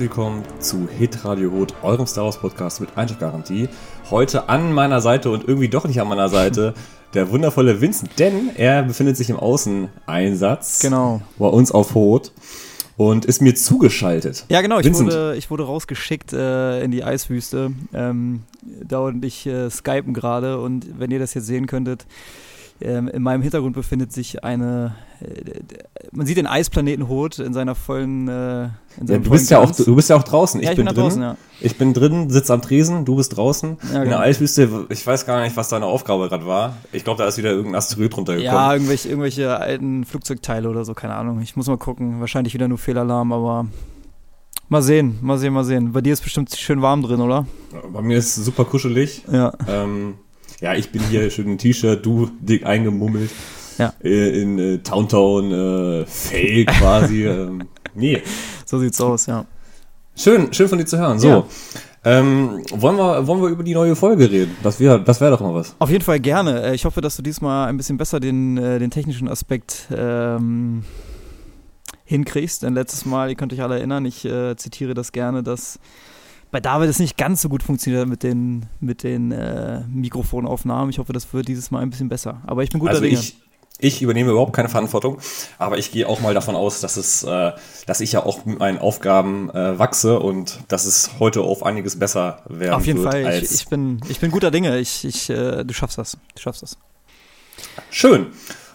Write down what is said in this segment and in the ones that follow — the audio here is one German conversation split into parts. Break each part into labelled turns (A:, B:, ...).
A: herzlich willkommen zu Hit Radio Hot, eurem Star Wars Podcast mit Einschlafgarantie. Heute an meiner Seite und irgendwie doch nicht an meiner Seite der wundervolle Vincent, denn er befindet sich im Außeneinsatz
B: Genau.
A: bei uns auf Hot und ist mir zugeschaltet.
B: Ja, genau. Ich
A: Vincent.
B: wurde, ich wurde rausgeschickt äh, in die Eiswüste. Ähm, da und ich äh, skypen gerade und wenn ihr das jetzt sehen könntet, ähm, in meinem Hintergrund befindet sich eine, äh, man sieht den Eisplaneten Hot in seiner vollen, äh, in
A: Ja, du bist ja auch, du bist ja auch draußen.
B: Ja,
A: ich, bin,
B: da
A: drin.
B: draußen, ja.
A: Ich bin drin, sitze am Tresen, du bist draußen.
B: Ja,
A: in
B: genau.
A: der Eiswüste, ich weiß gar nicht, was deine Aufgabe gerade war. Ich glaube, da ist wieder irgendein Asteroid runtergekommen.
B: Ja, irgendwelche, irgendwelche alten Flugzeugteile oder so, keine Ahnung. Ich muss mal gucken. Wahrscheinlich wieder nur Fehlalarm, aber mal sehen, mal sehen, mal sehen. Bei dir ist bestimmt schön warm drin, oder?
A: Bei mir ist es super kuschelig.
B: Ja.
A: Ähm, ja, ich bin hier schön im T-Shirt, du dick eingemummelt.
B: Ja.
A: Äh, In äh, Towntown, äh, Fake quasi. ähm, nee,
B: So sieht's aus, ja.
A: schön, schön von dir zu hören. So,
B: Ja.
A: ähm, wollen, wir, wollen wir über die neue Folge reden? Das wäre das wär doch mal was.
B: Auf jeden Fall gerne. Äh, Ich hoffe, dass du diesmal ein bisschen besser den, äh, den technischen Aspekt ähm, hinkriegst. Denn letztes Mal, ihr könnt euch alle erinnern, ich äh, zitiere das gerne, dass bei David es nicht ganz so gut funktioniert mit den, mit den äh, Mikrofonaufnahmen. Ich hoffe, das wird dieses Mal ein bisschen besser. Aber ich bin guter
A: Also
B: Dinge.
A: ich, ich übernehme überhaupt keine Verantwortung, aber ich gehe auch mal davon aus, dass es, äh, dass ich ja auch mit meinen Aufgaben äh, wachse und dass es heute auf einiges besser werden
B: Auf jeden
A: wird
B: Fall, ich, ich, bin, ich bin guter Dinge. Ich, ich, äh, du schaffst das. Du schaffst das.
A: Schön.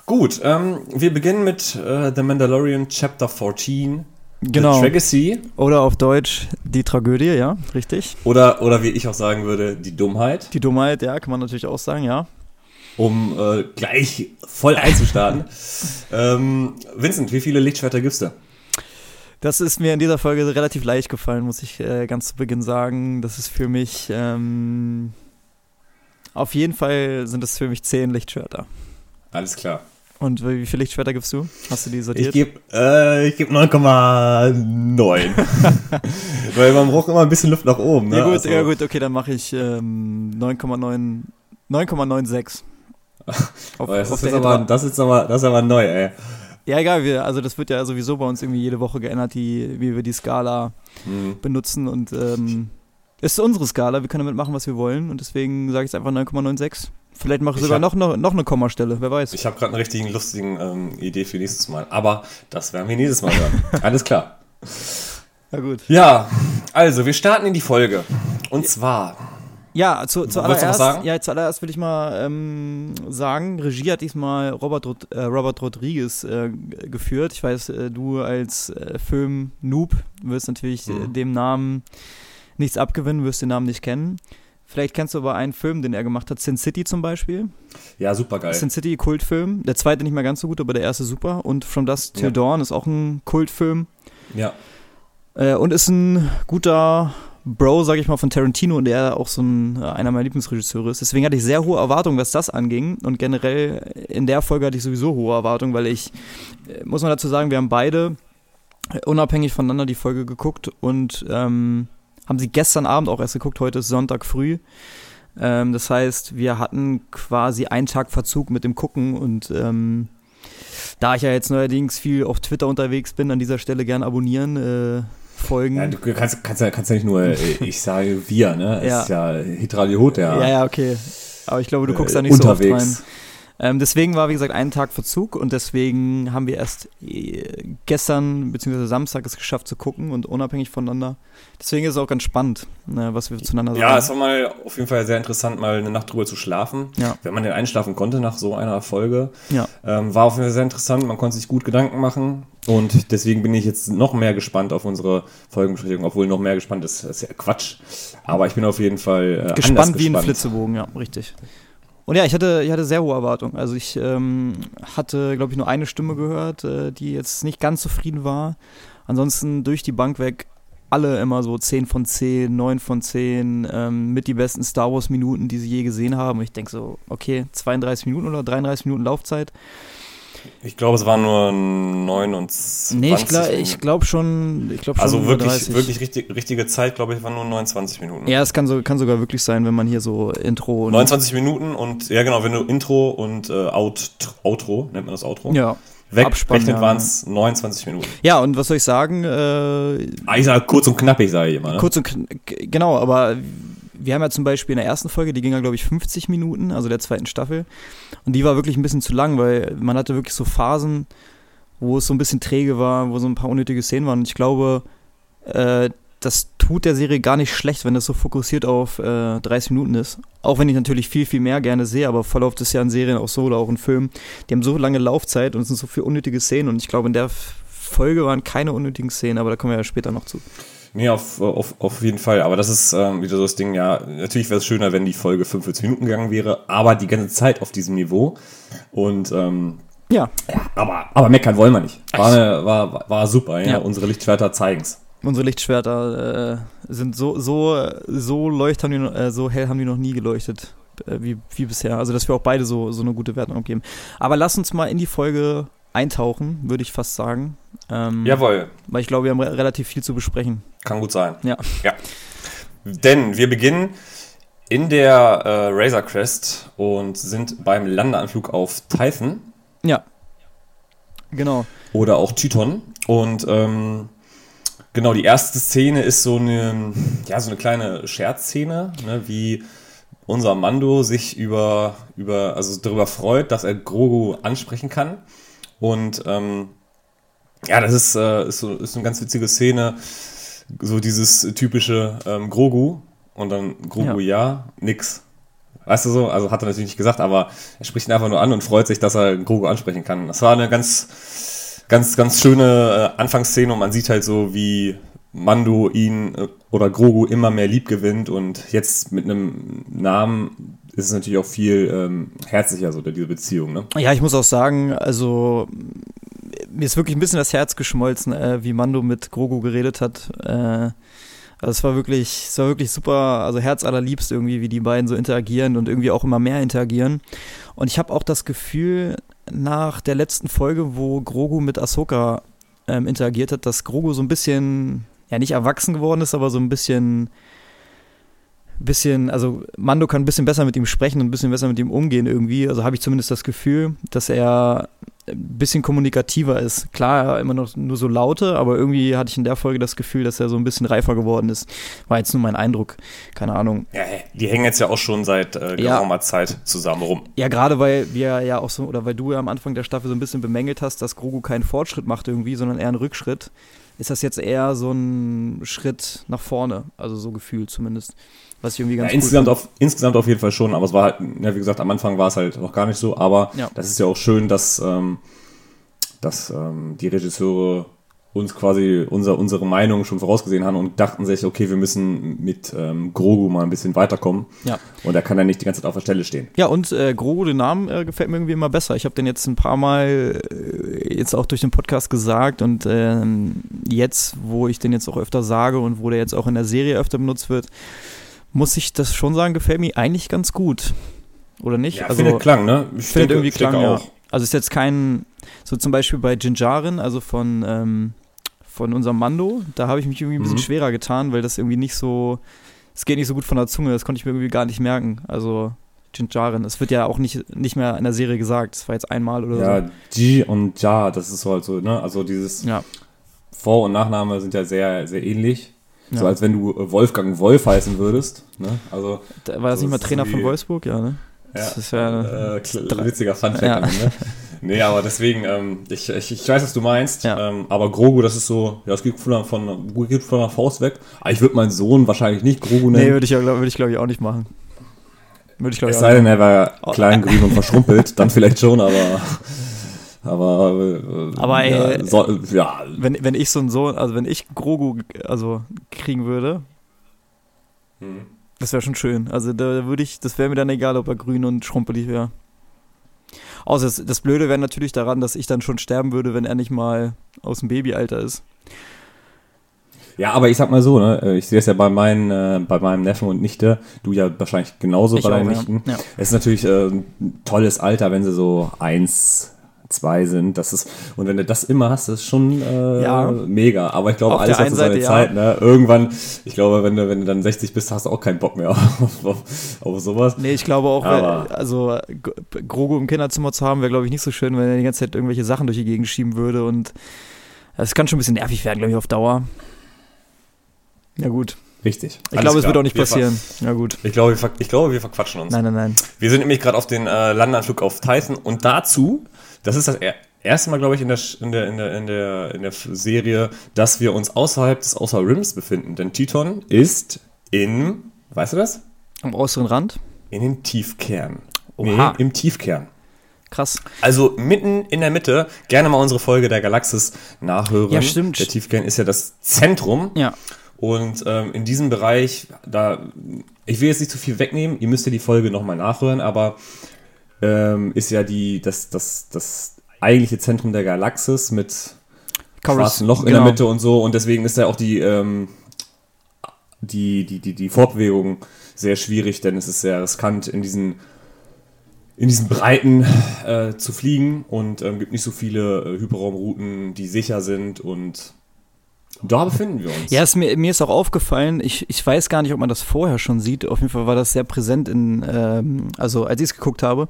A: Gut, ähm, wir beginnen mit äh, The Mandalorian Chapter 14.
B: Genau.
A: The Legacy.
B: Oder auf Deutsch die Tragödie, ja, richtig.
A: Oder, oder wie ich auch sagen würde, die Dummheit.
B: Die Dummheit, ja, kann man natürlich auch sagen, ja.
A: Um äh, gleich voll einzustarten. ähm, Vincent, wie viele Lichtschwerter gibst du?
B: Das ist mir in dieser Folge relativ leicht gefallen, muss ich äh, ganz zu Beginn sagen. Das ist für mich, ähm, auf jeden Fall sind es für mich zehn Lichtschwerter.
A: Alles klar.
B: Und wie viele Lichtschwerter gibst du? Hast du die
A: Ich
B: sortiert?
A: gebe äh, ich geb 9,9. Weil man braucht immer ein bisschen Luft nach oben. Ne?
B: ja, gut,
A: Also,
B: ja gut, okay, dann mache ich ähm, 9,9 9,96. Auf-
A: aber das,
B: auf
A: ist aber, das, ist aber, das ist aber neu, ey.
B: ja, egal, wir, also das wird ja sowieso bei uns irgendwie jede Woche geändert, die, wie wir die Skala
A: Hm.
B: benutzen und ähm, ist unsere Skala, wir können damit machen, was wir wollen und deswegen sage ich jetzt einfach 9,96. Vielleicht mache ich sogar
A: hab-
B: noch, noch, eine Kommastelle, wer weiß.
A: Ich habe gerade eine richtigen lustigen ähm, Idee für nächstes Mal. Aber das werden wir nächstes Mal hören. Alles klar.
B: Ja, gut.
A: Ja, also wir starten in die Folge. Und zwar,
B: Ja, zu, zuallererst, ja, zuallererst will ich mal ähm, sagen, Regie hat diesmal Robert, Rod- äh, Robert Rodriguez äh, geführt. Ich weiß, äh, du als äh, Film-Noob wirst natürlich äh,
A: Mhm.
B: dem Namen nichts abgewinnen, wirst den Namen nicht kennen. Vielleicht kennst du aber einen Film, den er gemacht hat, Sin City zum Beispiel.
A: ja, super geil.
B: Sin City, Kultfilm. Der zweite nicht mehr ganz so gut, aber der erste super. Und From Dusk Till
A: Ja.
B: Dawn ist auch ein Kultfilm.
A: Ja,
B: Äh, und ist ein guter Bro, sag ich mal, von Tarantino und der auch so ein, äh, einer meiner Lieblingsregisseure ist. Deswegen hatte ich sehr hohe Erwartungen, was das anging. Und generell in der Folge hatte ich sowieso hohe Erwartungen, weil ich, äh, muss man dazu sagen, wir haben beide äh, unabhängig voneinander die Folge geguckt und ähm, haben sie gestern Abend auch erst geguckt. Heute ist Sonntag früh. Ähm, das heißt, wir hatten quasi einen Tag Verzug mit dem Gucken und ähm, da ich ja jetzt neuerdings viel auf Twitter unterwegs bin, an dieser Stelle gerne abonnieren, äh, folgen.
A: ja du kannst, kannst, ja, kannst ja nicht nur, äh, ich sage wir, ne? Es
B: Ja.
A: ist ja Hitradio Hot, ja.
B: Ja, ja, okay. Aber ich glaube, du guckst da nicht so oft rein. Ähm, deswegen war, wie gesagt, ein Tag Verzug und deswegen haben wir erst äh, gestern bzw. Samstag es geschafft zu gucken und unabhängig voneinander. Deswegen ist es auch ganz spannend, ne, was wir zueinander sagen.
A: Ja, es war mal auf jeden Fall sehr interessant, mal eine Nacht drüber zu schlafen.
B: Ja.
A: Wenn man denn einschlafen konnte nach so einer Folge.
B: Ja.
A: Ähm, war auf jeden Fall sehr interessant, man konnte sich gut Gedanken machen. Und deswegen bin ich jetzt noch mehr gespannt auf unsere Folgenbesprechung, obwohl noch mehr gespannt ist, ist ja Quatsch. Aber ich bin auf jeden Fall äh, anders
B: gespannt wie ein
A: gespannt.
B: Flitzebogen, ja, richtig. Und ja, ich hatte, ich hatte sehr hohe Erwartungen. Also ich ähm, hatte, glaube ich, nur eine Stimme gehört, äh, die jetzt nicht ganz zufrieden war. Ansonsten durch die Bank weg alle immer so 10 von 10, 9 von 10, ähm, mit die besten Star Wars Minuten, die sie je gesehen haben. Und ich denke so, okay, 32 Minuten oder 33 Minuten Laufzeit.
A: Ich glaube, es waren nur 29.
B: Nee, ich glaube glaub schon, ich glaube schon
A: Also wirklich,
B: 30.
A: wirklich richtig, richtige Zeit, glaube ich, waren nur 29 Minuten.
B: Ja, es kann, so, kann sogar wirklich sein, wenn man hier so Intro und
A: 29 Minuten und ja genau, wenn du Intro und äh, Out, Outro, nennt man das Outro?
B: Ja,
A: Wegrechnet ja. waren es 29 Minuten.
B: Ja, und was soll ich sagen? Äh,
A: ah, ich sag kurz und knappig, sage ich immer. Ne?
B: Kurz und genau, aber wir haben ja zum Beispiel in der ersten Folge, die ging ja, glaube ich, 50 Minuten, also der zweiten Staffel. Und die war wirklich ein bisschen zu lang, weil man hatte wirklich so Phasen, wo es so ein bisschen träge war, wo so ein paar unnötige Szenen waren. Und ich glaube, äh, das tut der Serie gar nicht schlecht, wenn das so fokussiert auf äh, 30 Minuten ist. Auch wenn ich natürlich viel, viel mehr gerne sehe, aber verläuft es ja in Serien auch so oder auch in Filmen. Die haben so lange Laufzeit und es sind so viele unnötige Szenen und ich glaube, in der Folge waren keine unnötigen Szenen, aber da kommen wir ja später noch zu.
A: Nee, auf, auf, auf jeden Fall. Aber das ist ähm, wieder so das Ding, ja, natürlich wäre es schöner, wenn die Folge 45 Minuten gegangen wäre, aber die ganze Zeit auf diesem Niveau. Und ähm,
B: ja.
A: ja. aber, aber meckern wollen wir nicht. War, eine, war, war super, ja. ja. Unsere Lichtschwerter zeigen es.
B: Unsere Lichtschwerter äh, sind so, so, so leucht haben die, äh, so hell haben die noch nie geleuchtet äh, wie, wie bisher. Also dass wir auch beide so, so eine gute Wertung abgeben. Aber lass uns mal in die Folge eintauchen, würde ich fast sagen.
A: Ähm, Jawohl.
B: Weil ich glaube, wir haben re relativ viel zu besprechen.
A: Kann gut sein.
B: Ja.
A: ja. Denn wir beginnen in der äh, Razor Crest und sind beim Landeanflug auf Tython.
B: Ja. Genau.
A: Oder auch Tython. Und ähm, Genau, die erste Szene ist so eine, ja, so eine kleine Scherzszene, ne, wie unser Mando sich über, über, also darüber freut, dass er Grogu ansprechen kann. Und ähm, ja, das ist, äh, ist, so, ist eine ganz witzige Szene. So dieses typische ähm, Grogu und dann Grogu ja. ja, nix. Weißt du so? Also hat er natürlich nicht gesagt, aber er spricht ihn einfach nur an und freut sich, dass er Grogu ansprechen kann. Das war eine ganz ganz, ganz schöne äh, Anfangsszene und man sieht halt so, wie Mando ihn äh, oder Grogu immer mehr lieb gewinnt und jetzt mit einem Namen ist es natürlich auch viel ähm, herzlicher, so diese Beziehung. Ne?
B: Ja, ich muss auch sagen, also mir ist wirklich ein bisschen das Herz geschmolzen, äh, wie Mando mit Grogu geredet hat. Äh, also es war wirklich, es war wirklich super, also herzallerliebst irgendwie, wie die beiden so interagieren und irgendwie auch immer mehr interagieren. Und ich habe auch das Gefühl, nach der letzten Folge, wo Grogu mit Ahsoka ähm, interagiert hat, dass Grogu so ein bisschen, ja nicht erwachsen geworden ist, aber so ein bisschen, bisschen, also Mando kann ein bisschen besser mit ihm sprechen und ein bisschen besser mit ihm umgehen irgendwie. Also habe ich zumindest das Gefühl, dass er ein bisschen kommunikativer ist. Klar, immer noch nur so laute, aber irgendwie hatte ich in der Folge das Gefühl, dass er so ein bisschen reifer geworden ist. War jetzt nur mein Eindruck. Keine Ahnung.
A: Ja, die hängen jetzt ja auch schon seit äh, geraumer ja. Zeit zusammen rum.
B: Ja, gerade weil wir ja auch so, oder weil du ja am Anfang der Staffel so ein bisschen bemängelt hast, dass Grogu keinen Fortschritt macht irgendwie, sondern eher einen Rückschritt, ist das jetzt eher so ein Schritt nach vorne. Also so gefühlt zumindest. Was ich irgendwie ganz
A: ja, insgesamt, auf, insgesamt auf jeden Fall schon, aber es war halt, ja, wie gesagt, am Anfang war es halt noch gar nicht so, aber ja. das ist ja auch schön, dass, ähm, dass ähm, die Regisseure uns quasi unser, unsere Meinung schon vorausgesehen haben und dachten sich, okay, wir müssen mit ähm, Grogu mal ein bisschen weiterkommen.
B: Ja.
A: Und er kann ja nicht die ganze Zeit auf der Stelle stehen.
B: Ja, und äh, Grogu, den Namen äh, gefällt mir irgendwie immer besser. Ich habe den jetzt ein paar Mal äh, jetzt auch durch den Podcast gesagt und ähm, jetzt, wo ich den jetzt auch öfter sage und wo der jetzt auch in der Serie öfter benutzt wird, muss ich das schon sagen, gefällt mir eigentlich ganz gut. Oder nicht?
A: Ja, also, findet Klang, ne?
B: Ich findet irgendwie Klang, ja. Also ist jetzt kein, so zum Beispiel bei Jinjarin, also von, ähm, von unserem Mando, da habe ich mich irgendwie ein bisschen mhm. schwerer getan, weil das irgendwie nicht so, es geht nicht so gut von der Zunge, das konnte ich mir irgendwie gar nicht merken. Also Jinjarin, es wird ja auch nicht, nicht mehr in der Serie gesagt, das war jetzt einmal oder
A: ja, so. Ja, Ji und Ja, das ist halt so, ne? Also dieses
B: ja.
A: Vor- und Nachname sind ja sehr, sehr ähnlich. Ja. So als wenn du äh, Wolfgang Wolf heißen würdest. Ne? Also,
B: da war das nicht mal Trainer von Wolfsburg, ja, ne?
A: Ja, das ist ja äh, witziger Funfact. Ja. Ne? Nee, aber deswegen, ähm, ich, ich, ich weiß, was du meinst, ja. ähm, aber Grogu, das ist so, ja, es geht von, von, geht von der Faust weg. Aber ich würde meinen Sohn wahrscheinlich nicht Grogu nennen.
B: Nee, würde ich, ja, würd ich glaube ich auch nicht machen.
A: Würde ich, glaube ich, Es sei denn, er war klein, grün und verschrumpelt, dann vielleicht schon, aber aber,
B: äh, aber ey, ja, so, ja, Wenn, wenn ich so ein Sohn, also wenn ich Grogu also kriegen würde, hm. das wäre schon schön. Also da würde ich, das wäre mir dann egal, ob er grün und schrumpelig wäre. Außer das, das Blöde wäre natürlich daran, dass ich dann schon sterben würde, wenn er nicht mal aus dem Babyalter ist.
A: Ja, aber ich sag mal so, ne, ich sehe es ja bei meinen, äh, bei meinem Neffen und Nichte, du ja wahrscheinlich genauso ich bei deinen auch, Nichten. Ja. Ja. Es ist natürlich äh, ein tolles Alter, wenn sie so eins, zwei sind. Das ist, und wenn du das immer hast, das ist schon äh,
B: Ja.
A: mega. Aber ich glaube,
B: Auf
A: alles hat so seine Zeit. Ne? Irgendwann, ich glaube, wenn du, wenn du dann 60 bist, hast du auch keinen Bock mehr auf, auf, auf sowas.
B: Nee, ich glaube auch,
A: Aber-
B: also Grogu im Kinderzimmer zu haben, wäre, glaube ich, nicht so schön, wenn er die ganze Zeit irgendwelche Sachen durch die Gegend schieben würde und das kann schon ein bisschen nervig werden, glaube ich, auf Dauer. Ja gut.
A: Richtig.
B: Ich glaube, es wird auch nicht passieren. Ja gut.
A: Ich glaube, wir, ich glaube, wir verquatschen uns.
B: Nein, nein, nein.
A: Wir sind nämlich gerade auf den äh, Landeanflug auf Titan und dazu, das ist das er erste Mal, glaube ich, in der, in, der, in, der, in, der, in der Serie, dass wir uns außerhalb des Outer Rims befinden. Denn Titon ist in, weißt du das?
B: Am äußeren Rand.
A: In den Tiefkern.
B: Oha.
A: Nee, im Tiefkern.
B: Krass.
A: Also mitten in der Mitte, gerne mal unsere Folge der Galaxis nachhören.
B: Ja, stimmt.
A: Der Tiefkern ist ja das Zentrum.
B: Ja.
A: Und ähm, in diesem Bereich, da, ich will jetzt nicht zu viel wegnehmen, ihr müsst ja die Folge nochmal nachhören, aber ähm, ist ja die, das, das, das eigentliche Zentrum der Galaxis mit schwarzen Loch in
B: genau.
A: der Mitte und so. Und deswegen ist ja auch die, ähm, die, die, die, die Fortbewegung sehr schwierig, denn es ist sehr riskant, in diesen, in diesen Breiten äh, zu fliegen und ähm, gibt nicht so viele äh, Hyperraumrouten, die sicher sind und da befinden wir uns.
B: Ja, es, mir, mir ist auch aufgefallen, ich, ich weiß gar nicht, ob man das vorher schon sieht. Auf jeden Fall war das sehr präsent in, ähm, also als ich es geguckt habe.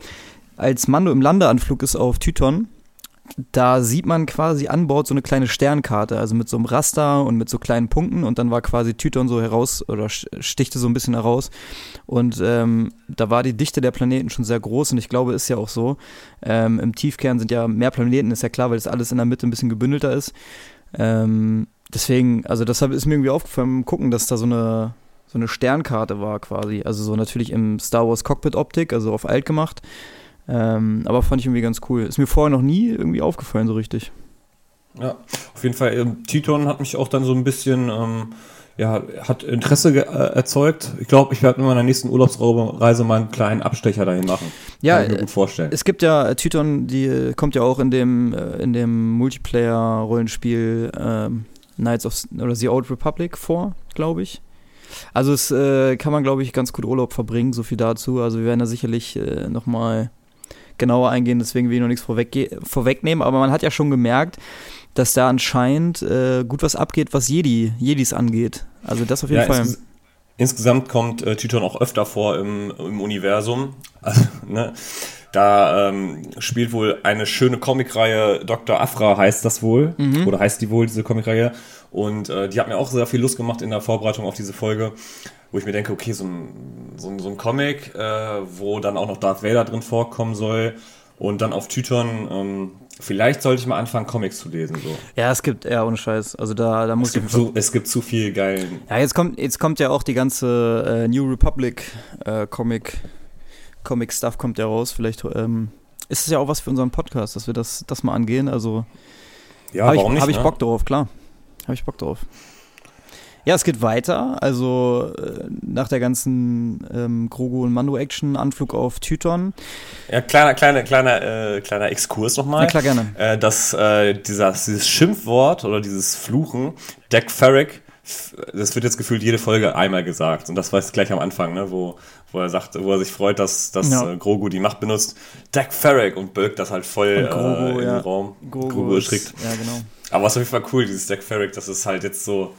B: Als Mando im Landeanflug ist auf Tython, da sieht man quasi an Bord so eine kleine Sternkarte, also mit so einem Raster und mit so kleinen Punkten und dann war quasi Tython so heraus oder stichte so ein bisschen heraus und ähm, da war die Dichte der Planeten schon sehr groß und ich glaube, ist ja auch so. Ähm, Im Tiefkern sind ja mehr Planeten, ist ja klar, weil das alles in der Mitte ein bisschen gebündelter ist. Ähm, deswegen, also deshalb ist mir irgendwie aufgefallen beim Gucken, dass da so eine, so eine Sternkarte war quasi. Also so natürlich im Star Wars Cockpit Optik, also auf alt gemacht. Ähm, aber fand ich irgendwie ganz cool. Ist mir vorher noch nie irgendwie aufgefallen so richtig.
A: Ja, auf jeden Fall. Ähm, Titon hat mich auch dann so ein bisschen, ähm, ja, hat Interesse äh, erzeugt. Ich glaube, ich werde in meiner nächsten Urlaubsreise mal einen kleinen Abstecher dahin machen.
B: Ja,
A: Kann ich mir gut vorstellen.
B: Es gibt ja äh, Tython, die kommt ja auch in dem, äh, in dem Multiplayer-Rollenspiel ähm, Knights of oder The Old Republic vor, glaube ich. Also es äh, kann man, glaube ich, ganz gut Urlaub verbringen, so viel dazu. Also wir werden da sicherlich äh, nochmal genauer eingehen, deswegen will ich noch nichts vorwegge- vorwegnehmen, aber man hat ja schon gemerkt, dass da anscheinend äh, gut was abgeht, was Jedi, Jedis angeht. Also das auf jeden
A: Ja,
B: Fall.
A: insges insgesamt kommt äh, Titon auch öfter vor im, im Universum. Also, ne? Da ähm, spielt wohl eine schöne Comicreihe, Dr. Afra heißt das wohl,
B: Mhm.
A: oder heißt die wohl, diese Comicreihe. Und äh, die hat mir auch sehr viel Lust gemacht in der Vorbereitung auf diese Folge, wo ich mir denke, okay, so ein, so ein, so ein Comic, äh, wo dann auch noch Darth Vader drin vorkommen soll. Und dann auf Tython, ähm, vielleicht sollte ich mal anfangen, Comics zu lesen. So.
B: ja, es gibt, ja, ohne Scheiß. Also da, da muss
A: Es,
B: ich
A: gibt zu, es gibt zu viel geilen
B: Ja, jetzt kommt, jetzt kommt ja auch die ganze äh, New Republic äh, Comic, Comic Stuff kommt ja raus. Vielleicht ähm, ist es ja auch was für unseren Podcast, dass wir das, das mal angehen. Also
A: Ja,
B: habe ich,
A: nicht?
B: hab ich
A: ne?
B: Bock drauf, klar. Habe ich Bock drauf. Ja, es geht weiter. Also äh, nach der ganzen ähm, Grogu und Mando Action Anflug auf Tython.
A: Ja, kleiner, kleiner, kleiner, äh, kleiner Exkurs nochmal.
B: Ja, klar, gerne.
A: Äh, dass äh, dieser, dieses Schimpfwort oder dieses Fluchen, Deck Ferrick, das wird jetzt gefühlt jede Folge einmal gesagt. Und das war jetzt gleich am Anfang, ne, wo, wo er sagt, wo er sich freut, dass, dass
B: Ja.
A: äh, Grogu die Macht benutzt. Deck Ferrick und birgt das halt voll
B: Grogu,
A: äh, in
B: ja.
A: den Raum.
B: Grogu ist-
A: erschrickt.
B: Ja, genau.
A: Aber es ist auf jeden Fall cool, dieses Deck Ferrick, dass es halt jetzt so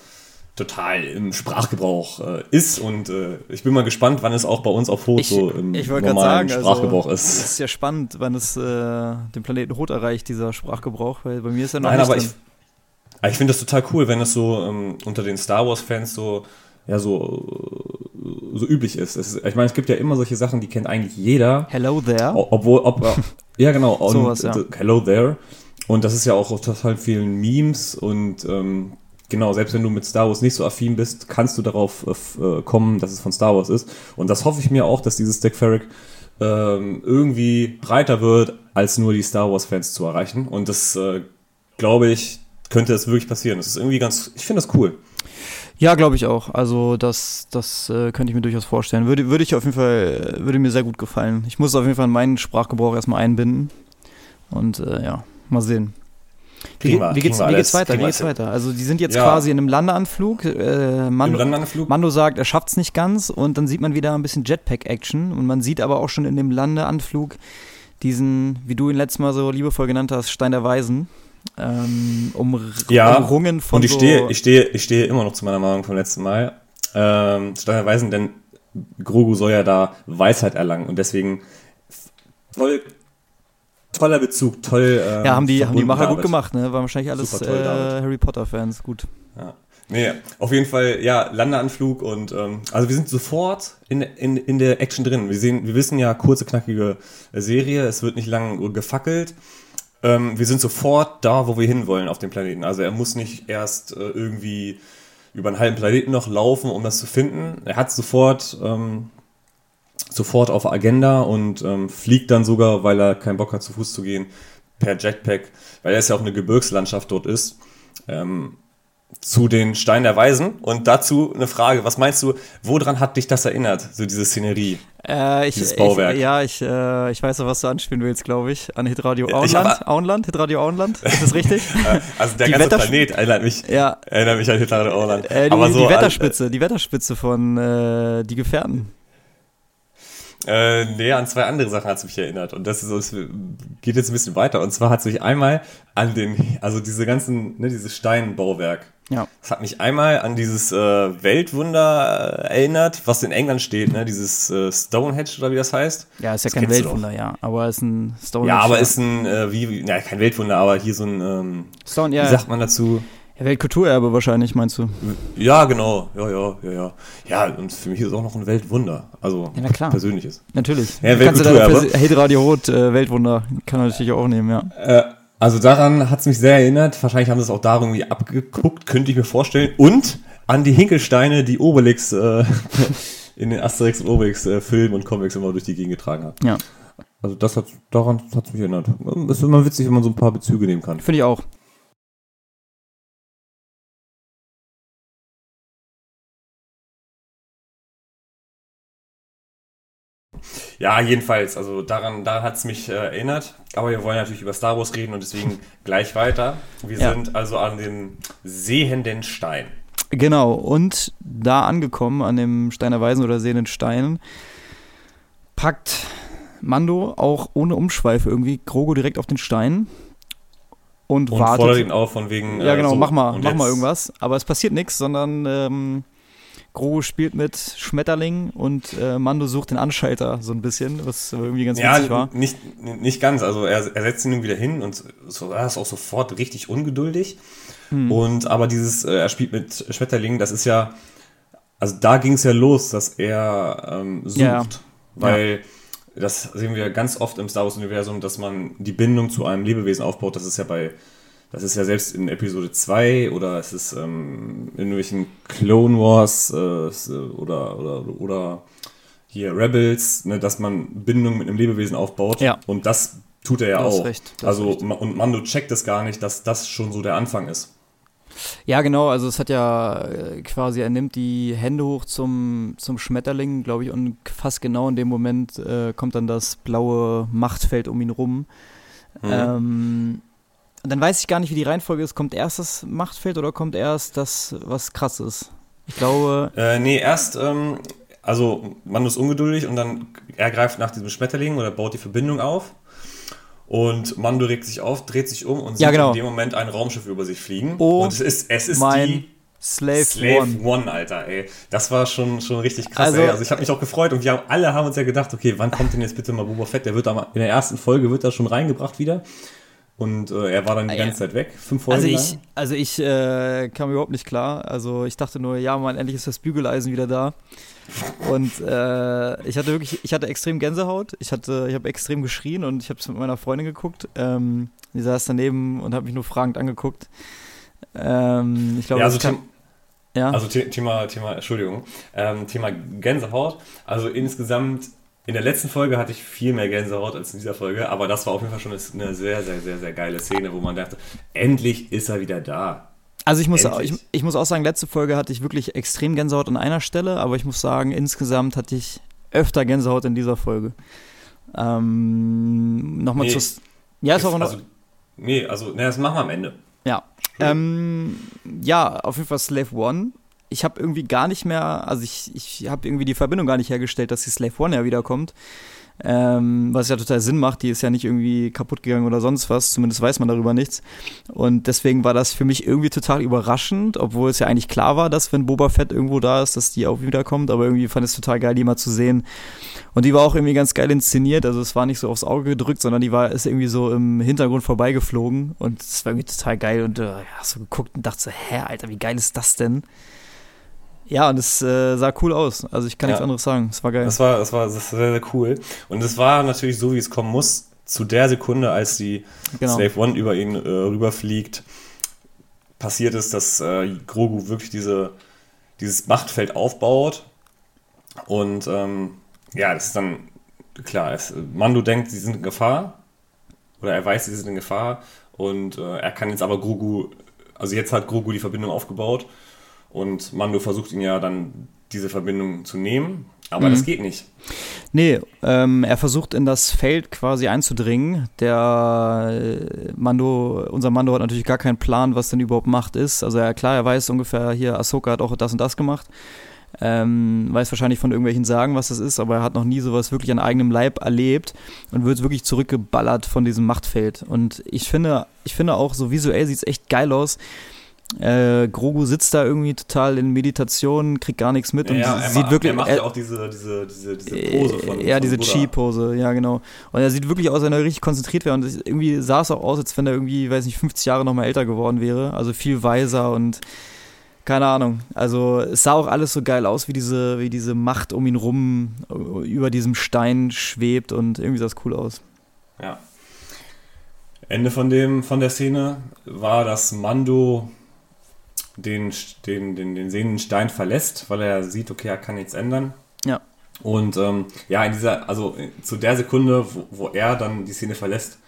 A: total im Sprachgebrauch äh, ist und äh, ich bin mal gespannt, wann es auch bei uns auf Rot
B: Ich,
A: so im normalen
B: sagen,
A: Sprachgebrauch
B: also,
A: ist.
B: Es ist ja spannend, wann es äh, den Planeten Rot erreicht, dieser Sprachgebrauch, weil bei mir ist er noch
A: Nein,
B: nicht
A: aber
B: drin.
A: ich, aber ich finde das total cool, wenn es so ähm, unter den Star Wars-Fans so, ja, so, so üblich ist. Ist. Ich meine, es gibt ja immer solche Sachen, die kennt eigentlich jeder.
B: Hello there.
A: Obwohl, ob, ja, genau. Und,
B: Sowas, ja.
A: Hello there. Und das ist ja auch auf total vielen Memes und ähm, genau, selbst wenn du mit Star Wars nicht so affin bist, kannst du darauf äh, äh, kommen, dass es von Star Wars ist. Und das hoffe ich mir auch, dass dieses Deck Ferrick ähm, irgendwie breiter wird, als nur die Star Wars-Fans zu erreichen. Und das, äh, glaube ich, könnte das wirklich passieren. Das ist irgendwie ganz, ich finde das cool.
B: Ja, glaube ich auch. Also das, das äh, könnte ich mir durchaus vorstellen. Würde, würde ich auf jeden Fall, äh, würde mir sehr gut gefallen. Ich muss auf jeden Fall in meinen Sprachgebrauch erstmal einbinden. Und äh, ja, mal sehen. Wie,
A: wir-
B: wie, geht's, wie geht's weiter? Wie geht's weiter? Also die sind jetzt
A: Ja.
B: quasi in einem Landeanflug. Äh, Mando,
A: Landeanflug?
B: Mando sagt, er schafft es nicht ganz und dann sieht man wieder ein bisschen Jetpack-Action und man sieht aber auch schon in dem Landeanflug, diesen, wie du ihn letztes Mal so liebevoll genannt hast, Stein der Weisen. Ähm, um,
A: Ja,
B: umrungen von
A: Und ich
B: so,
A: stehe, ich stehe, ich stehe immer noch zu meiner Meinung vom letzten Mal. Ähm, Stein der Weisen, denn Grogu soll ja da Weisheit erlangen und deswegen toll, toller Bezug, toll. Ähm,
B: ja, haben die, haben die Macher gut gemacht, ne? Waren wahrscheinlich alles
A: toll,
B: äh. Harry Potter-Fans, gut.
A: Ja. Nee, auf jeden Fall, ja, Landeanflug und ähm, also wir sind sofort in, in, in der Action drin. Wir sehen, wir wissen ja, kurze, knackige Serie, es wird nicht lang gefackelt. Ähm, wir sind sofort da, wo wir hinwollen auf dem Planeten. Also er muss nicht erst äh, irgendwie über einen halben Planeten noch laufen, um das zu finden. Er hat sofort, ähm, sofort auf Agenda und ähm, fliegt dann sogar, weil er keinen Bock hat, zu Fuß zu gehen, per Jetpack, weil es ja auch eine Gebirgslandschaft dort ist. Ähm, zu den Steinen der Weisen. Und dazu eine Frage, was meinst du, woran hat dich das erinnert, so diese Szenerie?
B: Äh, ich,
A: Dieses Bauwerk.
B: Ich, ja, ich, äh, ich weiß, auf was du anspielen willst, glaube ich. An Hitradio Auenland. Auenland? Hitradio Auenland? Ist das richtig?
A: Äh, Also der
B: Die
A: ganze
B: Wetter-
A: Planet erinnert mich,
B: ja.
A: erinnert mich an Hitler Orland.
B: Äh, die,
A: Aber so
B: die
A: an-
B: Wetterspitze, die Wetterspitze von äh, Die Gefährten.
A: Äh, nee, an zwei andere Sachen hat es mich erinnert. Und das ist geht jetzt ein bisschen weiter. Und zwar hat es mich einmal an den, also diese ganzen, ne, dieses Steinbauwerk.
B: Ja.
A: Das hat mich einmal an dieses äh, Weltwunder äh, erinnert, was in England steht, ne? Dieses äh, Stonehenge oder wie das heißt.
B: Ja, ist ja
A: Das
B: kein Weltwunder, ja. Aber ist ein Stone.
A: Ja, aber ist ein, äh, wie, wie- ja, kein Weltwunder, aber hier so ein, ähm,
B: Stone,
A: wie
B: ja.
A: sagt man dazu?
B: Weltkulturerbe wahrscheinlich, meinst du?
A: Ja, genau. Ja, ja, ja, ja. Ja, und für mich ist es auch noch ein Weltwunder. Also,
B: Ja, na klar.
A: persönliches.
B: Natürlich.
A: Ja,
B: kannst du
A: Weltkulturerbe.
B: da Hitradio Rot, äh, Weltwunder, kann er natürlich auch nehmen, ja.
A: Äh, also daran hat es mich sehr erinnert. Wahrscheinlich haben sie es auch da irgendwie abgeguckt, könnte ich mir vorstellen. Und an die Hinkelsteine, die Obelix äh, in den Asterix und Obelix äh, Filmen und Comics immer durch die Gegend getragen hat.
B: Ja,
A: Also das hat daran hat mich erinnert. Es ist immer witzig, wenn man so ein paar Bezüge nehmen kann.
B: finde ich auch.
A: Ja, jedenfalls, also daran, daran hat es mich äh, erinnert. Aber wir wollen natürlich über Star Wars reden und deswegen gleich weiter. Wir
B: Ja.
A: sind also an dem sehenden Stein.
B: Genau, und da angekommen, an dem Steiner Weisen oder Sehenden Stein, packt Mando auch ohne Umschweife irgendwie Grogu direkt auf den Stein und,
A: Und
B: wartet.
A: fordert ihn auf von wegen.
B: Ja,
A: äh,
B: genau,
A: so,
B: mach mal, mach mal irgendwas. Aber es passiert nichts, sondern ähm, Grogu spielt mit Schmetterling und äh, Mando sucht den Anschalter so ein bisschen, was irgendwie ganz
A: Ja,
B: witzig war.
A: nicht, nicht ganz. Also er, er setzt ihn nun wieder hin und so, er ist auch sofort richtig ungeduldig.
B: Hm.
A: Und aber dieses, äh, er spielt mit Schmetterlingen, das ist ja, also da ging es ja los, dass er ähm, sucht.
B: Ja, ja.
A: Weil das sehen wir ganz oft im Star Wars-Universum, dass man die Bindung zu einem Lebewesen aufbaut. Das ist ja bei, das ist ja selbst in Episode 2 oder es ist ähm, in irgendwelchen Clone Wars äh, äh, oder, oder, oder hier Rebels, ne, dass man Bindung mit einem Lebewesen aufbaut.
B: Ja.
A: Und das tut er ja
B: Du hast
A: auch.
B: recht,
A: also und Mando checkt es gar nicht, dass das schon so der Anfang ist.
B: Ja, genau, also es hat ja äh, quasi, er nimmt die Hände hoch zum, zum Schmetterling, glaube ich, und fast genau in dem Moment äh, kommt dann das blaue Machtfeld um ihn rum.
A: Mhm.
B: Ähm, dann weiß ich gar nicht, wie die Reihenfolge ist. Kommt erst das Machtfeld oder kommt erst das, was krass ist? Ich glaube,
A: Äh, nee, erst, ähm, also Mando ist ungeduldig und dann er greift nach diesem Schmetterling oder baut die Verbindung auf. Und Mando regt sich auf, dreht sich um und sieht
B: Ja, genau.
A: in dem Moment ein Raumschiff über sich fliegen.
B: Oh
A: und es ist, es ist
B: mein
A: die
B: Slave,
A: Slave
B: One.
A: One. Alter, ey. Das war schon, schon richtig krass,
B: Also-
A: ey. Also ich habe mich auch gefreut und wir haben, alle haben uns ja gedacht, okay, wann kommt denn jetzt bitte mal Boba Fett? Der wird da mal, in der ersten Folge wird er schon reingebracht wieder. Und äh, er war dann die
B: Ah, ja.
A: ganze Zeit weg, fünf Folgen
B: Also ich,
A: lang.
B: also ich äh, kam überhaupt nicht klar. Also ich dachte nur, ja, Mann, endlich ist das Bügeleisen wieder da. Und äh, ich hatte wirklich, ich hatte extrem Gänsehaut. Ich hatte, ich habe extrem geschrien und ich habe es mit meiner Freundin geguckt. Ähm, die saß daneben und hat mich nur fragend angeguckt. Ähm, ich glaube,
A: Ja, also,
B: kann, ja.
A: Also The- Thema, Thema, Entschuldigung, ähm, Thema Gänsehaut. Also insgesamt, in der letzten Folge hatte ich viel mehr Gänsehaut als in dieser Folge, aber das war auf jeden Fall schon eine sehr, sehr, sehr, sehr geile Szene, wo man dachte, endlich ist er wieder da.
B: Also ich muss, auch, ich, ich muss auch sagen, letzte Folge hatte ich wirklich extrem Gänsehaut an einer Stelle, aber ich muss sagen, insgesamt hatte ich öfter Gänsehaut in dieser Folge. Ähm, Nochmal
A: Nee.
B: zu. Ja, ist auch noch.
A: also, nee, also, ne, das machen wir am Ende.
B: ja. Ähm, ja, auf jeden Fall Slave One. Ich habe irgendwie gar nicht mehr, also ich, ich habe irgendwie die Verbindung gar nicht hergestellt, dass die Slave One ja wiederkommt. Ähm, was ja total Sinn macht, die ist ja nicht irgendwie kaputt gegangen oder sonst was, zumindest weiß man darüber nichts. Und deswegen war das für mich irgendwie total überraschend, obwohl es ja eigentlich klar war, dass wenn Boba Fett irgendwo da ist, dass die auch wiederkommt, aber irgendwie fand ich es total geil, die mal zu sehen. Und die war auch irgendwie ganz geil inszeniert, also es war nicht so aufs Auge gedrückt, sondern die war ist irgendwie so im Hintergrund vorbeigeflogen und es war irgendwie total geil und äh, ja, so geguckt und dachte so, hä, Alter, wie geil ist das denn? Ja, und es äh, sah cool aus. Also ich kann ja. nichts anderes sagen. Es war geil.
A: Das war, das war, das war sehr, sehr cool. Und es war natürlich so, wie es kommen muss, zu der Sekunde, als die genau. Slave One über ihn äh, rüberfliegt, passiert ist, dass äh, Grogu wirklich diese, dieses Machtfeld aufbaut. Und ähm, ja, das ist dann klar. Es, Mando denkt, sie sind in Gefahr. Oder er weiß, sie sind in Gefahr. Und äh, er kann jetzt aber Grogu, also jetzt hat Grogu die Verbindung aufgebaut und Mando versucht ihn ja dann diese Verbindung zu nehmen, aber mhm. das geht nicht.
B: Nee, ähm, er versucht in das Feld quasi einzudringen. Der äh, Mando, unser Mando hat natürlich gar keinen Plan, was denn überhaupt Macht ist. Also er, klar, er weiß ungefähr, hier Ahsoka hat auch das und das gemacht. Ähm, weiß wahrscheinlich von irgendwelchen Sagen, was das ist, aber er hat noch nie sowas wirklich an eigenem Leib erlebt und wird wirklich zurückgeballert von diesem Machtfeld. Und ich finde, ich finde auch so visuell sieht es echt geil aus äh, Grogu sitzt da irgendwie total in Meditation, kriegt gar nichts mit
A: und
B: ja,
A: sieht macht, wirklich. Er macht ja auch diese, diese, diese, diese Pose von.
B: Ja, diese Chi-Pose, ja, genau. Und er sieht wirklich aus, als wenn er richtig konzentriert wäre. Und irgendwie sah es auch aus, als wenn er irgendwie, weiß nicht, 50 Jahre nochmal älter geworden wäre. Also viel weiser und keine Ahnung. Also es sah auch alles so geil aus, wie diese, wie diese Macht um ihn rum über diesem Stein schwebt und irgendwie sah es cool aus.
A: Ja. Ende von dem, von der Szene war, dass Mando den, den, den, den sehenden Stein verlässt, weil er sieht, okay, er kann nichts ändern.
B: Ja.
A: Und ähm, ja, in dieser, also zu der Sekunde, wo, wo er dann die Szene verlässt,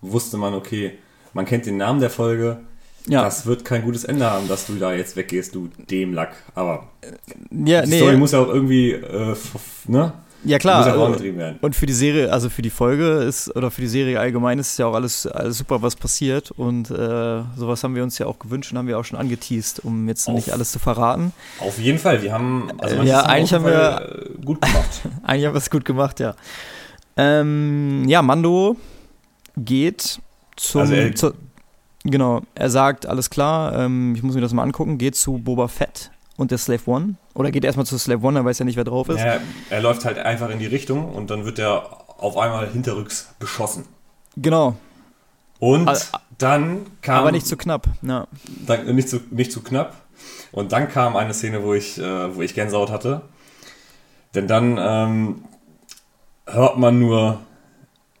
A: wusste man, okay, man kennt den Namen der Folge. Ja. Das wird kein gutes Ende haben, dass du da jetzt weggehst, du Dämlack. Aber
B: ja,
A: die
B: nee,
A: Story muss ja auch irgendwie, äh, ne?
B: Ja klar. Muss ja vorangetrieben werden. Und für die Serie, also für die Folge ist, oder für die Serie allgemein ist ja auch alles, alles super, was passiert. Und äh, sowas haben wir uns ja auch gewünscht und haben wir auch schon angeteased, um jetzt auf, nicht alles zu verraten.
A: Auf jeden Fall, wir haben,
B: also ja, eigentlich haben wir
A: äh, gut gemacht.
B: eigentlich haben wir es gut gemacht, ja. Ähm, ja, Mando geht zum, also er, zu, genau, er sagt, alles klar, ähm, ich muss mir das mal angucken, geht zu Boba Fett und der Slave One? Oder geht er erstmal zu Slave One, er weiß ja nicht, wer drauf ist?
A: Ja, er läuft halt einfach in die Richtung und dann wird er auf einmal hinterrücks beschossen.
B: Genau.
A: Und also, dann kam.
B: Aber nicht zu knapp, ja.
A: Dann, nicht, zu, nicht zu knapp. Und dann kam eine Szene, wo ich, äh, wo ich Gänsehaut hatte. Denn dann ähm, hört man nur.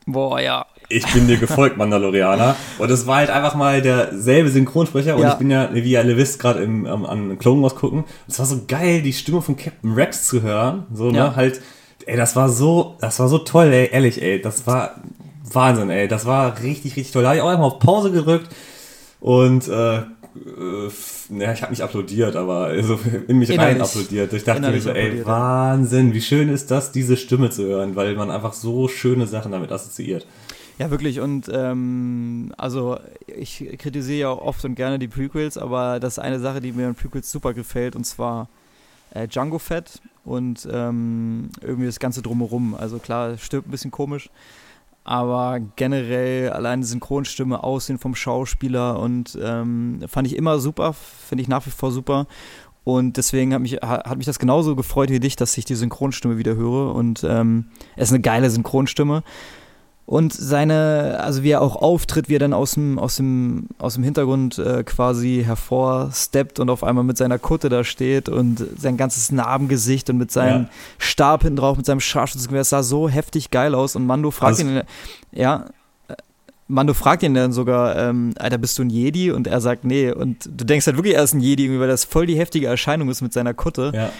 B: Boah, ja
A: ich bin dir gefolgt, Mandalorianer. Und es war halt einfach mal derselbe Synchronsprecher. Und ja. ich bin ja, wie ihr alle wisst, gerade im, um, an Clone Wars gucken. Und es war so geil, die Stimme von Captain Rex zu hören. So, ne, ja. halt, ey, das war so, das war so toll, ey, ehrlich, ey. Das war Wahnsinn, ey. Das war richtig, richtig toll. Da habe ich auch einmal auf Pause gedrückt. Und, äh, äh, ja, ich habe nicht applaudiert, aber also in mich Innerlich. rein applaudiert. Ich dachte mir so, ey, Wahnsinn, wie schön ist das, diese Stimme zu hören, weil man einfach so schöne Sachen damit assoziiert.
B: Ja, wirklich. Und ähm, also ich kritisiere ja oft und gerne die Prequels, aber das ist eine Sache, die mir in Prequels super gefällt, und zwar äh, Django Fett und ähm, irgendwie das Ganze drumherum. Also klar, stirbt ein bisschen komisch, aber generell allein Synchronstimme, Aussehen vom Schauspieler und ähm, fand ich immer super, finde ich nach wie vor super. Und deswegen hat mich, hat mich das genauso gefreut wie dich, dass ich die Synchronstimme wieder höre. Und ähm, es ist eine geile Synchronstimme. Und seine, also wie er auch auftritt, wie er dann aus dem, aus dem, aus dem Hintergrund äh, quasi hervorsteppt und auf einmal mit seiner Kutte da steht und sein ganzes Narbengesicht und mit seinem ja. Stab hinten drauf, mit seinem Scharfschützengewehr, das sah so heftig geil aus. Und Mando fragt also, ihn, ja, äh, Mando fragt ihn dann sogar, ähm, Alter, bist du ein Jedi? Und er sagt, nee. Und du denkst halt wirklich, er ist ein Jedi, weil das voll die heftige Erscheinung ist mit seiner Kutte.
A: Ja.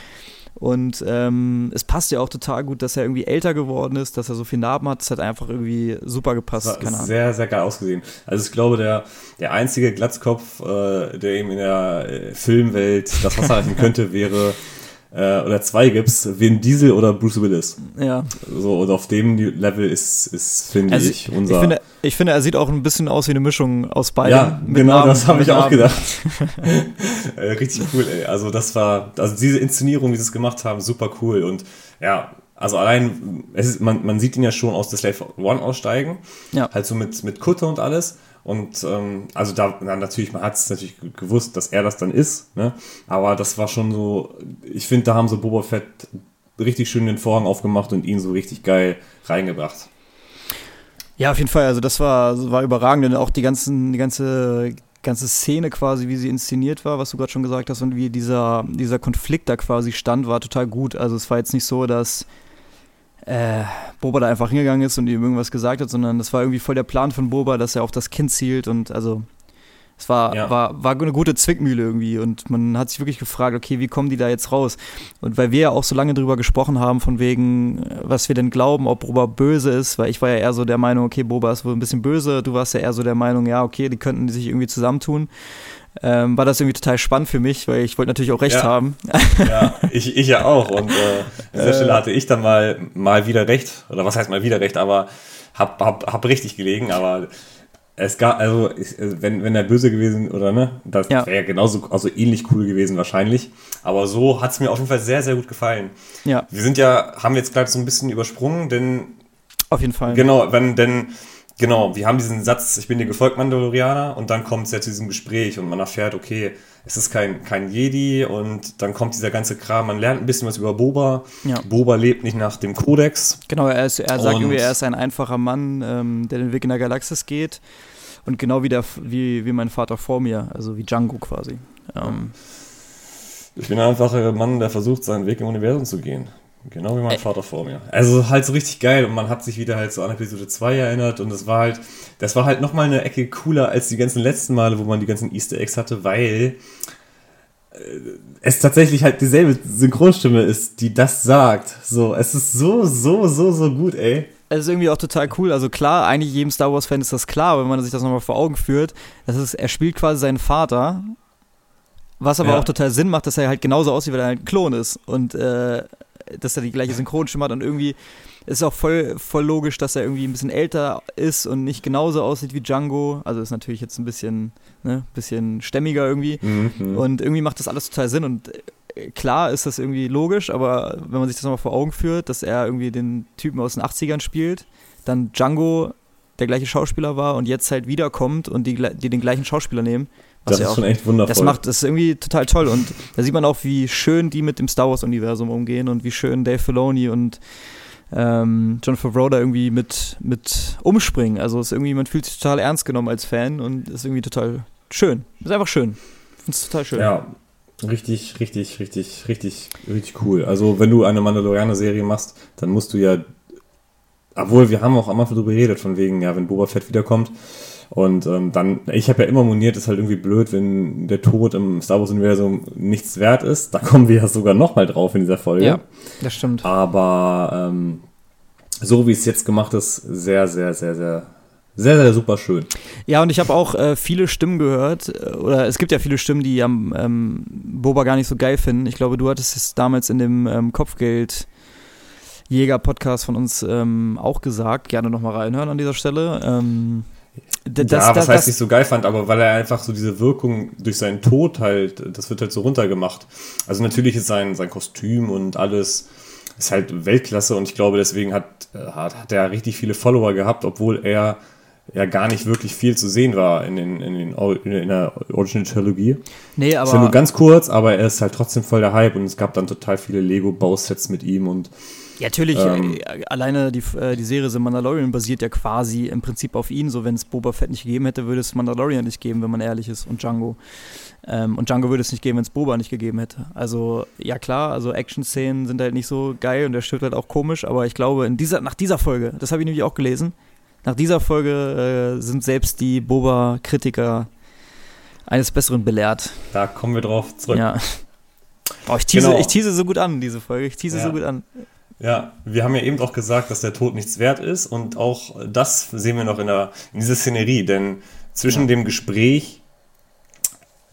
B: Und ähm, es passt ja auch total gut, dass er irgendwie älter geworden ist, dass er so viele Narben hat. Es hat einfach irgendwie super gepasst.
A: Keine sehr, sehr geil ausgesehen. Also ich glaube, der, der einzige Glatzkopf, äh, der ihm in der äh, Filmwelt das Wasser reichen könnte, wäre äh, oder zwei gibt's, Vin Diesel oder Bruce Willis.
B: Ja.
A: So, und auf dem Level ist, ist finde also ich, unser.
B: Ich finde, ich finde, er sieht auch ein bisschen aus wie eine Mischung aus beiden.
A: Ja, genau, Namen, das habe ich auch gedacht. äh, richtig cool, ey. Also, das war, also diese Inszenierung, wie sie es gemacht haben, super cool. Und ja, also allein, es ist, man, man sieht ihn ja schon aus der Slave One aussteigen. Ja. Halt so mit, mit Kutte und alles. Und ähm, also da na, natürlich, man hat es natürlich gewusst, dass er das dann ist, ne? Aber das war schon so, ich finde, da haben so Boba Fett richtig schön den Vorhang aufgemacht und ihn so richtig geil reingebracht.
B: Ja, auf jeden Fall. Also das war, war überragend. Und auch die, ganzen, die ganze, ganze Szene quasi, wie sie inszeniert war, was du gerade schon gesagt hast, und wie dieser, dieser Konflikt da quasi stand, war total gut. Also es war jetzt nicht so, dass äh, Boba da einfach hingegangen ist und ihm irgendwas gesagt hat, sondern das war irgendwie voll der Plan von Boba, dass er auf das Kind zielt und also es war, ja. war, war eine gute Zwickmühle irgendwie und man hat sich wirklich gefragt, okay, wie kommen die da jetzt raus? Und weil wir ja auch so lange drüber gesprochen haben, von wegen, was wir denn glauben, ob Boba böse ist, weil ich war ja eher so der Meinung, okay, Boba ist wohl ein bisschen böse, du warst ja eher so der Meinung, ja, okay, die könnten sich irgendwie zusammentun ähm, war das irgendwie total spannend für mich, weil ich wollte natürlich auch recht
A: ja.
B: haben.
A: Ja, ich, ich ja auch. Und äh, an dieser Stelle hatte ich dann mal, mal wieder recht. Oder was heißt mal wieder recht, aber hab, hab, hab richtig gelegen, aber es gab, also, wenn, wenn er böse gewesen, oder ne, das ja. wäre ja genauso, also ähnlich cool gewesen wahrscheinlich. Aber so hat es mir auf jeden Fall sehr, sehr gut gefallen. Ja. Wir sind ja, haben jetzt gerade so ein bisschen übersprungen, denn.
B: Auf jeden Fall.
A: Genau, wenn, denn Genau, wir haben diesen Satz, ich bin dir gefolgt, Mandalorianer, und dann kommt es ja zu diesem Gespräch und man erfährt, okay, es ist kein, kein Jedi und dann kommt dieser ganze Kram, man lernt ein bisschen was über Boba. Ja. Boba lebt nicht nach dem Kodex.
B: Genau, er, ist, er sagt irgendwie, er ist ein einfacher Mann, ähm, der den Weg in der Galaxis geht und genau wie, der, wie, wie mein Vater vor mir, also wie Django quasi. Ähm,
A: ich bin ein einfacher Mann, der versucht, seinen Weg im Universum zu gehen. Genau wie mein Ä Vater vor mir. Also halt so richtig geil und man hat sich wieder halt so an Episode 2 erinnert und das war halt, das war halt nochmal eine Ecke cooler als die ganzen letzten Male, wo man die ganzen Easter Eggs hatte, weil äh, es tatsächlich halt dieselbe Synchronstimme ist, die das sagt. So, es ist so, so, so, so gut, ey.
B: Es ist irgendwie auch total cool. Also klar, eigentlich jedem Star Wars-Fan ist das klar, wenn man sich das nochmal vor Augen führt. Das ist, er spielt quasi seinen Vater, was aber ja. auch total Sinn macht, dass er halt genauso aussieht, weil er halt ein Klon ist. Und äh, dass er die gleiche Synchronstimme hat und irgendwie ist auch voll, voll logisch, dass er irgendwie ein bisschen älter ist und nicht genauso aussieht wie Django. Also ist natürlich jetzt ein bisschen, ne, bisschen stämmiger irgendwie. Mhm. Und irgendwie macht das alles total Sinn und äh, klar ist das irgendwie logisch, aber wenn man sich das nochmal vor Augen führt, dass er irgendwie den Typen aus den 80ern spielt, dann Django der gleiche Schauspieler war und jetzt halt wiederkommt und die, die den gleichen Schauspieler nehmen,
A: das ja ist auch, schon echt wundervoll.
B: Das macht das irgendwie total toll und da sieht man auch, wie schön die mit dem Star Wars Universum umgehen und wie schön Dave Filoni und ähm, John Favreau da irgendwie mit, mit umspringen. Also ist irgendwie, man fühlt sich total ernst genommen als Fan und ist irgendwie total schön. Ist einfach schön. Ich finde es total schön.
A: Ja, richtig, richtig, richtig, richtig, richtig cool. Also wenn du eine Mandalorianer-Serie machst, dann musst du ja, obwohl wir haben auch am Anfang darüber geredet, von wegen, ja, wenn Boba Fett wiederkommt, und ähm, dann, ich habe ja immer moniert, ist halt irgendwie blöd, wenn der Tod im Star Wars-Universum nichts wert ist. Da kommen wir ja sogar nochmal drauf in dieser Folge. Ja,
B: das stimmt.
A: Aber ähm, so wie es jetzt gemacht ist, sehr, sehr, sehr, sehr, sehr, sehr super schön.
B: Ja, und ich habe auch äh, viele Stimmen gehört, äh, oder es gibt ja viele Stimmen, die am ähm, Boba gar nicht so geil finden. Ich glaube, du hattest es damals in dem ähm, Kopfgeld. Jäger-Podcast von uns ähm, auch gesagt. Gerne nochmal reinhören an dieser Stelle. Ähm,
A: das, ja, was das, heißt, ich so geil fand, aber weil er einfach so diese Wirkung durch seinen Tod halt, das wird halt so runtergemacht. Also natürlich ist sein, sein Kostüm und alles ist halt Weltklasse und ich glaube, deswegen hat, hat, hat er richtig viele Follower gehabt, obwohl er ja gar nicht wirklich viel zu sehen war in, den, in, den, in der Original-Trilogie. Nee, aber. Ist ja nur ganz kurz, aber er ist halt trotzdem voll der Hype und es gab dann total viele Lego-Bausets mit ihm und
B: ja, natürlich, ähm, äh, alleine die, äh, die Serie The Mandalorian basiert ja quasi im Prinzip auf ihn. So, wenn es Boba Fett nicht gegeben hätte, würde es Mandalorian nicht geben, wenn man ehrlich ist, und Django. Ähm, und Django würde es nicht geben, wenn es Boba nicht gegeben hätte. Also, ja klar, also Action-Szenen sind halt nicht so geil und der stirbt halt auch komisch, aber ich glaube, in dieser, nach dieser Folge, das habe ich nämlich auch gelesen, nach dieser Folge äh, sind selbst die Boba-Kritiker eines Besseren belehrt.
A: Da kommen wir drauf zurück.
B: Ja. Oh, ich, tease, genau. ich tease so gut an, diese Folge. Ich tease ja. so gut an.
A: Ja, wir haben ja eben auch gesagt, dass der Tod nichts wert ist und auch das sehen wir noch in, der, in dieser Szenerie, denn zwischen ja. dem Gespräch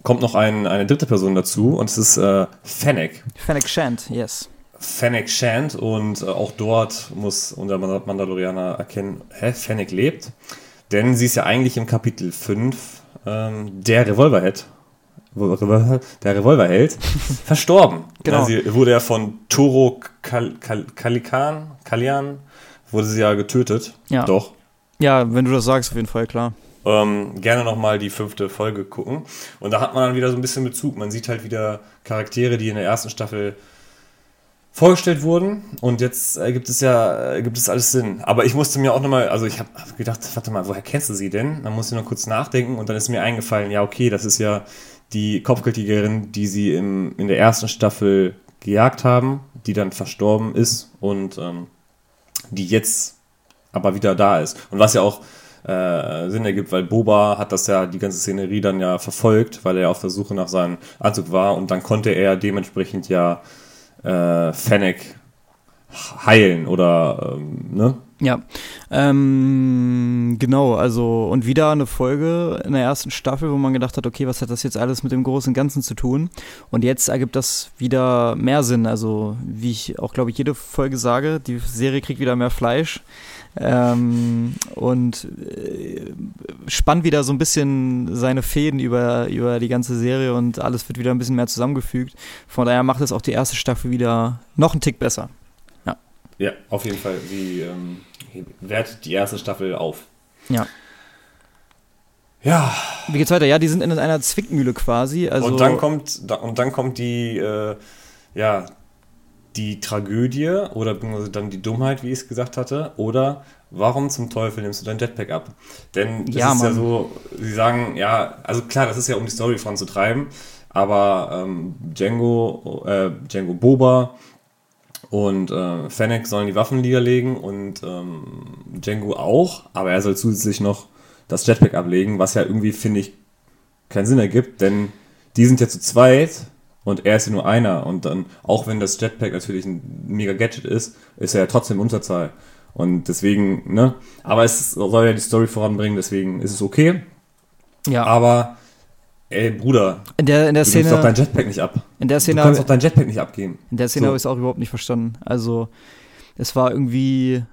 A: kommt noch ein, eine dritte Person dazu und es ist äh, Fennec.
B: Fennec Shand, yes.
A: Fennec Shand und äh, auch dort muss unser Mandalorianer erkennen, hä, Fennec lebt, denn sie ist ja eigentlich im Kapitel 5 ähm, der Revolverhead der Revolverheld, verstorben.
B: Genau.
A: Ja, sie wurde ja von Toro Kal Kal Kalikan, Kalian, wurde sie ja getötet.
B: Ja.
A: Doch.
B: Ja, wenn du das sagst, auf jeden Fall, klar.
A: Ähm, gerne nochmal die fünfte Folge gucken. Und da hat man dann wieder so ein bisschen Bezug. Man sieht halt wieder Charaktere, die in der ersten Staffel vorgestellt wurden und jetzt ergibt es ja, ergibt es alles Sinn. Aber ich musste mir auch nochmal, also ich habe gedacht, warte mal, woher kennst du sie denn? Dann musste ich noch kurz nachdenken und dann ist mir eingefallen, ja okay, das ist ja die Kopfgeldjägerin, die sie im, in der ersten Staffel gejagt haben, die dann verstorben ist und ähm, die jetzt aber wieder da ist. Und was ja auch äh, Sinn ergibt, weil Boba hat das ja, die ganze Szenerie dann ja verfolgt, weil er auf der Suche nach seinem Anzug war und dann konnte er dementsprechend ja äh, Fennec heilen oder ähm, ne?
B: Ja, ähm, genau, also und wieder eine Folge in der ersten Staffel, wo man gedacht hat, okay, was hat das jetzt alles mit dem großen Ganzen zu tun? Und jetzt ergibt das wieder mehr Sinn, also wie ich auch, glaube ich, jede Folge sage, die Serie kriegt wieder mehr Fleisch ähm, und äh, spannt wieder so ein bisschen seine Fäden über, über die ganze Serie und alles wird wieder ein bisschen mehr zusammengefügt. Von daher macht es auch die erste Staffel wieder noch einen Tick besser.
A: Ja, auf jeden Fall. Sie ähm, wertet die erste Staffel auf.
B: Ja.
A: Ja.
B: Wie geht's weiter? Ja, die sind in einer Zwickmühle quasi. Also
A: und dann kommt und dann kommt die äh, ja die Tragödie oder dann die Dummheit, wie ich es gesagt hatte, oder warum zum Teufel nimmst du dein Jetpack ab? Denn das
B: Ja,
A: ist ja
B: Mann.
A: so, sie sagen, ja, also klar, das ist ja um die Story voranzutreiben, aber ähm, Django, äh, Django Boba und äh, Fennec sollen die Waffen niederlegen und ähm, Django auch, aber er soll zusätzlich noch das Jetpack ablegen, was ja irgendwie, finde ich, keinen Sinn ergibt, denn die sind ja zu zweit und er ist ja nur einer und dann, auch wenn das Jetpack natürlich ein mega Gadget ist, ist er ja trotzdem Unterzahl. Und deswegen, ne, aber es soll ja die Story voranbringen, deswegen ist es okay.
B: ja,
A: Aber, ey, Bruder,
B: in der, in der
A: du nimmst doch dein
B: Szene,
A: Jetpack nicht ab.
B: in der
A: Du
B: Szene,
A: kannst doch dein Jetpack nicht abgeben.
B: in der Szene
A: So.
B: habe ich es auch überhaupt nicht verstanden. Also es war irgendwie,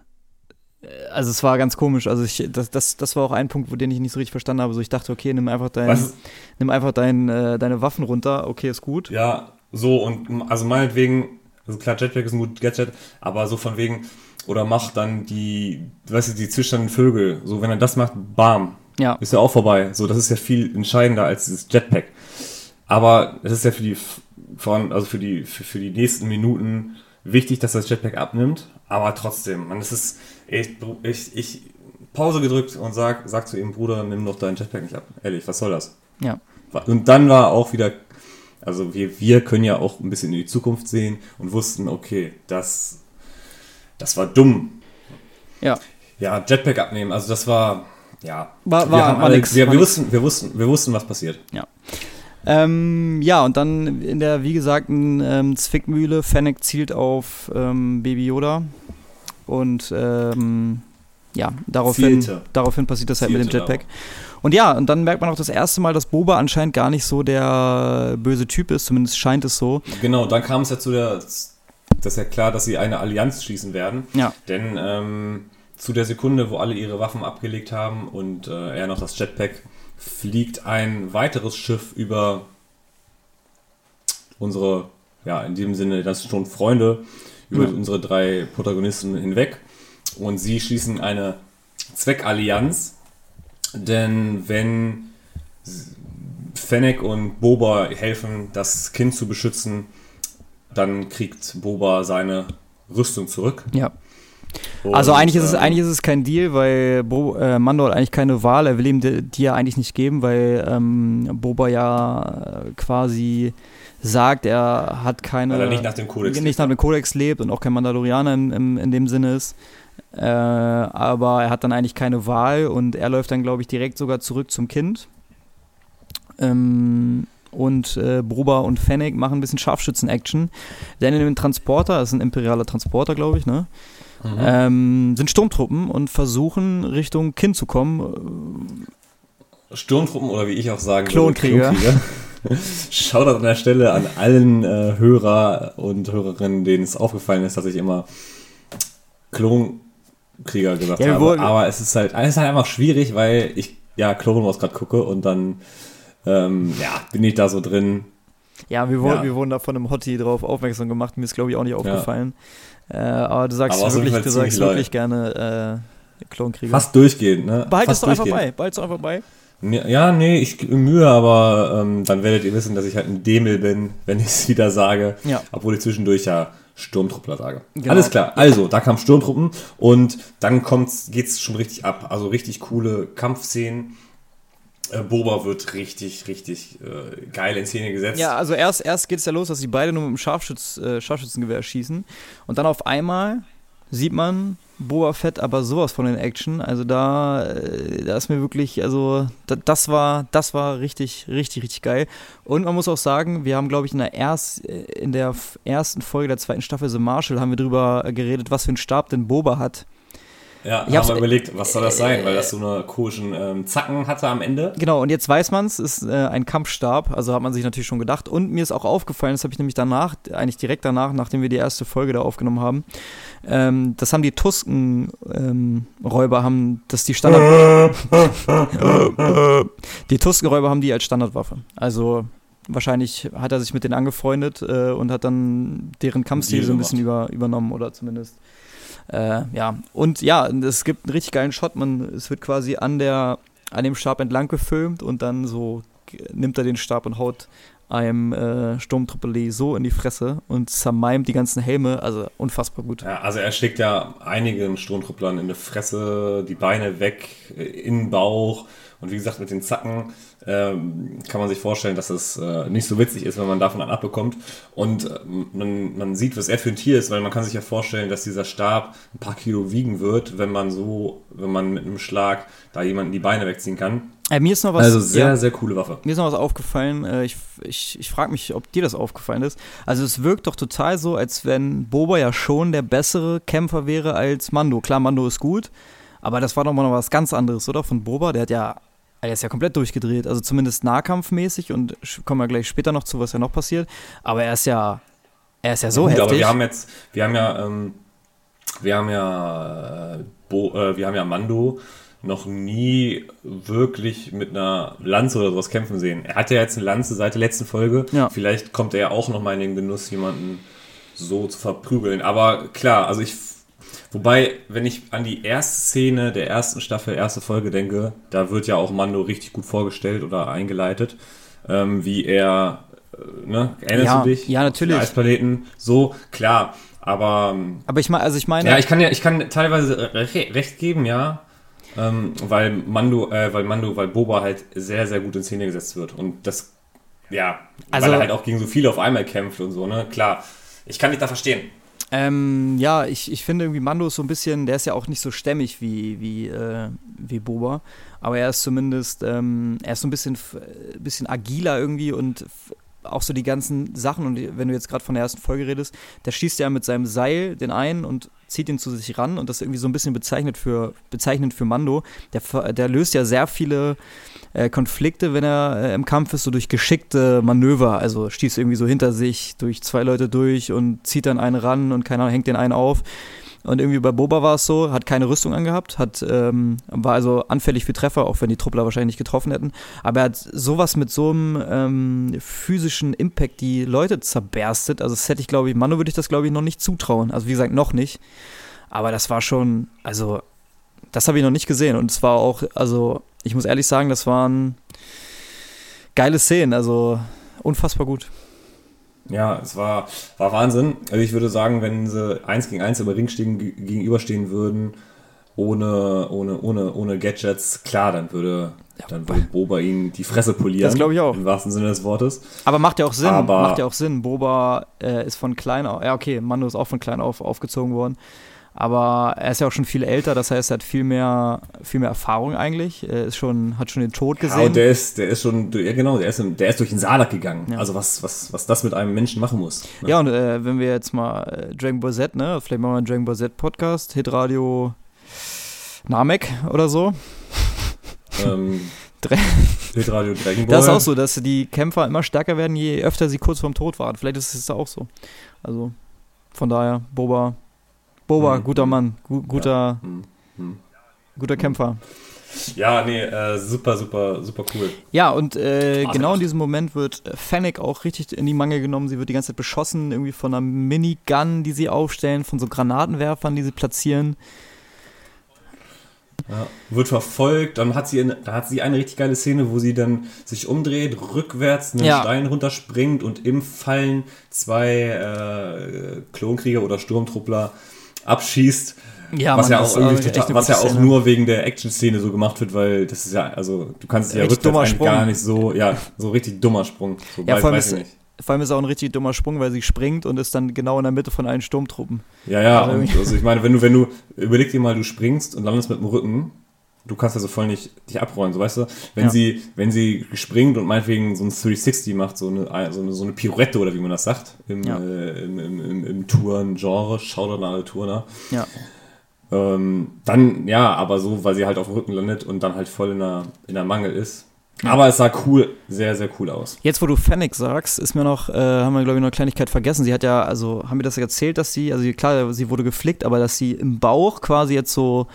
B: also es war ganz komisch. Also ich, das, das, das war auch ein Punkt, wo den ich nicht so richtig verstanden habe. So ich dachte, okay, nimm einfach dein,
A: Was?
B: nimm einfach dein, äh, deine Waffen runter. Okay, ist gut.
A: Ja, so und also meinetwegen, also klar, Jetpack ist ein gutes Gadget, aber so von wegen, oder mach dann die, weißt du, die zwischenden Vögel, so wenn er das macht, bam,
B: Ja,
A: ist ja auch vorbei. So, das ist ja viel entscheidender als dieses Jetpack. Aber es ist ja für die, voran, also für die, für, für die nächsten Minuten wichtig, dass das Jetpack abnimmt, aber trotzdem, man, es ist, ich, ich, ich, Pause gedrückt und sag, sag zu ihrem Bruder, nimm doch dein Jetpack nicht ab. Ehrlich, was soll das?
B: ja,
A: Und dann war auch wieder, also wir, wir können ja auch ein bisschen in die Zukunft sehen und wussten, okay, das, das war dumm.
B: ja.
A: Ja, Jetpack abnehmen, also das war, ja.
B: War-
A: wir
B: war-
A: haben
B: war
A: alle,
B: nix,
A: wir,
B: war
A: wir, wussten, wir, wussten, wir wussten, was passiert.
B: Ähm, ja, und dann in der, wie gesagten ähm, Zwickmühle, Fennec zielt auf ähm, Baby Yoda. Und ähm, ja, daraufhin,
A: Zielte.
B: daraufhin passiert das halt mit dem
A: Zielte
B: Jetpack. Und ja, und dann merkt man auch das erste Mal, dass Boba anscheinend gar nicht so der böse Typ ist, zumindest scheint es so.
A: Genau, dann kam es ja zu der, das ist ja klar, dass sie eine Allianz schließen werden.
B: Ja.
A: Denn ähm, zu der Sekunde, wo alle ihre Waffen abgelegt haben und äh, er noch das Jetpack, fliegt ein weiteres Schiff über unsere, ja, in dem Sinne, das sind schon Freunde, über
B: Ja.
A: unsere drei Protagonisten hinweg. Und sie schließen eine Zweckallianz, denn wenn Fennec und Boba helfen, das Kind zu beschützen, dann kriegt Boba seine Rüstung zurück.
B: Ja.
A: Und,
B: Also eigentlich ist es
A: ähm,
B: eigentlich ist es kein Deal, weil Bo, äh, Mando hat eigentlich keine Wahl. Er will ihm die, die ja eigentlich nicht geben, weil ähm, Boba ja äh, quasi sagt, er hat keine
A: Weil er nicht nach dem Kodex
B: nicht nach dem Kodex lebt und auch kein Mandalorianer im, im, in dem Sinne ist. Äh, aber er hat dann eigentlich keine Wahl und er läuft dann, glaube ich, direkt sogar zurück zum Kind. Ähm, und äh, Boba und Fennec machen ein bisschen Scharfschützen-Action. Denn in dem Transporter, das ist ein imperialer Transporter, glaube ich, ne?
A: Mhm.
B: ähm, sind Sturmtruppen und versuchen Richtung Kind zu kommen.
A: Sturmtruppen oder wie ich auch sagen
B: Klonkrieger.
A: würde, Klonkrieger. Shoutout an der Stelle an allen äh, Hörer und Hörerinnen, denen es aufgefallen ist, dass ich immer Klonkrieger gesagt
B: Ja,
A: habe. Aber es ist halt, es ist halt einfach schwierig, weil ich ja Clone Wars gerade gucke und dann ähm, ja, bin ich da so drin.
B: Ja, wir, wurden,
A: Ja.
B: wir wurden da von einem Hottie drauf aufmerksam gemacht. Mir ist, glaube ich, auch nicht aufgefallen. Äh, aber du sagst
A: Aber
B: wirklich, du sagst
A: ziemlich
B: wirklich gerne äh, Klonkrieger.
A: Fast durchgehend, ne?
B: Behalt es doch einfach bei. Behalt es doch einfach bei.
A: Ja, nee, ich Mühe, aber ähm, dann werdet ihr wissen, dass ich halt ein Demel bin, wenn ich es wieder sage.
B: Ja.
A: Obwohl ich zwischendurch ja Sturmtruppler sage.
B: Genau.
A: Alles klar. Also, da kamen Sturmtruppen und dann kommt's, geht's schon richtig ab. Also richtig coole Kampfszenen. Äh, Boba wird richtig, richtig äh, geil in Szene gesetzt.
B: Ja, also erst, erst geht es ja los, dass die beide nur mit dem Scharfschütz, äh, Scharfschützengewehr schießen. Und dann auf einmal sieht man Boba Fett aber sowas von in Action. Also da, äh, da ist mir wirklich, also da, das war, das war richtig, richtig, richtig geil. Und man muss auch sagen, wir haben, glaube ich, in der, erst, äh, in der ersten Folge der zweiten Staffel The Marshall haben wir drüber geredet, was für einen Stab denn Boba hat.
A: Ja,
B: Ich
A: haben
B: hab's-
A: wir überlegt, was soll das sein, weil das so eine komischen ähm, Zacken hatte am Ende.
B: Genau, und jetzt weiß man es, ist äh, ein Kampfstab, also hat man sich natürlich schon gedacht. Und mir ist auch aufgefallen, das habe ich nämlich danach, eigentlich direkt danach, nachdem wir die erste Folge da aufgenommen haben, ähm, das haben die Tusken-Räuber, haben das die Standard... die Tusken-Räuber haben die als Standardwaffe. Also wahrscheinlich hat er sich mit denen angefreundet äh, und hat dann deren Kampfstil so ein bisschen über, übernommen oder zumindest äh, ja, und ja, es gibt einen richtig geilen Shot. Man, es wird quasi an der, an dem Stab entlang gefilmt und dann so nimmt er den Stab und haut einem äh, Sturmtruppler so in die Fresse und zermalmt die ganzen Helme. Also unfassbar gut.
A: Ja, also er schlägt ja einigen Sturmtrupplern in die Fresse, die Beine weg, äh, in den Bauch. Und wie gesagt, mit den Zacken ähm, kann man sich vorstellen, dass es äh, nicht so witzig ist, wenn man davon einen abbekommt. Und äh, man, man sieht, was er für ein Tier ist, weil man kann sich ja vorstellen, dass dieser Stab ein paar Kilo wiegen wird, wenn man so, wenn man mit einem Schlag da jemanden die Beine wegziehen kann.
B: Äh, mir ist noch was.
A: Also sehr,
B: ja,
A: sehr coole Waffe.
B: Mir ist noch was aufgefallen. Äh, ich ich, ich frage mich, ob dir das aufgefallen ist. Also es wirkt doch total so, als wenn Boba ja schon der bessere Kämpfer wäre als Mando. Klar, Mando ist gut, aber das war doch mal noch was ganz anderes, oder? Von Boba, der hat ja, er ist ja komplett durchgedreht. Also zumindest nahkampfmäßig und kommen wir gleich später noch zu, was ja noch passiert. Aber er ist ja, er ist ja so
A: Gut,
B: heftig.
A: aber wir haben jetzt, wir haben ja, ähm, wir haben ja, äh, Bo, äh, wir haben ja Mando noch nie wirklich mit einer Lanze oder sowas kämpfen sehen. Er hat ja jetzt eine Lanze seit der letzten Folge.
B: Ja.
A: Vielleicht kommt er ja auch noch mal in den Genuss, jemanden so zu verprügeln. Aber klar, also ich, wobei, wenn ich an die erste Szene der ersten Staffel, erste Folge denke, da wird ja auch Mando richtig gut vorgestellt oder eingeleitet, ähm, wie er, äh, ne, erinnerst
B: Ja,
A: du dich?
B: ja, natürlich.
A: Eisplaneten, so, klar. Aber ähm,
B: aber ich meine, also ich meine,
A: ja, ich kann ja, ich kann teilweise re recht geben, ja. Ähm, weil Mando, äh, weil Mando, weil Boba halt sehr, sehr gut in Szene gesetzt wird. Und das, ja,
B: Also-
A: weil er halt auch gegen so viele auf einmal kämpft und so, ne? Klar. Ich kann dich da verstehen.
B: Ähm, ja, ich, ich finde irgendwie Mando ist so ein bisschen, der ist ja auch nicht so stämmig wie, wie, äh, wie Boba, aber er ist zumindest, ähm, er ist so ein bisschen, äh, bisschen agiler irgendwie und auch so die ganzen Sachen und wenn du jetzt gerade von der ersten Folge redest, der schießt ja mit seinem Seil den einen und zieht ihn zu sich ran und das ist irgendwie so ein bisschen bezeichnet für, bezeichnend für Mando. Der, der löst ja sehr viele äh, Konflikte, wenn er äh, im Kampf ist, so durch geschickte Manöver. Also stieß irgendwie so hinter sich durch zwei Leute durch und zieht dann einen ran und keiner hängt den einen auf. Und irgendwie bei Boba war es so, hat keine Rüstung angehabt, hat, ähm, war also anfällig für Treffer, auch wenn die Truppler wahrscheinlich nicht getroffen hätten. Aber er hat sowas mit so einem ähm, physischen Impact die Leute zerberstet. Also das hätte ich, glaube ich, Manu würde ich das, glaube ich, noch nicht zutrauen. Also wie gesagt, noch nicht. Aber das war schon, also das habe ich noch nicht gesehen. Und es war auch, also ich muss ehrlich sagen, das waren geile Szenen, also unfassbar gut.
A: Ja, es war, war Wahnsinn. Also ich würde sagen, wenn sie eins gegen eins im Ring stehen, ge- gegenüberstehen würden, ohne, ohne, ohne, ohne Gadgets, klar, dann würde, dann würde Boba ihn die Fresse polieren.
B: Das glaub ich auch.
A: Im wahrsten Sinne des Wortes.
B: Aber macht ja auch Sinn,
A: Aber-
B: macht ja auch Sinn. Boba äh, ist von klein auf, ja okay, Mando ist auch von klein auf aufgezogen worden. Aber er ist ja auch schon viel älter, das heißt, er hat viel mehr, viel mehr Erfahrung eigentlich. Er ist schon, hat schon den Tod
A: Ja,
B: gesehen.
A: und der ist, der ist schon, ja genau, der ist, der ist durch den Salak gegangen.
B: Ja.
A: Also was, was, was das mit einem Menschen machen muss. ne?
B: Ja, und äh, wenn wir jetzt mal äh, Dragon Ball Z, ne, vielleicht machen wir einen Dragon Ball Z Podcast, Hitradio Namek oder so.
A: Ähm, Hitradio Dragon Ball.
B: Das ist auch so, dass die Kämpfer immer stärker werden, je öfter sie kurz vorm Tod waren. Vielleicht ist es da auch so. Also von daher, Boba, Boba,
A: Mhm.
B: guter Mann, gu guter,
A: Hm, hm.
B: guter Kämpfer.
A: Ja, nee, äh, super, super, super cool.
B: Ja, und äh, genau in diesem Moment wird Fennec auch richtig in die Mangel genommen. Sie wird die ganze Zeit beschossen, irgendwie von einer Minigun, die sie aufstellen, von so Granatenwerfern, die sie platzieren.
A: Ja, wird verfolgt, dann hat sie eine, da hat sie eine richtig geile Szene, wo sie dann sich umdreht, rückwärts einen
B: Ja.
A: Stein runterspringt und im Fallen zwei äh, Klonkrieger oder Sturmtruppler abschießt.
B: Ja,
A: was
B: Mann,
A: ja auch irgendwie total, was ja auch
B: Szene.
A: nur wegen der Action-Szene so gemacht wird, weil das ist ja, also du kannst es ja rückwärts gar nicht so, ja, so richtig dummer Sprung. So,
B: Ja,
A: weiß,
B: vor allem ist-
A: ich nicht.
B: Vor allem ist auch ein richtig dummer Sprung, weil sie springt und ist dann genau in der Mitte von allen Sturmtruppen.
A: Ja, ja,
B: Also
A: also ich meine, wenn du, wenn du, überleg dir mal, du springst und landest mit dem Rücken, du kannst ja so voll nicht dich abrollen, so weißt du? Wenn
B: Ja.
A: sie, wenn sie springt und meinetwegen so ein 360 macht, so eine, so eine, so eine Pirouette oder wie man das sagt, im,
B: Ja.
A: äh, im, im, im, im Touren-Genre, Shoutout an alle Turner,
B: Ja.
A: ähm, dann, ja, aber so, weil sie halt auf dem Rücken landet und dann halt voll in der, in der Mangel ist. Aber es sah cool, sehr, sehr cool aus.
B: Jetzt, wo du Fennec sagst, ist mir noch, äh, haben wir, glaube ich, noch eine Kleinigkeit vergessen. Sie hat ja, also, haben wir das erzählt, dass sie, also klar, sie wurde geflickt, aber dass sie im Bauch quasi jetzt so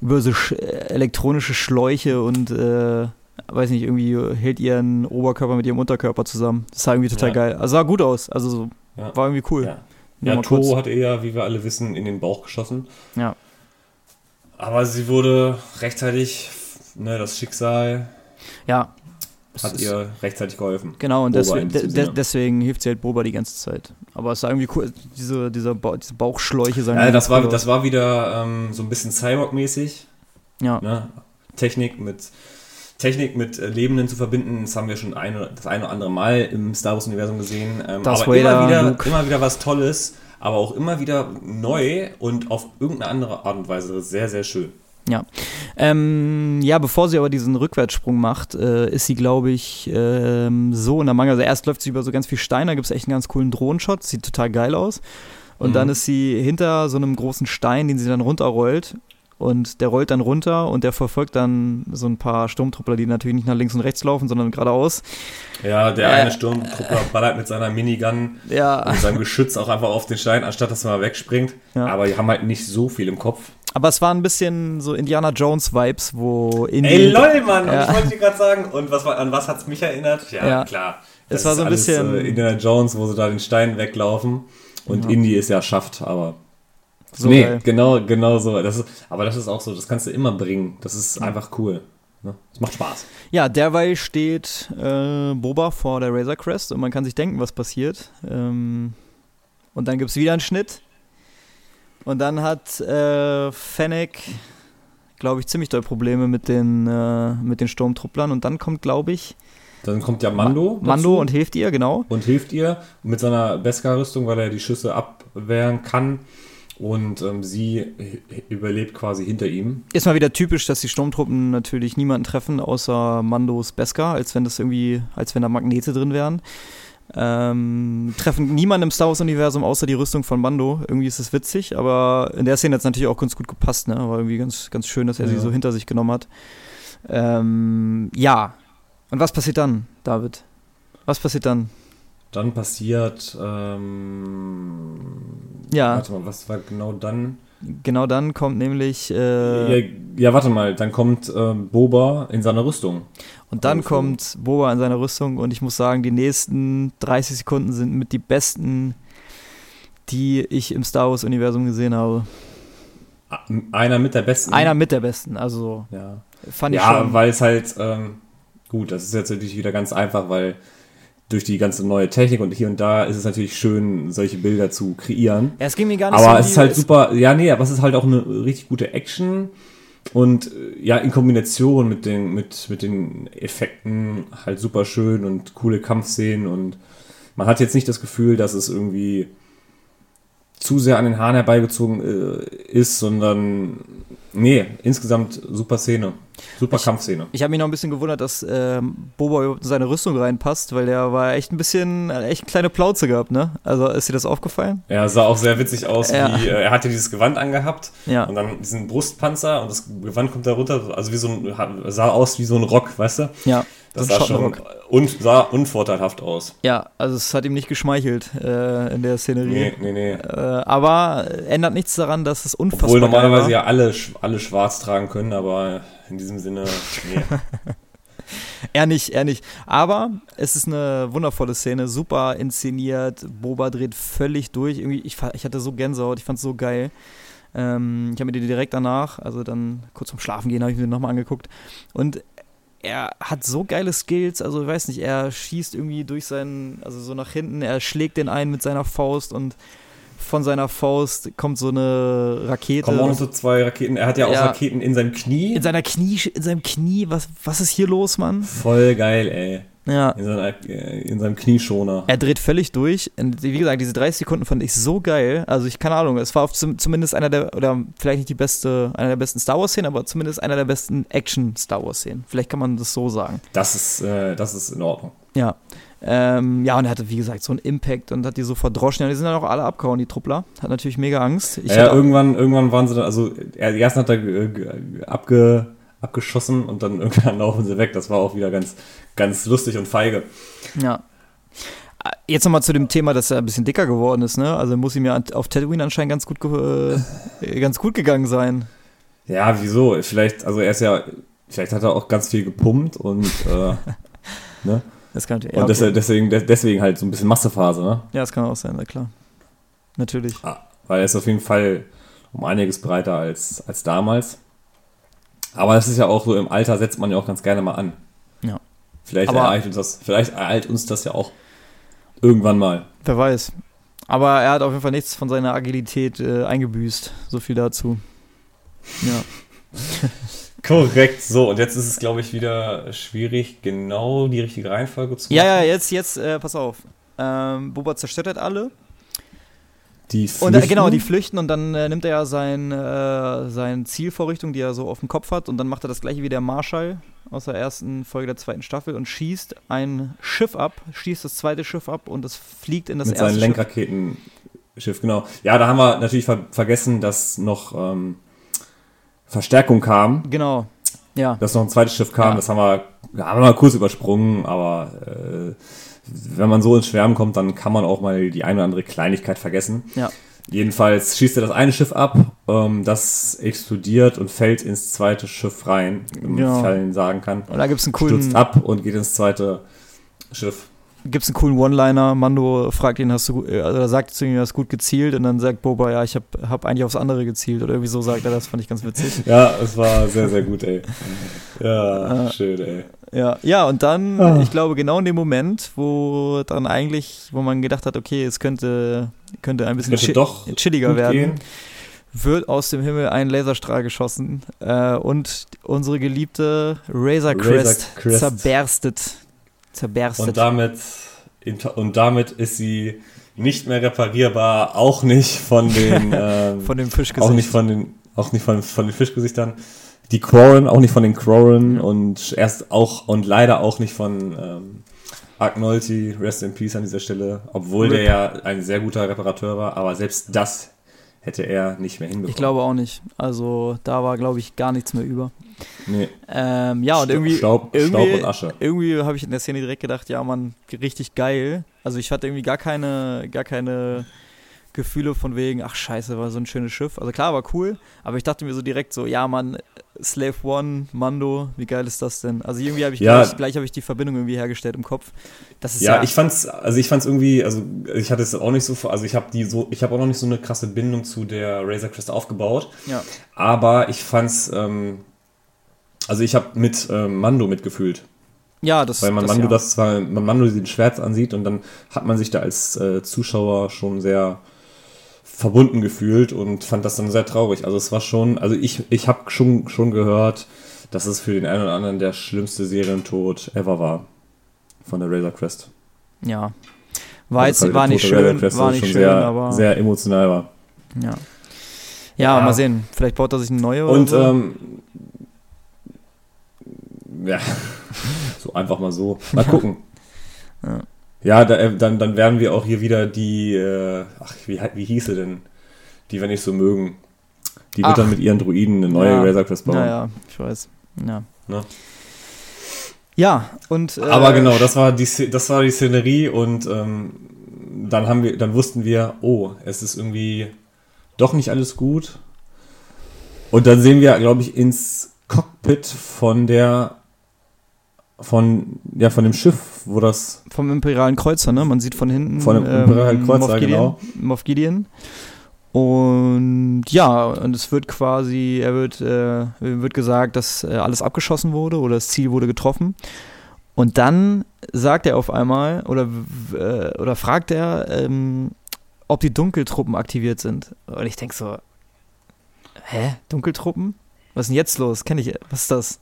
B: über so sch elektronische Schläuche und, äh, weiß nicht, irgendwie hält ihren Oberkörper mit ihrem Unterkörper zusammen. Das sah irgendwie total
A: Ja.
B: geil. Also sah gut aus. Also so,
A: Ja.
B: war irgendwie cool.
A: Ja.
B: Nur
A: Ja. Toro hat eher, wie wir alle wissen, in den Bauch geschossen.
B: Ja.
A: Aber sie wurde rechtzeitig, ne, das Schicksal
B: Ja.
A: Hat ihr rechtzeitig geholfen.
B: Genau, und deswegen, de deswegen hilft sie halt Boba die ganze Zeit. Aber es sah irgendwie cool, diese, dieser ba diese Bauchschläuche sahen
A: Ja, das war,
B: cool
A: das war wieder ähm, so ein bisschen Cyborg-mäßig.
B: Ja.
A: Ne? Technik mit Technik mit äh, Lebenden zu verbinden, das haben wir schon ein, das eine oder andere Mal im Star Wars-Universum gesehen. Ähm, aber
B: Vader,
A: immer wieder,
B: Luke.
A: immer wieder was Tolles, aber auch immer wieder neu und auf irgendeine andere Art und Weise sehr, sehr schön.
B: Ja. Ähm, ja, bevor sie aber diesen Rückwärtssprung macht, äh, ist sie, glaube ich, ähm, so in der Mangel. Also erst läuft sie über so ganz viel Stein, da gibt es echt einen ganz coolen Drohnenshot, sieht total geil aus. Und
A: Mhm.
B: dann ist sie hinter so einem großen Stein, den sie dann runterrollt. Und der rollt dann runter und der verfolgt dann so ein paar Sturmtruppler, die natürlich nicht nach links und rechts laufen, sondern geradeaus.
A: Ja, der
B: Äh.
A: eine Sturmtruppler ballert mit seiner Minigun
B: Ja,
A: mit seinem Geschütz auch einfach auf den Stein, anstatt dass er mal wegspringt.
B: Ja.
A: Aber die haben halt nicht so viel im Kopf.
B: Aber es war ein bisschen so Indiana Jones-Vibes, wo in
A: Ey, lol, Mann!
B: Ja.
A: Ich wollte dir gerade sagen, und was, war- an was hat's mich erinnert? Ja,
B: Ja.
A: klar.
B: Es war so ein bisschen-
A: Äh, Indiana Jones, wo sie da den Stein weglaufen. Und
B: Ja.
A: Indy ist ja schafft, aber.
B: So
A: nee,
B: geil.
A: genau, genau so. Das ist, aber das ist auch so, das kannst du immer bringen. Das ist einfach cool. Ne? Das macht Spaß.
B: Ja, derweil steht äh, Boba vor der Razor Crest und man kann sich denken, was passiert. Ähm, und dann gibt es wieder einen Schnitt. Und dann hat äh, Fennec, glaube ich, ziemlich doll Probleme mit den, äh, mit den Sturmtrupplern. Und dann kommt, glaube ich,
A: Dann kommt ja Mando.
B: Mando
A: dazu
B: und hilft ihr, genau.
A: und hilft ihr mit seiner Beskar-Rüstung, weil er die Schüsse abwehren kann. Und ähm, sie überlebt quasi hinter ihm.
B: Ist mal wieder typisch, dass die Sturmtruppen natürlich niemanden treffen, außer Mandos Beskar, als wenn das irgendwie, als wenn da Magnete drin wären. Ähm, treffen niemanden im Star Wars-Universum außer die Rüstung von Mando. Irgendwie ist es witzig, aber in der Szene hat es natürlich auch ganz gut gepasst, ne? War irgendwie ganz, ganz schön, dass er sie
A: Ja.
B: so hinter sich genommen hat. Ähm, ja. Und was passiert dann, David? Was passiert dann?
A: Dann passiert. Ähm,
B: Ja.
A: Warte mal, was war genau dann?
B: Genau dann kommt nämlich äh,
A: ja, ja, warte mal, dann kommt ähm, Boba in seiner Rüstung.
B: Und dann
A: Also-
B: kommt Boba in seiner Rüstung und ich muss sagen, die nächsten 30 Sekunden sind mit die besten, die ich im Star Wars-Universum gesehen habe.
A: Ah, Einer mit der besten.
B: Einer mit der besten, also
A: Ja,
B: fand ich
A: ja weil es halt. Ähm, gut, das ist jetzt natürlich wieder ganz einfach, weil durch die ganze neue Technik und hier und da ist es natürlich schön, solche Bilder zu kreieren.
B: Ja, es ging mir gar nicht
A: Aber
B: so
A: es
B: wie-
A: ist halt super, ja, nee, aber es ist halt auch eine richtig gute Action und äh, ja, in Kombination mit den, mit, mit den Effekten halt super schön und coole Kampfszenen und man hat jetzt nicht das Gefühl, dass es irgendwie zu sehr an den Haaren herbeigezogen äh, ist, sondern nee, insgesamt super Szene, super Kampfszene.
B: Ich habe mich noch ein bisschen gewundert, dass ähm, Boba überhaupt in seine Rüstung reinpasst, weil der war echt ein bisschen, echt eine kleine Plauze gehabt, ne? Also ist dir das aufgefallen?
A: Er sah auch sehr witzig aus,
B: Ja.
A: wie äh, er hatte dieses Gewand angehabt
B: Ja.
A: und dann diesen Brustpanzer und das Gewand kommt da runter, also wie so ein, sah aus wie so ein Rock, weißt du?
B: Ja.
A: Das sah schon un, sah unvorteilhaft aus.
B: Ja, also es hat ihm nicht geschmeichelt äh, in der Szenerie.
A: Nee, nee, nee.
B: Äh, aber ändert nichts daran, dass es unfassbar
A: Obwohl normalerweise
B: war.
A: ja alle, alle schwarz tragen können, aber in diesem Sinne, nee.
B: Er nicht, er nicht. Aber es ist eine wundervolle Szene, super inszeniert. Boba dreht völlig durch. Irgendwie, ich, ich hatte so Gänsehaut, ich fand es so geil. Ähm, ich habe mir die direkt danach, also dann kurz vorm Schlafen gehen, habe ich mir nochmal angeguckt. Und er hat so geile Skills, also ich weiß nicht, er schießt irgendwie durch seinen, also so nach hinten, er schlägt den einen mit seiner Faust und von seiner Faust kommt so eine Rakete.
A: Kommen so zwei Raketen. Er hat ja auch
B: Ja.
A: Raketen in seinem Knie.
B: in seiner Knie, in seinem Knie, was, was ist hier los, Mann?
A: Voll geil, ey.
B: Ja.
A: In, seiner, äh, in seinem Knieschoner.
B: Er dreht völlig durch. Und wie gesagt, diese 30 Sekunden fand ich so geil. Also ich keine Ahnung, es war auf zum, zumindest einer der, oder vielleicht nicht die beste, einer der besten Star Wars-Szenen, aber zumindest einer der besten Action-Star Wars-Szenen. Vielleicht kann man das so sagen.
A: Das ist, äh, das ist in Ordnung.
B: Ja. Ähm, ja, und er hatte, wie gesagt, so einen Impact und hat die so verdroschen. Ja, die sind dann auch alle abgehauen, die Truppler. Hat natürlich mega Angst. Ich
A: ja, irgendwann, irgendwann waren sie dann, also er, erst hat er äh, ge- abge, abgeschossen und dann irgendwann laufen sie weg. Das war auch wieder ganz, ganz lustig und feige.
B: Ja. Jetzt nochmal zu dem Thema, dass er ein bisschen dicker geworden ist, ne? Also muss ihm ja auf Tatooine anscheinend ganz gut, äh, ganz gut gegangen sein.
A: Ja, wieso? Vielleicht, also er ist ja, vielleicht hat er auch ganz viel gepumpt und, äh, ne?
B: Das kann, ja,
A: Und
B: okay.
A: deswegen, de- deswegen halt so ein bisschen Massephase, ne?
B: ja, das kann auch sein, na klar. Natürlich.
A: Ah, Weil er ist auf jeden Fall um einiges breiter als, als damals. Aber das ist ja auch so, im Alter setzt man ja auch ganz gerne mal an.
B: Ja.
A: Vielleicht
B: Aber-
A: ereilt uns das, vielleicht ereilt uns das ja auch irgendwann mal.
B: Wer weiß. Aber er hat auf jeden Fall nichts von seiner Agilität äh, eingebüßt. So viel dazu. Ja.
A: Korrekt, so, und jetzt ist es, glaube ich, wieder schwierig, genau die richtige Reihenfolge zu
B: Ja,
A: machen.
B: ja, jetzt, jetzt, äh, pass auf. Ähm, Boba zerstört halt alle.
A: Die
B: Und äh,
A: flüchten.
B: genau, die flüchten und dann äh, nimmt er ja sein, äh, sein Zielvorrichtung, die er so auf dem Kopf hat, und dann macht er das gleiche wie der Marschall aus der ersten Folge der zweiten Staffel und schießt ein Schiff ab, schießt das zweite Schiff ab und es fliegt in das
A: mit
B: erste Schiff.
A: Lenkraketenschiff, genau. Ja, da haben wir natürlich ver vergessen, dass noch ähm, Verstärkung kam.
B: Genau. Ja.
A: dass noch ein zweites Schiff kam,
B: Ja.
A: das haben wir, haben wir mal kurz übersprungen, aber äh, wenn man so ins Schwärmen kommt, dann kann man auch mal die eine oder andere Kleinigkeit vergessen.
B: Ja.
A: Jedenfalls schießt er das eine Schiff ab, ähm, das explodiert und fällt ins zweite Schiff rein, wenn man. Fallen sagen kann.
B: Und da gibt es einen coolen,
A: Stürzt ab und geht ins zweite Schiff.
B: Gibt's einen coolen One-Liner. Mando fragt ihn, hast du, äh, also sagt zu ihm, du hast gut gezielt und dann sagt Boba, ja, ich habe hab eigentlich aufs andere gezielt oder irgendwie so sagt er das, fand ich ganz witzig.
A: Ja, es war sehr, sehr gut, ey. Ja, schön, ey.
B: Ja, ja, und dann,
A: Ah.
B: ich glaube, genau in dem Moment, wo dann eigentlich, wo man gedacht hat, okay, es könnte, könnte ein bisschen
A: Könnte
B: chi chilliger werden,
A: gehen.
B: wird aus dem Himmel ein Laserstrahl geschossen äh, und unsere geliebte Razor Crest,
A: Razor Crest.
B: zerberstet. Zerberstet.
A: Und damit, und damit ist sie nicht mehr reparierbar, auch nicht von den, ähm,
B: von dem Fischgesicht.
A: auch nicht von den, auch nicht von, von den Fischgesichtern. Die Quarren, auch nicht von den Quarren
B: Ja.
A: und erst auch und leider auch nicht von ähm, Agnolti, Rest in Peace an dieser Stelle, obwohl der
B: Rip.
A: ja ein sehr guter Reparateur war, aber selbst das hätte er nicht mehr hinbekommen.
B: Ich glaube auch nicht. Also da war, glaube ich, gar nichts mehr über.
A: Nee.
B: Ähm, ja, und irgendwie,
A: Staub,
B: irgendwie,
A: Staub und Asche.
B: irgendwie habe ich in der Szene direkt gedacht, ja, man, richtig geil. Also ich hatte irgendwie gar keine, gar keine Gefühle von wegen, ach scheiße, war so ein schönes Schiff. Also klar, war cool, aber ich dachte mir so direkt so, ja, Mann, Slave One, Mando, wie geil ist das denn? Also irgendwie habe ich
A: Ja.
B: gleich, gleich habe ich die Verbindung irgendwie hergestellt im Kopf. Das ist ja,
A: Ja, ich fand's, also ich fand's irgendwie, also ich hatte es auch nicht so, also ich habe die so, ich habe auch noch nicht so eine krasse Bindung zu der Razor Crest aufgebaut,
B: ja,
A: aber ich fand's, ähm, also ich habe mit ähm, Mando mitgefühlt,
B: ja, das
A: weil man
B: das,
A: Mando
B: ja.
A: das zwar, man Mando den Schwert ansieht und dann hat man sich da als äh, Zuschauer schon sehr verbunden gefühlt und fand das dann sehr traurig. Also es war schon, also ich, ich habe schon, schon gehört, dass es für den einen oder anderen der schlimmste Serientod ever war von der Razor Crest.
B: Ja. War,
A: Also
B: jetzt, war nicht schön, war nicht schön,
A: sehr,
B: aber
A: sehr emotional war.
B: ja. ja.
A: Ja.
B: mal sehen. Vielleicht baut er sich eine neue
A: Und
B: oder so.
A: ähm, ja, so einfach mal so. Mal gucken.
B: Ja.
A: Ja, da, äh, dann, dann werden wir auch hier wieder die, äh, ach, wie, wie hieß sie denn? Die wir nicht so mögen. Die wird
B: Ach.
A: dann mit ihren Druiden eine neue
B: Ja.
A: Razor Crest bauen.
B: Naja, ich weiß. Ja.
A: Ne?
B: Ja, und. Äh,
A: Aber genau, das war die, das war die Szenerie und ähm, dann haben wir, dann wussten wir, oh, es ist irgendwie doch nicht alles gut. Und dann sehen wir, glaube ich, ins Cockpit von der, von, ja, von dem Schiff, wo das,
B: Vom Imperialen Kreuzer, ne? Man sieht von hinten.
A: Von dem Imperialen Kreuzer,
B: Moff Gideon,
A: genau.
B: Moff Gideon. Und ja, und es wird quasi, er wird, äh, wird gesagt, dass äh, alles abgeschossen wurde oder das Ziel wurde getroffen. Und dann sagt er auf einmal oder, äh, oder fragt er, ähm, ob die Dunkeltruppen aktiviert sind. Und ich denke so, hä? Dunkeltruppen? Was ist denn jetzt los? Kenne ich, was ist das?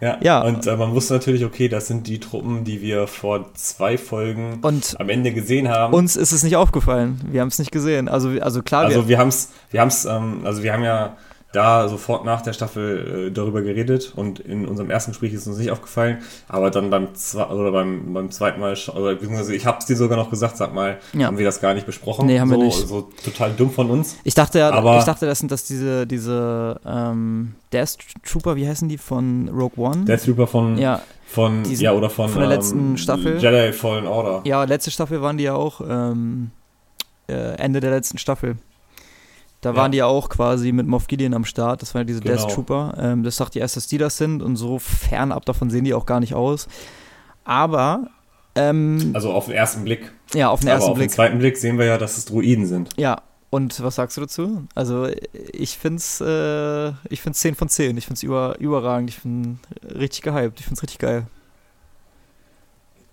A: Ja,
B: Ja.
A: und äh, man wusste natürlich, okay, das sind die Truppen, die wir vor zwei Folgen
B: Und
A: am Ende gesehen haben.
B: uns ist es nicht aufgefallen. Wir haben es nicht gesehen. Also, also klar, wir,
A: Also wir haben es, wir haben's, ähm, also wir haben ja da sofort nach der Staffel äh, darüber geredet und in unserem ersten Gespräch ist uns nicht aufgefallen, aber dann beim zwei, oder beim, beim zweiten Mal, oder beziehungsweise ich habe es dir sogar noch gesagt, sag mal,
B: Ja.
A: haben wir das gar nicht besprochen?
B: Nee, haben wir
A: so,
B: nicht.
A: So total dumm von uns.
B: Ich dachte ja,
A: Aber-
B: ich dachte, das sind das diese, diese ähm, Death Trooper, wie heißen die, von Rogue One?
A: Death Trooper von,
B: ja,
A: von
B: Die sind
A: ja oder von,
B: von der letzten Staffel.
A: Jedi Fallen Order.
B: ja, letzte Staffel waren die ja auch, ähm, äh, Ende der letzten Staffel. Da
A: Ja.
B: waren die ja auch quasi mit Moff Gideon am Start, das waren ja diese
A: Genau.
B: Death Trooper. Ähm, das dachte ich erst, dass die das sind und so fernab davon sehen die auch gar nicht aus. Aber, ähm,
A: Also auf den ersten Blick.
B: ja, auf den
A: Aber
B: ersten
A: auf den
B: Blick.
A: zweiten Blick sehen wir ja, dass es Druiden sind.
B: Ja, und was sagst du dazu? Also ich find's, äh, ich find's 10 von 10. Ich find's über, überragend. Ich find richtig gehypt. Ich find's richtig geil.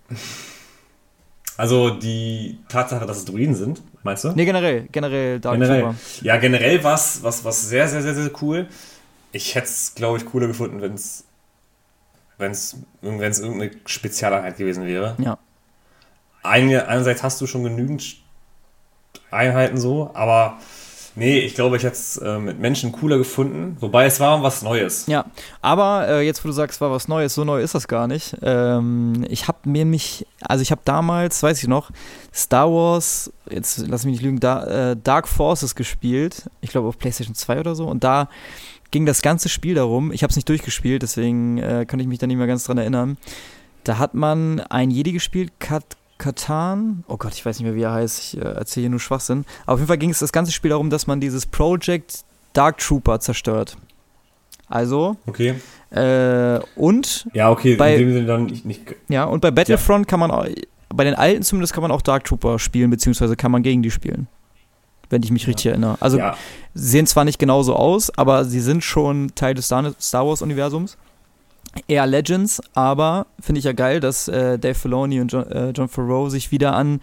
A: Also die Tatsache, dass es Druiden sind, meinst du?
B: Nee, generell, generell Dark
A: Generell. Ja, generell was, was, was sehr, sehr, sehr, sehr cool. Ich hätte es, glaube ich, cooler gefunden, wenn es wenn es irgendeine Spezialeinheit gewesen wäre.
B: Ja.
A: Eine, einerseits hast du schon genügend Einheiten so, aber nee, ich glaube, ich hätte es äh, mit Menschen cooler gefunden. Wobei es war was Neues.
B: Ja, aber äh, jetzt, wo du sagst, war was Neues, so neu ist das gar nicht. Ähm, ich habe mir mich, also ich habe damals, weiß ich noch, Star Wars, jetzt lass mich nicht lügen, da, äh, Dark Forces gespielt. Ich glaube auf PlayStation 2 oder so. Und da ging das ganze Spiel darum, ich habe es nicht durchgespielt, deswegen äh, kann ich mich da nicht mehr ganz dran erinnern. Da hat man ein Jedi gespielt, Kat Katan, oh Gott, ich weiß nicht mehr, wie er heißt, ich äh, erzähle hier nur Schwachsinn. Aber auf jeden Fall ging es das ganze Spiel darum, dass man dieses Project Dark Trooper zerstört. Also,
A: Okay.
B: äh, und,
A: Ja, okay,
B: Bei-
A: in dem Sinne dann nicht. nicht
B: ja, und bei Battlefront kann man auch, bei den alten zumindest kann man auch Dark Trooper spielen, beziehungsweise kann man gegen die spielen. Wenn ich mich richtig erinnere. Also,
A: ja,
B: sie sehen zwar nicht genauso aus, aber sie sind schon Teil des Star, Star Wars-Universums. Eher Legends, aber finde ich ja geil, dass äh, Dave Filoni und John, äh, John Favreau sich wieder an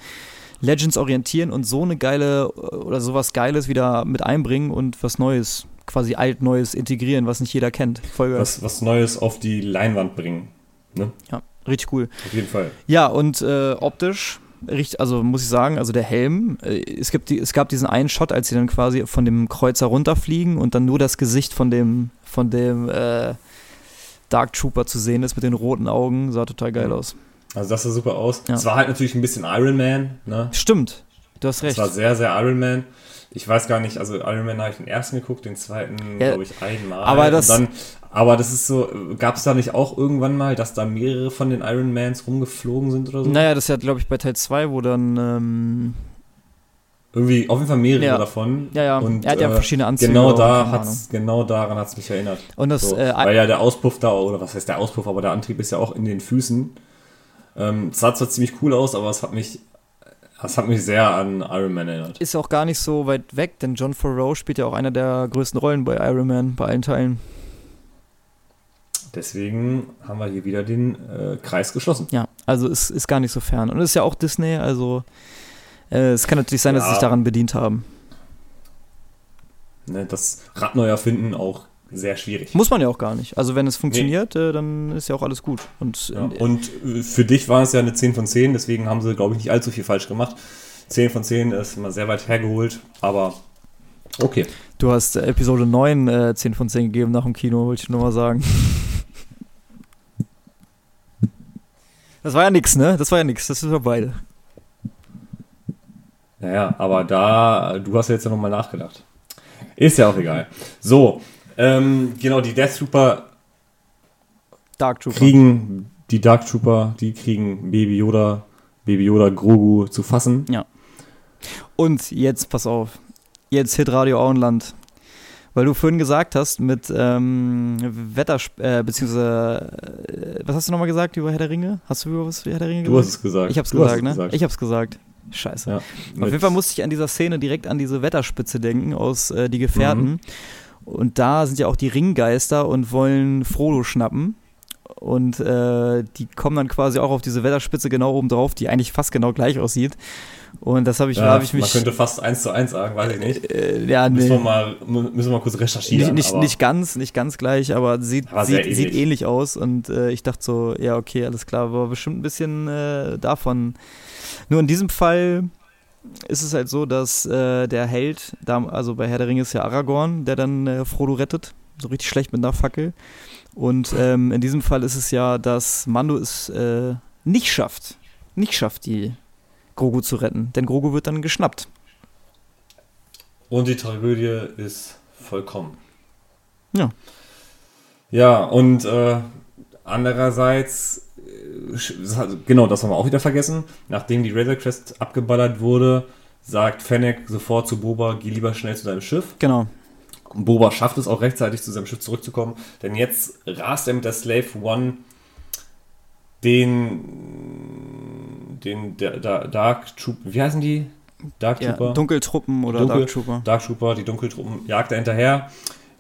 B: Legends orientieren und so eine geile oder sowas Geiles wieder mit einbringen und was Neues, quasi alt-Neues integrieren, was nicht jeder kennt. Voll
A: was, was Neues auf die Leinwand bringen. Ne?
B: Ja, richtig cool.
A: Auf jeden Fall.
B: Ja, und äh, optisch, richtig, also muss ich sagen, also der Helm, äh, es, gibt die, es gab diesen einen Shot, als sie dann quasi von dem Kreuzer runterfliegen und dann nur das Gesicht von dem, von dem äh, Dark Trooper zu sehen ist mit den roten Augen, sah total geil aus.
A: Also das sah super aus.
B: Ja.
A: Es war halt natürlich ein bisschen Iron Man, ne?
B: Stimmt, du hast
A: Es
B: recht.
A: war sehr, sehr Iron Man. Ich weiß gar nicht, also Iron Man habe ich den ersten geguckt, den zweiten,
B: Ja,
A: glaube ich, einmal.
B: aber das-
A: dann, aber das ist so, gab es da nicht auch irgendwann mal, dass da mehrere von den Iron Mans rumgeflogen sind oder so?
B: Naja, das ist ja, glaube ich, bei Teil 2, wo dann, ähm,
A: Irgendwie, auf jeden Fall mehrere
B: Ja.
A: davon.
B: ja, ja,
A: Und,
B: er hat ja
A: äh,
B: verschiedene Anzüge.
A: Genau da hat's, genau daran hat es mich erinnert.
B: Und das,
A: So,
B: äh,
A: weil ja der Auspuff da, oder was heißt der Auspuff, aber der Antrieb ist ja auch in den Füßen. Ähm, es sah zwar ziemlich cool aus, aber es hat mich, es hat mich sehr an Iron Man erinnert.
B: ist auch gar nicht so weit weg, denn John Favreau spielt ja auch einer der größten Rollen bei Iron Man, bei allen Teilen.
A: Deswegen haben wir hier wieder den äh, Kreis geschlossen.
B: Ja, also es ist gar nicht so fern. Und es ist ja auch Disney, also äh, es kann natürlich sein, dass sie
A: Ja.
B: sich daran bedient haben.
A: Ne, das Rad neu erfinden auch sehr schwierig.
B: Muss man ja auch gar nicht. Also wenn es funktioniert, äh, dann ist ja auch alles gut. Und
A: Ja.
B: äh,
A: Und äh, für dich war es ja eine 10 von 10, deswegen haben sie, glaube ich, nicht allzu viel falsch gemacht. 10 von 10 ist immer sehr weit hergeholt, aber okay.
B: du hast Episode 9 äh, 10 von 10 gegeben nach dem Kino, wollte ich nur mal sagen. Das war ja nix, ne? Das war ja nix. Das sind wir beide.
A: Naja, aber da, du hast ja jetzt ja nochmal nachgedacht. Ist ja auch egal. So, ähm, genau, die Death Trooper
B: Dark Trooper.
A: kriegen, die Dark Trooper, die kriegen Baby Yoda, Baby Yoda Grogu zu fassen.
B: Ja. Und jetzt, pass auf, jetzt Hitradio Auenland. Weil du vorhin gesagt hast mit ähm, Wetter, äh, beziehungsweise, äh, was hast du nochmal gesagt über Herr der Ringe? Hast du über was über Herr der Ringe
A: gesagt? Du hast es gesagt.
B: Ich hab's
A: du
B: gesagt, ne? Gesagt. Ich hab's gesagt. Scheiße. Ja, Auf jeden Fall musste ich an dieser Szene direkt an diese Wetterspitze denken aus äh, Die Gefährten. Mhm. Und da sind ja auch die Ringgeister und wollen Frodo schnappen. Und äh, die kommen dann quasi auch auf diese Wetterspitze genau oben drauf, die eigentlich fast genau gleich aussieht. Und das habe ich, ja, hab ich mich.
A: Man könnte fast eins zu eins sagen, weiß ich nicht.
B: Äh, ja, nee.
A: Müssen wir mal, müssen wir mal kurz recherchieren.
B: Nicht, nicht, nicht ganz, nicht ganz gleich, aber sieht, sieht, ähnlich. sieht ähnlich aus. Und äh, ich dachte so, ja, okay, alles klar, aber bestimmt ein bisschen äh, davon. Nur in diesem Fall ist es halt so, dass äh, der Held, da, also bei Herr der Ringe ist ja Aragorn, der dann äh, Frodo rettet. So richtig schlecht mit einer Fackel. Und ähm, in diesem Fall ist es ja, dass Mando es äh, nicht schafft. Nicht schafft, die Grogu zu retten. Denn Grogu wird dann geschnappt.
A: Und die Tragödie ist vollkommen.
B: Ja.
A: Ja, und äh, andererseits, äh, genau, das haben wir auch wieder vergessen. Nachdem die Razor Crest abgeballert wurde, sagt Fennec sofort zu Boba, geh lieber schnell zu deinem Schiff.
B: Genau.
A: Boba schafft es auch rechtzeitig zu seinem Schiff zurückzukommen, denn jetzt rast er mit der Slave One den, den der, der Dark Troop, wie heißen die?
B: Dark Trooper? Ja, Dunkeltruppen oder Dunkel,
A: Dark Trooper. Dark Trooper, die Dunkeltruppen jagt er hinterher,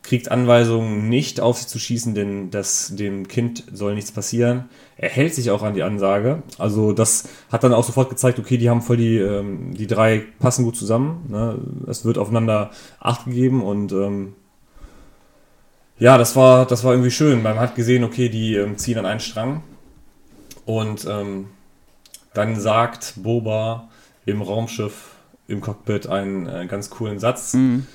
A: kriegt Anweisungen, nicht auf sie zu schießen, denn das, dem Kind soll nichts passieren. Er hält sich auch an die Ansage. Also das hat dann auch sofort gezeigt, okay, die haben voll die, ähm, die drei passen gut zusammen. Ne? Es wird aufeinander Acht gegeben und ähm, ja, das war, das war irgendwie schön. Man hat gesehen, okay, die ähm, ziehen an einen Strang. Und ähm, dann sagt Boba im Raumschiff, im Cockpit einen, einen ganz coolen Satz. Mhm.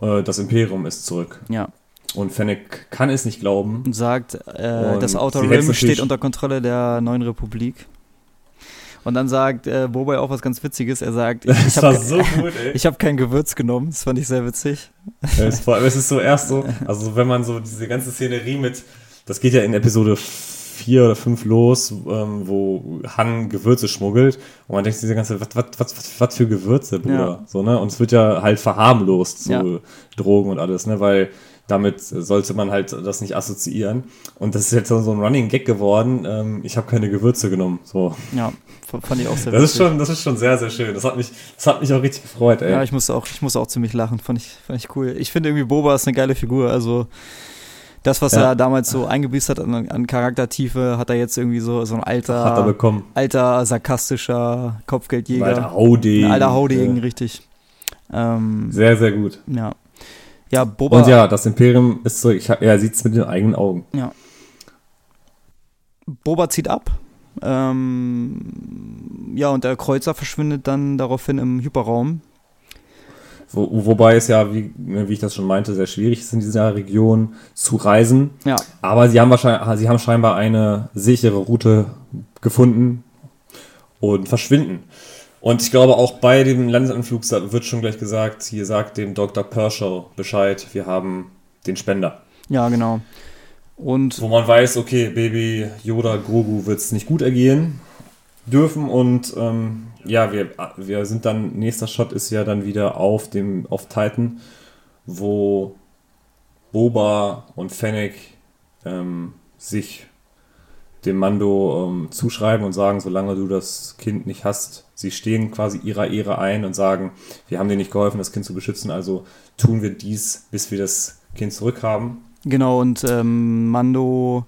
A: Äh, das Imperium ist zurück.
B: Ja.
A: Und Fennec kann es nicht glauben.
B: Und sagt, äh, das Outer Rim steht unter Kontrolle der neuen Republik. Und dann sagt äh, Boba auch was ganz Witziges. Er sagt, ich, ich habe so hab kein Gewürz genommen. Das fand ich sehr witzig.
A: es, es ist so erst so, also wenn man so diese ganze Szenerie mit, das geht ja in Episode vier oder fünf los, ähm, wo Han Gewürze schmuggelt und man denkt sich die ganze Zeit, was, was, was, was für Gewürze, Bruder? Ja. So, ne? Und es wird ja halt verharmlost, so ja. Drogen und alles, ne? Weil damit sollte man halt das nicht assoziieren. Und das ist jetzt so ein Running Gag geworden. Ähm, ich habe keine Gewürze genommen. So.
B: Ja, fand ich auch sehr
A: das ist schon, Das ist schon sehr, sehr schön. Das hat mich, das hat mich auch richtig gefreut, ey.
B: Ja, ich musste auch, ich musste auch ziemlich lachen. Fand ich, fand ich cool. Ich finde irgendwie Boba ist eine geile Figur. Also das, was ja. er damals so eingebüßt hat an, an, Charaktertiefe, hat er jetzt irgendwie so, so ein alter,
A: er
B: alter sarkastischer Kopfgeldjäger.
A: Ein alter Haudegen.
B: Ein alter Haudegen, ja. richtig. Ähm,
A: sehr, sehr gut.
B: Ja. Ja, Boba.
A: Und ja, das Imperium ist so, ich, er sieht es mit den eigenen Augen.
B: Ja. Boba zieht ab. Ähm, ja, und der Kreuzer verschwindet dann daraufhin im Hyperraum.
A: Wo, wobei es ja, wie, ne, wie ich das schon meinte, sehr schwierig ist in dieser Region zu reisen.
B: Ja.
A: Aber sie haben wahrscheinlich, sie haben scheinbar eine sichere Route gefunden und verschwinden. Und ich glaube auch bei dem Landesanflug wird schon gleich gesagt, hier sagt dem Dr. Pershaw Bescheid, wir haben den Spender.
B: Ja, genau. Und
A: Wo man weiß, okay, Baby Yoda Grogu wird es nicht gut ergehen dürfen und ähm, ja, wir, wir sind dann, nächster Shot ist ja dann wieder auf dem, auf Titan, wo Boba und Fennec ähm, sich dem Mando ähm, zuschreiben und sagen, solange du das Kind nicht hast, sie stehen quasi ihrer Ehre ein und sagen, wir haben dir nicht geholfen, das Kind zu beschützen, also tun wir dies, bis wir das Kind zurückhaben.
B: Genau, und ähm, Mando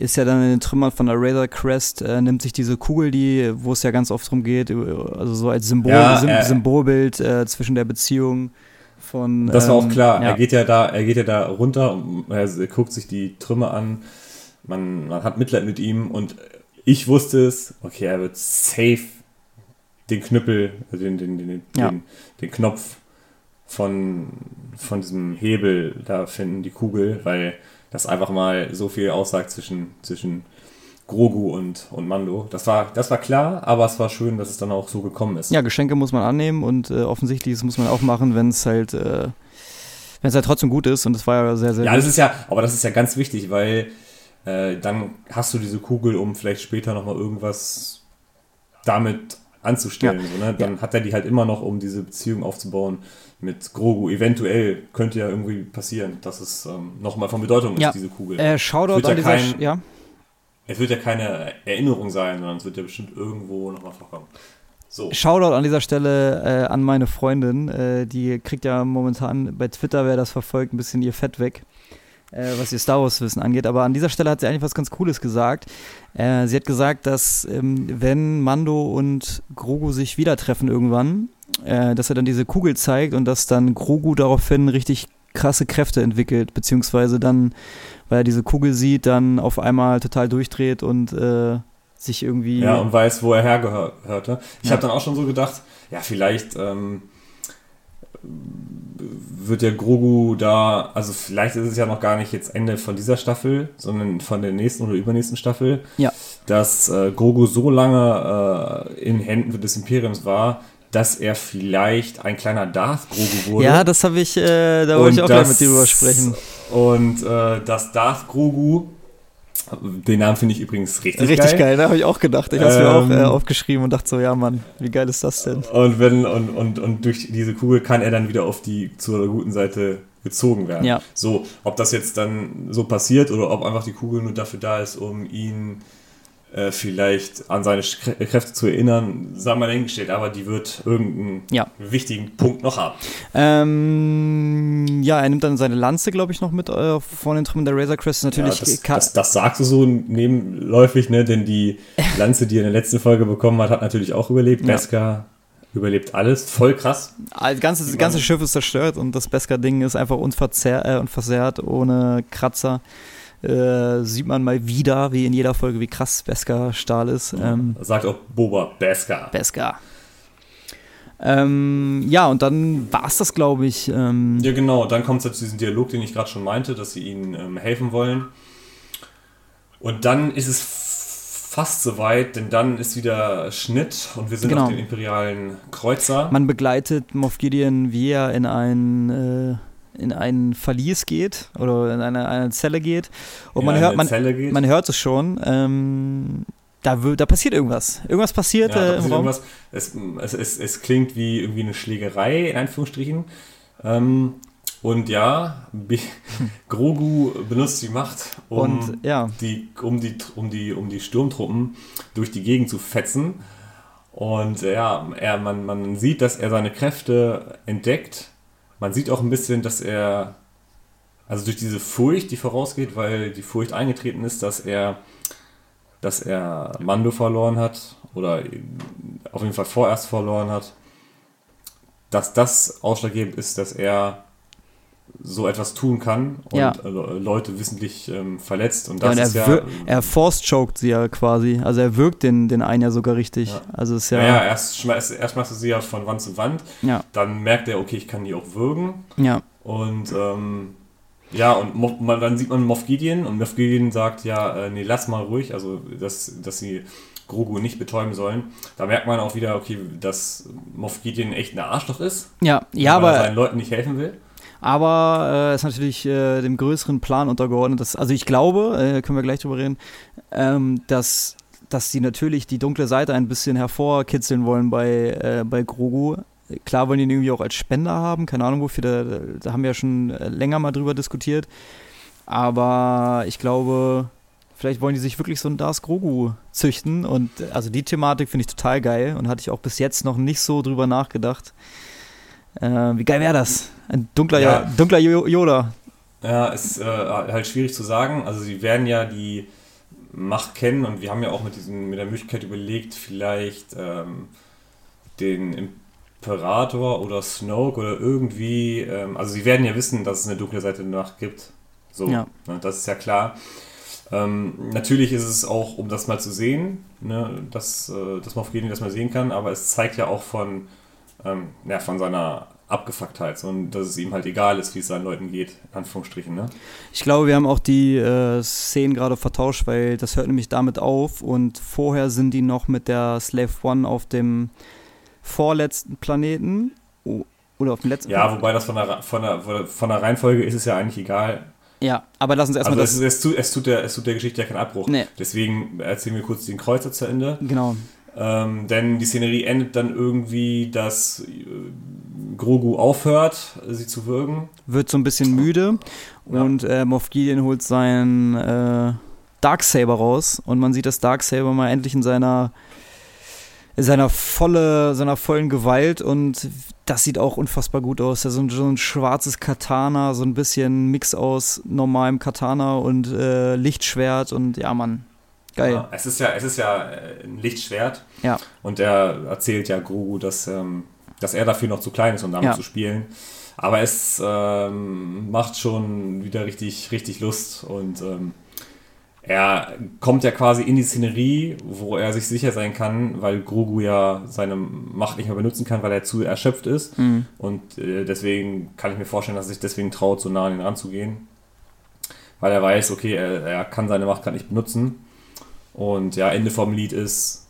B: ist ja dann in den Trümmern von der Razor Crest, äh, nimmt sich diese Kugel, die, wo es ja ganz oft drum geht, also so als Symbol, ja, Sym äh, Symbolbild äh, zwischen der Beziehung von.
A: Das war ähm, auch klar. Ja. Er geht ja da, er geht ja da runter und er guckt sich die Trümmer an. Man, man hat Mitleid mit ihm und ich wusste es, okay, er wird safe den Knüppel, also den, den, den, ja. den, den Knopf von, von diesem Hebel da finden, die Kugel, weil das einfach mal so viel aussagt zwischen, zwischen Grogu und, und Mando. Das war, das war klar, aber es war schön, dass es dann auch so gekommen ist.
B: Ja, Geschenke muss man annehmen und äh, offensichtlich das muss man auch machen, wenn es halt, äh, wenn es halt trotzdem gut ist und es war ja sehr, sehr
A: Ja, das ist ja, aber das ist ja ganz wichtig, weil äh, dann hast du diese Kugel, um vielleicht später nochmal irgendwas damit anzustellen.
B: Ja.
A: So, ne? Dann hat er die halt immer noch, um diese Beziehung aufzubauen mit Grogu. Eventuell könnte ja irgendwie passieren, dass es ähm, nochmal von Bedeutung ist,
B: Ja.
A: diese Kugel.
B: Äh, Shoutout
A: ja
B: an dieser
A: kein-
B: ja.
A: Es wird ja keine Erinnerung sein, sondern es wird ja bestimmt irgendwo nochmal vorkommen. So.
B: Shoutout an dieser Stelle äh, an meine Freundin. Äh, die kriegt ja momentan bei Twitter, wer das verfolgt, ein bisschen ihr Fett weg, äh, was ihr Star Wars-Wissen angeht. Aber an dieser Stelle hat sie eigentlich was ganz Cooles gesagt. Äh, sie hat gesagt, dass ähm, wenn Mando und Grogu sich wieder treffen irgendwann, äh, dass er dann diese Kugel zeigt und dass dann Grogu daraufhin richtig krasse Kräfte entwickelt, beziehungsweise dann, weil er diese Kugel sieht, dann auf einmal total durchdreht und äh, sich irgendwie.
A: Ja, und weiß, wo er hergehörte. Ich
B: Ja.
A: habe dann auch schon so gedacht, ja, vielleicht ähm, wird der Grogu da, also vielleicht ist es ja noch gar nicht jetzt Ende von dieser Staffel, sondern von der nächsten oder übernächsten Staffel,
B: Ja.
A: dass äh, Grogu so lange äh, in Händen des Imperiums war, dass er vielleicht ein kleiner Darth Grogu wurde.
B: Ja, das habe ich, äh, da wollte ich auch gleich mit dir drüber sprechen.
A: Und äh, dass Darth Grogu, den Namen finde ich übrigens richtig,
B: Richtig geil, da habe ich auch gedacht. Ich habe es mir auch
A: Ähm,
B: äh, aufgeschrieben und dachte so, ja Mann, wie geil ist das denn?
A: Und wenn und, und, und durch diese Kugel kann er dann wieder auf die zur guten Seite gezogen werden.
B: Ja.
A: So, ob das jetzt dann so passiert oder ob einfach die Kugel nur dafür da ist, um ihn äh, vielleicht an seine Kräfte zu erinnern, sei mal dahingestellt, aber die wird irgendeinen
B: Ja.
A: wichtigen Punkt noch haben.
B: Ähm, ja, er nimmt dann seine Lanze, glaube ich, noch mit äh, von den Trümmern der Razor Crest. Natürlich
A: ja, das, das, das sagst du so nebenläufig, ne? denn die Lanze, die er in der letzten Folge bekommen hat, hat natürlich auch überlebt.
B: Ja.
A: Beskar überlebt alles, voll krass.
B: das ganze, das ganze Schiff ist zerstört und das Beskar-Ding ist einfach unverzehr, äh, unversehrt, ohne Kratzer. Äh, sieht man mal wieder, wie in jeder Folge, wie krass Beskar Stahl ist. Ähm,
A: Sagt auch Boba Beskar.
B: Beskar. Ähm, ja, und dann war es das, glaube ich. Ähm,
A: Ja, genau. Dann kommt es zu diesem Dialog, den ich gerade schon meinte, dass sie ihnen ähm, helfen wollen. Und dann ist es fast soweit, denn dann ist wieder Schnitt und wir sind
B: Genau.
A: auf dem imperialen Kreuzer.
B: Man begleitet Moff Gideon, wie er in ein, äh, in ein Verlies geht oder in eine, eine Zelle geht. Und man
A: in
B: hört, man,
A: geht.
B: man hört es schon. Ähm, da, da passiert irgendwas. Irgendwas passiert
A: ja,
B: äh, im
A: passiert
B: Raum.
A: irgendwas. Es, es, es, es klingt wie irgendwie eine Schlägerei, in Anführungsstrichen. Ähm, und ja, Bi- Grogu benutzt die Macht, um,
B: Und ja,
A: die, um, die, um, die, um die Sturmtruppen durch die Gegend zu fetzen. Und ja, er, man, man sieht, dass er seine Kräfte entdeckt. Man sieht auch ein bisschen, dass er, also durch diese Furcht, die vorausgeht, weil die Furcht eingetreten ist, dass er, dass er Mando verloren hat oder auf jeden Fall vorerst verloren hat, dass das ausschlaggebend ist, dass er so etwas tun kann und
B: Ja.
A: äh, Leute wissentlich ähm, verletzt. Und
B: ja
A: das
B: und er,
A: ist ja,
B: wir- er force-choked sie ja quasi. Also er wirkt den, den einen ja sogar richtig.
A: Ja.
B: Also ist
A: ja,
B: ja,
A: ja, erst, schmeißt, erst machst du sie ja von Wand zu Wand,
B: ja,
A: dann merkt er, okay, ich kann die auch würgen.
B: ja.
A: Und ähm, ja, und Moff, man, dann sieht man Moff Gideon und Moff Gideon sagt, ja, äh, nee, lass mal ruhig, also dass, dass sie Grogu nicht betäuben sollen. Da merkt man auch wieder, okay, dass Moff Gideon echt ein Arschloch ist,
B: Ja, ja
A: weil er
B: aber
A: seinen Leuten nicht helfen will.
B: Aber äh, ist natürlich äh, dem größeren Plan untergeordnet. Dass, also ich glaube, äh, können wir gleich drüber reden, ähm, dass, dass die natürlich die dunkle Seite ein bisschen hervorkitzeln wollen bei, äh, bei Grogu. Klar wollen die ihn irgendwie auch als Spender haben, keine Ahnung wofür, da, da haben wir ja schon äh, länger mal drüber diskutiert. Aber ich glaube, vielleicht wollen die sich wirklich so einen Darth Grogu züchten. Und also die Thematik finde ich total geil und hatte ich auch bis jetzt noch nicht so drüber nachgedacht. Äh, wie geil wäre das? Ein dunkler,
A: Ja.
B: dunkler Yoda.
A: Ja, ist äh, halt schwierig zu sagen. Also sie werden ja die Macht kennen und wir haben ja auch mit, diesem, mit der Möglichkeit überlegt, vielleicht ähm, den Imperator oder Snoke oder irgendwie, ähm, also sie werden ja wissen, dass es eine dunkle Seite der Macht gibt. So,
B: Ja.
A: ne, das ist ja klar. Ähm, natürlich ist es auch, um das mal zu sehen, ne, dass, äh, dass Moff Gideon das mal sehen kann, aber es zeigt ja auch von, ähm, ja, von seiner Abgefucktheit und dass es ihm halt egal ist, wie es seinen Leuten geht, in Anführungsstrichen. Ne?
B: Ich glaube, wir haben auch die äh, Szenen gerade vertauscht, weil das hört nämlich damit auf und vorher sind die noch mit der Slave One auf dem vorletzten Planeten o- oder auf dem letzten
A: Ja, wobei das von der, von, der, von der Reihenfolge ist es ja eigentlich egal.
B: Ja, aber lass uns erstmal
A: Also
B: das.
A: es, es, tut, es, tut der, es tut der Geschichte ja keinen Abbruch.
B: Nee.
A: Deswegen erzählen wir kurz den Kreuzer zu Ende.
B: Genau.
A: Ähm, denn die Szenerie endet dann irgendwie, dass äh, Grogu aufhört, sie zu würgen.
B: Wird so ein bisschen müde
A: Ja.
B: und äh, Moff Gideon holt seinen äh, Darksaber raus und man sieht das Darksaber mal endlich in seiner in seiner volle, seiner vollen Gewalt und das sieht auch unfassbar gut aus. Ja, so, ein, so ein schwarzes Katana, so ein bisschen Mix aus normalem Katana und äh, Lichtschwert und ja, Mann, geil.
A: Ja, es ist ja, es ist ja äh, ein Lichtschwert.
B: Ja.
A: Und er erzählt ja Grogu, dass, ähm, dass er dafür noch zu klein ist, um damit
B: Ja.
A: zu spielen. Aber es ähm, macht schon wieder richtig, richtig Lust und ähm, er kommt ja quasi in die Szenerie, wo er sich sicher sein kann, weil Grogu ja seine Macht nicht mehr benutzen kann, weil er zu erschöpft ist.
B: Mhm.
A: Und äh, deswegen kann ich mir vorstellen, dass er sich deswegen traut, so nah an ihn ranzugehen. Weil er weiß, okay, er, er kann seine Macht gerade nicht benutzen. Und ja, Ende vom Lied ist,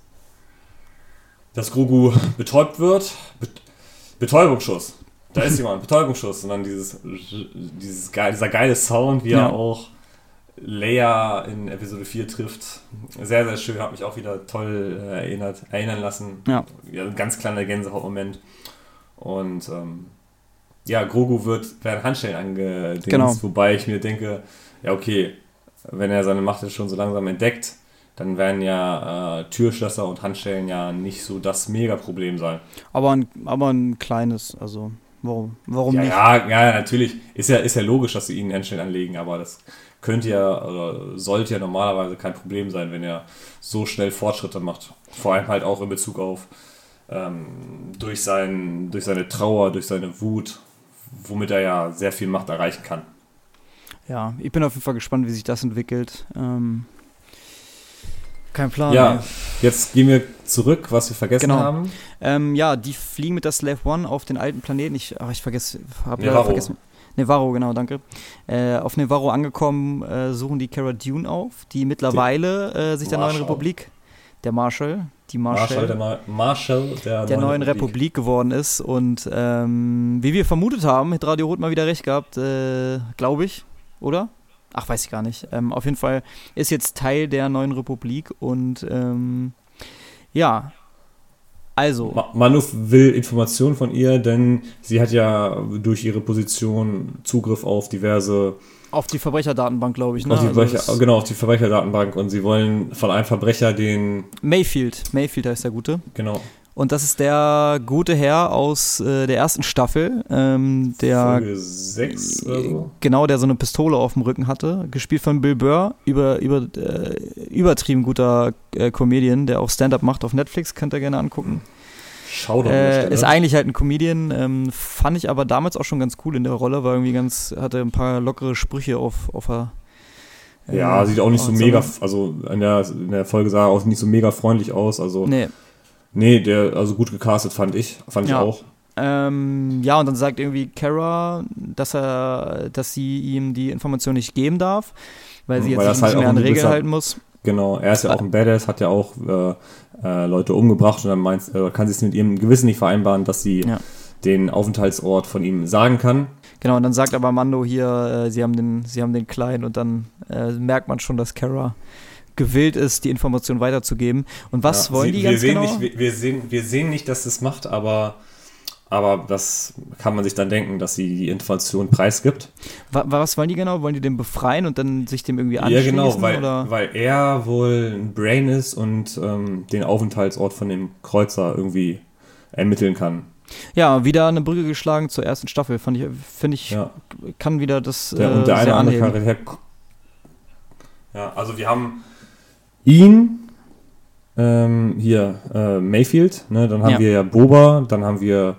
A: dass Grogu betäubt wird. Bet Betäubungsschuss. Da ist jemand, Betäubungsschuss. Und dann dieses, dieses geil, dieser geile Sound, wie
B: Ja.
A: er auch Leia in Episode 4 trifft. Sehr, sehr schön, hat mich auch wieder toll äh, erinnert, erinnern lassen.
B: Ja.
A: ja ein ganz kleiner Gänsehautmoment. Und ähm, ja, Grogu wird werden Handschellen angedingst,
B: Genau.
A: wobei ich mir denke, ja okay, wenn er seine Macht jetzt schon so langsam entdeckt, dann werden ja äh, Türschlösser und Handschellen ja nicht so das Mega-Problem sein.
B: Aber, ein, aber ein kleines, also warum, warum
A: Ja,
B: nicht?
A: ja, ja, natürlich. Ist ja, ist ja logisch, dass sie ihnen Handschellen anlegen, aber das könnte ja, oder sollte ja normalerweise kein Problem sein, wenn er so schnell Fortschritte macht. Vor allem halt auch in Bezug auf ähm, durch, sein, durch seine Trauer, durch seine Wut, womit er ja sehr viel Macht erreichen kann.
B: Ja, ich bin auf jeden Fall gespannt, wie sich das entwickelt. Ähm, kein Plan.
A: Ja,
B: ey.
A: jetzt gehen wir zurück, was wir vergessen
B: Genau.
A: haben.
B: Ähm, ja, die fliegen mit der Slave One auf den alten Planeten. Ich, ach, ich vergesse, hab leider
A: Nevarro.
B: vergessen. Nevarro, genau, danke. Äh, auf Nevarro angekommen, äh, suchen die Cara Dune auf, die mittlerweile äh, sich der neuen
A: Marshall.
B: Republik, der Marshall, die
A: Marshall,
B: Marshall,
A: der, Neu- Marshall der,
B: der neuen Republik geworden ist. Und ähm, wie wir vermutet haben, hat Radio Rot mal wieder recht gehabt, äh, glaube ich, oder? Ach, weiß ich gar nicht. Ähm, auf jeden Fall ist jetzt Teil der neuen Republik und ähm, ja, also.
A: Ma- Manuf will Informationen von ihr, denn sie hat ja durch ihre Position Zugriff auf diverse,
B: Auf die Verbrecherdatenbank, glaube ich. Ne?
A: auf
B: Also
A: genau, auf die Verbrecherdatenbank und sie wollen von einem Verbrecher den,
B: Mayfield. Mayfield heißt der Gute.
A: genau,
B: Und das ist der gute Herr aus äh, der ersten Staffel, ähm, der
A: Folge 6 oder so.
B: genau, der so eine Pistole auf dem Rücken hatte, gespielt von Bill Burr, über, über, äh, übertrieben guter äh, Comedian, der auch Stand-up macht auf Netflix, könnt ihr gerne angucken.
A: Schau doch
B: Äh, ist eigentlich halt ein Comedian, ähm, fand ich aber damals auch schon ganz cool in der Rolle, war irgendwie ganz, hatte ein paar lockere Sprüche auf, auf der. äh,
A: ja, sieht auch nicht so mega, also in der, in der Folge sah er auch nicht so mega freundlich aus, also
B: Nee,
A: nee, der, also gut gecastet fand ich, fand
B: Ja.
A: ich auch.
B: Ähm, ja, und dann sagt irgendwie Kara, dass er, dass sie ihm die Information nicht geben darf, weil sie
A: Weil
B: jetzt sich
A: halt
B: nicht mehr
A: auch
B: an Regeln halten muss.
A: Genau, er ist ja auch ein Badass, hat ja auch äh, äh, Leute umgebracht und dann meint, äh, kann sie es mit ihrem Gewissen nicht vereinbaren, dass sie
B: Ja.
A: den Aufenthaltsort von ihm sagen kann.
B: Genau, und dann sagt aber Mando hier, äh, sie haben den, sie haben den Kleinen und dann äh, merkt man schon, dass Kara gewillt ist, die Information weiterzugeben. Und was
A: Ja,
B: wollen
A: sie,
B: die
A: wir
B: ganz
A: sehen
B: genau?
A: Nicht, wir, wir, sehen, wir sehen nicht, dass das macht, aber, aber das kann man sich dann denken, dass sie die Information preisgibt.
B: Wa was wollen die genau? Wollen die den befreien und dann sich dem irgendwie
A: Ja,
B: anschließen?
A: genau, weil,
B: oder?
A: weil er wohl ein Brain ist und ähm, den Aufenthaltsort von dem Kreuzer irgendwie ermitteln kann.
B: Ja, wieder eine Brücke geschlagen zur ersten Staffel. Fand ich, finde ich,
A: Ja.
B: kann wieder das äh,
A: und der eine
B: sehr
A: andere. Charakter. Ja, also wir haben ihn, ähm, hier, äh, Mayfield, ne, dann haben
B: Ja.
A: wir ja Boba, dann haben wir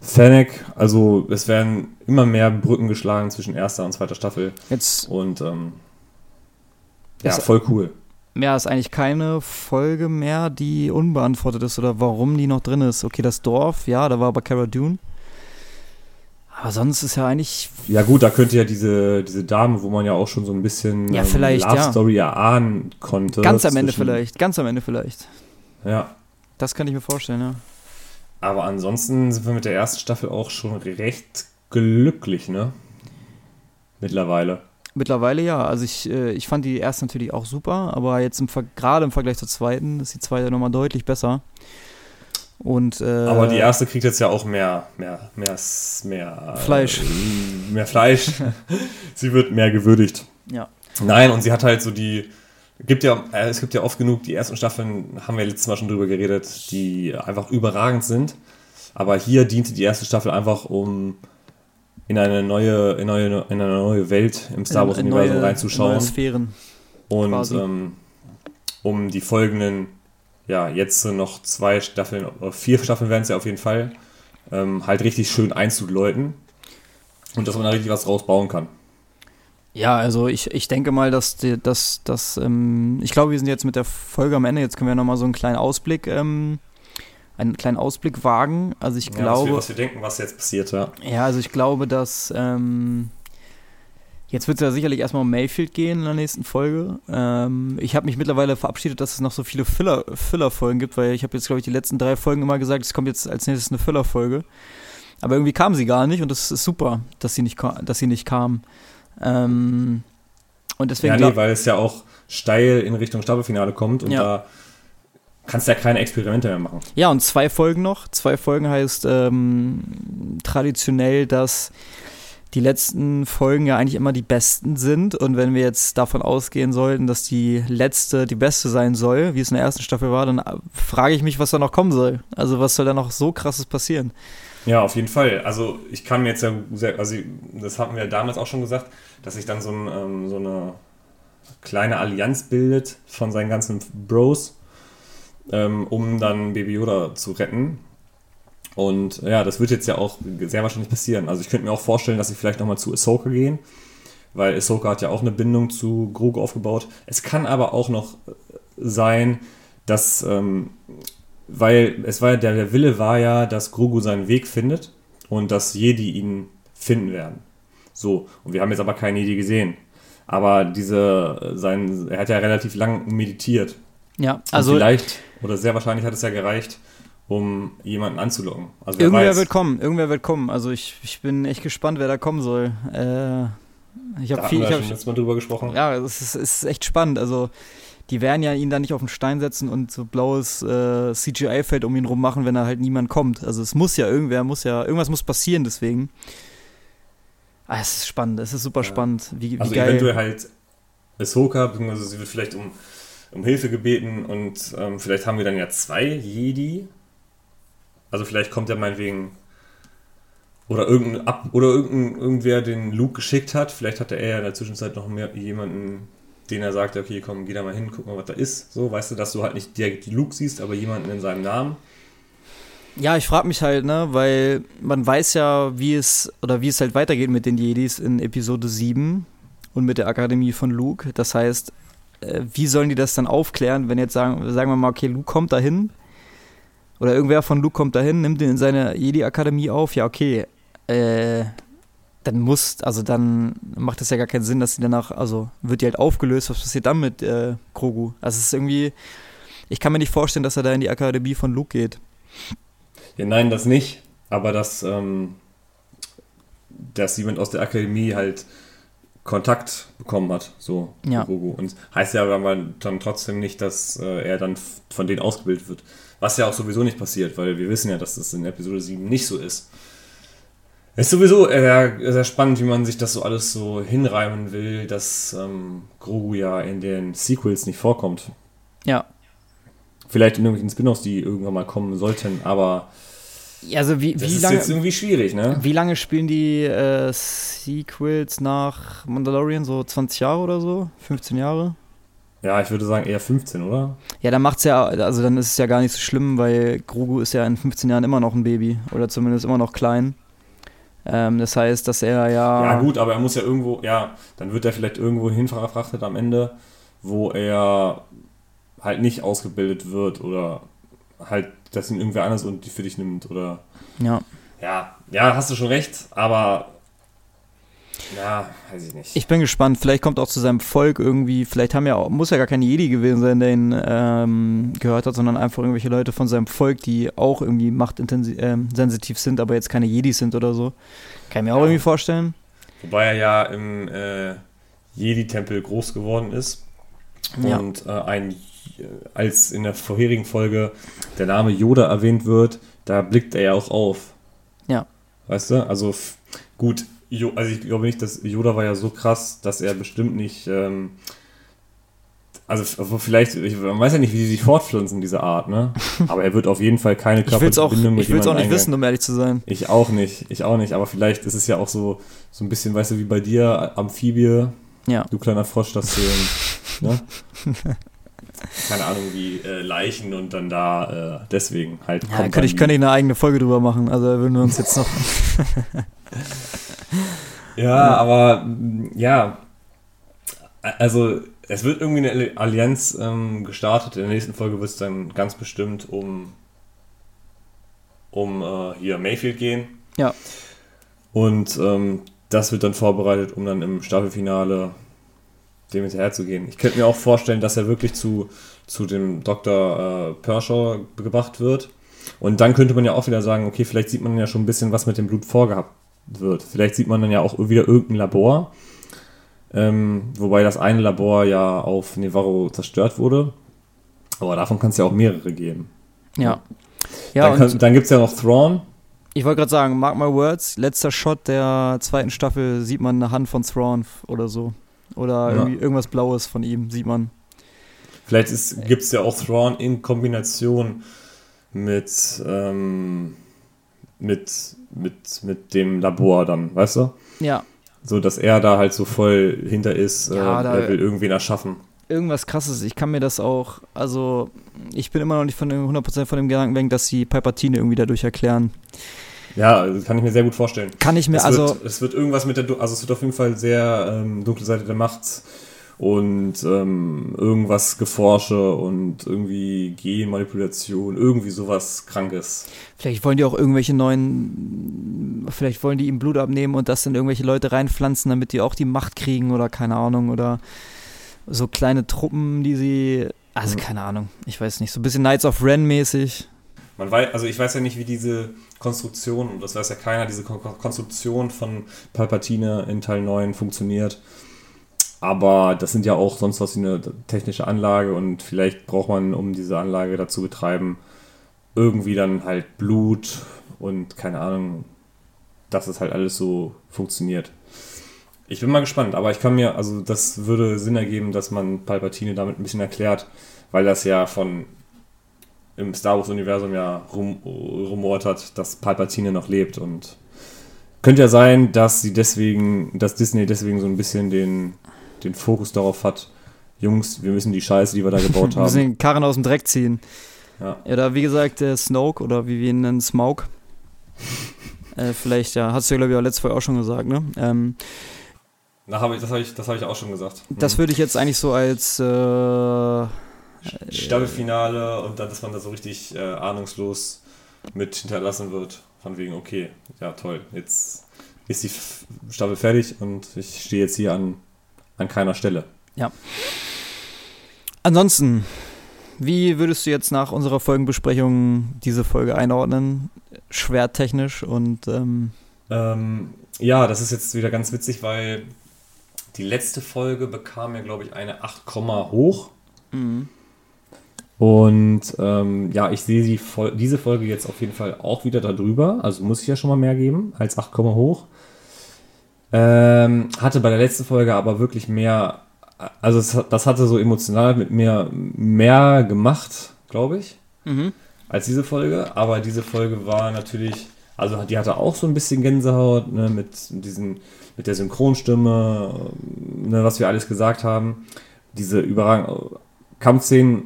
A: Fennec, also es werden immer mehr Brücken geschlagen zwischen erster und zweiter Staffel und
B: Jetzt
A: ähm, ja, voll cool.
B: mehr ist eigentlich keine Folge mehr, die unbeantwortet ist oder warum die noch drin ist. Okay, das Dorf, ja, da war aber Cara Dune. Aber sonst ist ja eigentlich
A: Ja gut, da könnte ja diese, diese Dame, wo man ja auch schon so ein bisschen
B: Ja, vielleicht,
A: Love
B: ja.
A: Story erahnen konnte.
B: ganz am Ende vielleicht, ganz am Ende vielleicht.
A: Ja,
B: Das kann ich mir vorstellen, ja.
A: aber ansonsten sind wir mit der ersten Staffel auch schon recht glücklich, ne? Mittlerweile.
B: Mittlerweile ja. Also ich, äh, ich fand die erste natürlich auch super, aber jetzt im gerade im Vergleich zur zweiten ist die zweite nochmal deutlich besser. Und, äh,
A: aber die erste kriegt jetzt ja auch mehr, mehr, mehr, mehr
B: Fleisch.
A: Äh, mehr Fleisch. sie wird mehr gewürdigt.
B: Ja.
A: Nein, und sie hat halt so die. Gibt ja, äh, es gibt ja oft genug, die ersten Staffeln, haben wir letztes Mal schon drüber geredet, die einfach überragend sind. Aber hier diente die erste Staffel einfach, um in eine neue, in eine, in eine neue Welt im Star Wars-Universum reinzuschauen. Neue
B: Sphären.
A: Und ähm, um die folgenden, ja, jetzt noch zwei Staffeln, vier Staffeln werden es ja auf jeden Fall, ähm, halt richtig schön einzuläuten. Und dass man da richtig was rausbauen kann.
B: Ja, also ich, ich denke mal, dass, dass, dass ähm, ich glaube, wir sind jetzt mit der Folge am Ende. Jetzt können wir nochmal so einen kleinen Ausblick ähm, einen kleinen Ausblick wagen. Also ich ja, glaube. Was
A: wir, was wir, denken, was jetzt passiert, ja.
B: Ja, also ich glaube, dass ähm, jetzt wird es ja sicherlich erstmal um Mayfield gehen in der nächsten Folge. Ähm, ich habe mich mittlerweile verabschiedet, dass es noch so viele Filler, Filler-Folgen gibt, weil ich habe jetzt, glaube ich, die letzten drei Folgen immer gesagt, es kommt jetzt als nächstes eine Filler-Folge. Aber irgendwie kam sie gar nicht und das ist super, dass sie nicht, dass sie nicht kam. Ähm, und deswegen.
A: Ja, nee, weil es ja auch steil in Richtung Staffelfinale kommt und ja. da kannst ja keine Experimente mehr machen.
B: Ja, und zwei Folgen noch. Zwei Folgen heißt ähm, traditionell, dass die letzten Folgen ja eigentlich immer die besten sind. Und wenn wir jetzt davon ausgehen sollten, dass die letzte die beste sein soll, wie es in der ersten Staffel war, dann äh, frage ich mich, was da noch kommen soll. Also was soll da noch so krasses passieren?
A: Ja, auf jeden Fall. Also ich kann mir jetzt ja sehr, also das hatten wir damals auch schon gesagt, dass sich dann so, ein, ähm, so eine kleine Allianz bildet von seinen ganzen Bros ähm, um dann Baby Yoda zu retten. Und ja, das wird jetzt ja auch sehr wahrscheinlich passieren. Also ich könnte mir auch vorstellen, dass sie vielleicht nochmal zu Ahsoka gehen, weil Ahsoka hat ja auch eine Bindung zu Grogu aufgebaut. Es kann aber auch noch sein, dass, ähm, weil es war der, der Wille war ja, dass Grogu seinen Weg findet und dass Jedi ihn finden werden. So, und wir haben jetzt aber keinen Jedi gesehen. Aber diese, sein, er hat ja relativ lang meditiert.
B: Ja, also.
A: Und vielleicht oder sehr wahrscheinlich hat es ja gereicht, um jemanden anzulocken.
B: Also irgendwer weiß. wird kommen, irgendwer wird kommen. Also ich, ich bin echt gespannt, wer da kommen soll. Äh, ich habe viel.
A: Wir
B: ich hab,
A: schon letztes Mal drüber gesprochen.
B: Ja, es ist, ist echt spannend. Also die werden ja ihn da nicht auf den Stein setzen und so blaues äh, CGI-Feld um ihn rum machen, wenn da halt niemand kommt. Also es muss ja irgendwer, muss ja, irgendwas muss passieren deswegen. Ah, es ist spannend, es ist super ja. spannend. Wie, wie
A: also
B: geil.
A: eventuell halt Ahsoka, beziehungsweise sie wird vielleicht um um Hilfe gebeten und ähm, vielleicht haben wir dann ja zwei Jedi. Also vielleicht kommt ja meinetwegen oder irgendein Ab oder irgendein, irgendwer den Luke geschickt hat. Vielleicht hatte er ja in der Zwischenzeit noch mehr jemanden, den er sagt, okay, komm, geh da mal hin, guck mal, was da ist. So, weißt du, dass du halt nicht direkt Luke siehst, aber jemanden in seinem Namen.
B: Ja, ich frage mich halt, ne, weil man weiß ja, wie es oder wie es halt weitergeht mit den Jedis in Episode 7 und mit der Akademie von Luke. Das heißt, äh, wie sollen die das dann aufklären, wenn jetzt sagen, sagen wir mal, okay, Luke kommt dahin oder irgendwer von Luke kommt dahin, nimmt ihn in seine Jedi-Akademie auf, ja, okay, äh, dann muss, also dann macht es ja gar keinen Sinn, dass sie danach, also wird die halt aufgelöst, was passiert dann mit äh, Grogu? Also es ist irgendwie, ich kann mir nicht vorstellen, dass er da in die Akademie von Luke geht.
A: Ja, nein, das nicht, aber dass, ähm, dass jemand aus der Akademie halt Kontakt bekommen hat, so
B: ja.
A: Grogu. Und heißt ja aber dann trotzdem nicht, dass äh, er dann von denen ausgebildet wird. Was ja auch sowieso nicht passiert, weil wir wissen ja, dass das in Episode 7 nicht so ist. Es ist sowieso sehr, sehr spannend, wie man sich das so alles so hinreimen will, dass ähm, Grogu ja in den Sequels nicht vorkommt.
B: Ja.
A: Vielleicht in irgendwelchen Spin-offs, die irgendwann mal kommen sollten, aber
B: also wie,
A: das
B: wie
A: ist
B: lange,
A: jetzt irgendwie schwierig, ne?
B: Wie lange spielen die äh, Sequels nach Mandalorian? So 20 Jahre oder so? 15 Jahre?
A: Ja, ich würde sagen eher 15, oder?
B: Ja, dann macht's ja, also dann ist es ja gar nicht so schlimm, weil Grogu ist ja in 15 Jahren immer noch ein Baby oder zumindest immer noch klein. Ähm, das heißt, dass er ja.
A: Ja, gut, aber er muss ja irgendwo, ja, dann wird er vielleicht irgendwo hinverfrachtet am Ende, wo er halt nicht ausgebildet wird oder halt, dass ihn irgendwer anders und die für dich nimmt oder.
B: Ja.
A: Ja, ja, hast du schon recht, aber. Ja, weiß ich nicht.
B: Ich bin gespannt. Vielleicht kommt auch zu seinem Volk irgendwie. Vielleicht haben ja muss ja gar kein Jedi gewesen sein, der ihn ähm, gehört hat, sondern einfach irgendwelche Leute von seinem Volk, die auch irgendwie machtsensitiv äh, sind, aber jetzt keine Jedis sind oder so. Kann ich mir auch irgendwie vorstellen.
A: Wobei er ja im äh, Jedi-Tempel groß geworden ist.
B: Ja.
A: Und äh, ein, als in der vorherigen Folge der Name Yoda erwähnt wird, da blickt er ja auch auf.
B: Ja.
A: Weißt du? Also gut, Jo- also ich glaube nicht, dass Yoda war ja so krass, dass er bestimmt nicht. Ähm, also vielleicht, ich, man weiß ja nicht, wie die sich fortpflanzen, diese Art, ne? Aber er wird auf jeden Fall keine
B: Ich will es auch,
A: Körperbindung mit
B: ich will's auch
A: jemandem
B: nicht wissen, um ehrlich zu sein.
A: Ich auch nicht, ich auch nicht, aber vielleicht ist es ja auch so, so ein bisschen, weißt du, wie bei dir, Amphibie,
B: Ja.
A: du kleiner Frosch, dass du, ne? Keine Ahnung, wie äh, Leichen und dann da äh, deswegen halt.
B: Ja, könnte
A: dann
B: ich, könnte ich eine eigene Folge drüber machen. Also würden wir uns jetzt noch.
A: Ja, aber ja, also es wird irgendwie eine Allianz ähm, gestartet. In der nächsten Folge wird es dann ganz bestimmt um, um äh, hier Mayfield gehen.
B: Ja.
A: Und ähm, das wird dann vorbereitet, um dann im Staffelfinale dem hinterherzugehen. Ich könnte mir auch vorstellen, dass er wirklich zu, zu dem Dr. Äh, Pershaw gebracht wird. Und dann könnte man ja auch wieder sagen, okay, vielleicht sieht man ja schon ein bisschen, was mit dem Blut vorgehabt wird. Vielleicht sieht man dann ja auch wieder irgendein Labor. Ähm, wobei das eine Labor ja auf Nevarro zerstört wurde. Aber davon kann es ja auch mehrere geben.
B: Ja. Ja,
A: dann kann, dann gibt es ja noch Thrawn.
B: ich wollte gerade sagen, mark my words, letzter Shot der zweiten Staffel sieht man eine Hand von Thrawn oder so. Oder
A: Ja.
B: irgendwas Blaues von ihm sieht man.
A: Vielleicht gibt es ja auch Thrawn in Kombination mit, ähm, mit, mit, mit dem Labor dann, weißt du?
B: Ja,
A: So, dass er da halt so voll hinter ist,
B: Ja,
A: äh, er will irgendwen erschaffen.
B: irgendwas krasses. Ich kann mir das auch, also ich bin immer noch nicht von dem 100% von dem Gedanken weg, dass sie Palpatine irgendwie dadurch erklären.
A: Ja, kann ich mir sehr gut vorstellen.
B: Kann ich mir,
A: es,
B: also
A: wird, es wird irgendwas mit der, also es wird auf jeden Fall sehr ähm, dunkle Seite der Macht und ähm, irgendwas Geforsche und irgendwie Genmanipulation, irgendwie sowas Krankes.
B: vielleicht wollen die auch irgendwelche neuen, vielleicht wollen die ihm Blut abnehmen und das in irgendwelche Leute reinpflanzen, damit die auch die Macht kriegen oder keine Ahnung oder so kleine Truppen, die sie, also
A: Mhm.
B: keine Ahnung, ich weiß nicht, so ein bisschen Knights of Ren mäßig.
A: Man weiß, also ich weiß ja nicht, wie diese Konstruktion, und das weiß ja keiner, diese Kon Konstruktion von Palpatine in Teil 9 funktioniert. Aber das sind ja auch sonst was wie eine technische Anlage und vielleicht braucht man, um diese Anlage dazu betreiben, irgendwie dann halt Blut und keine Ahnung, dass es halt alles so funktioniert. Ich bin mal gespannt, aber ich kann mir, also das würde Sinn ergeben, dass man Palpatine damit ein bisschen erklärt, weil das ja von im Star Wars-Universum ja rum, rumort hat, dass Palpatine noch lebt und könnte ja sein, dass sie deswegen, dass Disney deswegen so ein bisschen den, den Fokus darauf hat, Jungs, wir müssen die Scheiße, die wir da gebaut
B: Wir müssen
A: haben.
B: den Karren aus dem Dreck ziehen.
A: Ja.
B: Da wie gesagt, der Snoke oder wie wir ihn nennen, Smaug. äh, vielleicht, ja, hast du ja, glaube ich, auch letzte Folge auch schon gesagt, ne? Ähm,
A: Na, hab ich, das habe ich, das hab ich auch schon gesagt.
B: das
A: Mhm.
B: würde ich jetzt eigentlich so als äh,
A: Staffelfinale und dann, dass man da so richtig äh, ahnungslos mit hinterlassen wird. Von wegen, okay, ja toll, jetzt ist die Staffel fertig und ich stehe jetzt hier an, an keiner Stelle.
B: Ansonsten, wie würdest du jetzt nach unserer Folgenbesprechung diese Folge einordnen? Schwertechnisch und ähm,
A: Ähm, ja, das ist jetzt wieder ganz witzig, weil die letzte Folge bekam ja, glaube ich, eine 8, hoch. Und ähm, ja, ich sehe die Fol diese Folge jetzt auf jeden Fall auch wieder darüber. Also muss ich ja schon mal mehr geben als 8, hoch. Ähm, hatte bei der letzten Folge aber wirklich mehr, also es, das hatte so emotional mit mir mehr gemacht, glaube ich als diese Folge, aber diese Folge war natürlich, also die hatte auch so ein bisschen Gänsehaut, ne, mit diesen, mit der Synchronstimme, ne, was wir alles gesagt haben, diese überragenden Kampfszenen,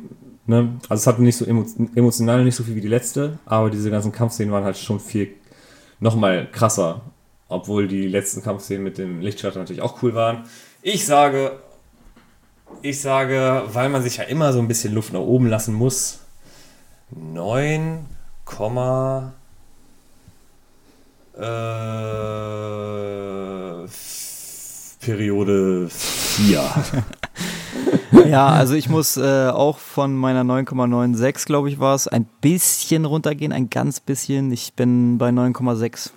A: ne, also es hatte nicht so emo emotional nicht so viel wie die letzte, aber diese ganzen Kampfszenen waren halt schon viel nochmal krasser, obwohl die letzten Kampfszenen mit dem Lichtschalter natürlich auch cool waren. Ich sage, ich sage, weil man sich ja immer so ein bisschen Luft nach oben lassen muss, 9, äh, Periode 4.
B: ja, also ich muss äh, auch von meiner 9,96, glaube ich, war es, ein bisschen runtergehen, ein ganz bisschen. Ich bin bei 9,6.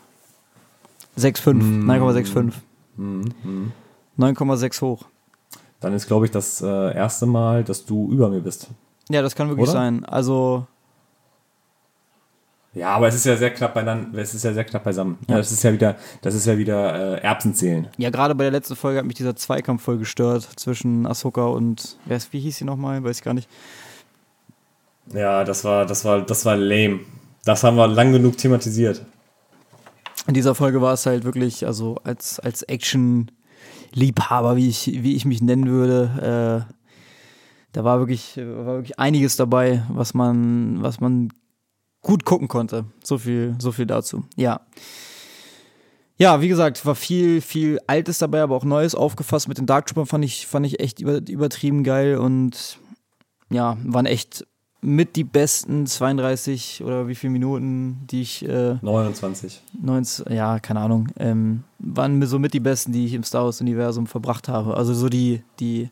B: 6,5,
A: Mm.
B: 9,65.
A: Mhm,
B: 9,6 hoch.
A: dann ist, glaube ich, das äh, erste Mal, dass du über mir bist.
B: Ja, das kann wirklich
A: Oder?
B: sein. Also,
A: Ja, aber es ist ja sehr knapp beieinander, es ist ja sehr knapp beisammen. Ja. das ist ja wieder, das ist ja wieder äh, Erbsenzählen.
B: ja, gerade bei der letzten Folge hat mich dieser Zweikampf voll gestört zwischen Ahsoka und, wer ist, wie hieß sie nochmal? Weiß ich gar nicht.
A: Ja, das war, das war, das war lame. Das haben wir lang genug thematisiert.
B: In dieser Folge war es halt wirklich, also als, als Action-Liebhaber, wie ich, wie ich mich nennen würde, äh, da war wirklich, war wirklich einiges dabei, was man, was man gut gucken konnte. So viel, so viel dazu. Ja. Ja, wie gesagt, war viel, viel Altes dabei, aber auch Neues aufgefasst. Mit den Dark Troopern fand ich, fand ich echt über, übertrieben geil und ja, waren echt mit die besten 32 oder wie viele Minuten, die ich äh,
A: 29.
B: 19, ja, keine Ahnung, ähm, waren mir so mit die besten, die ich im Star Wars-Universum verbracht habe. Also so die, die,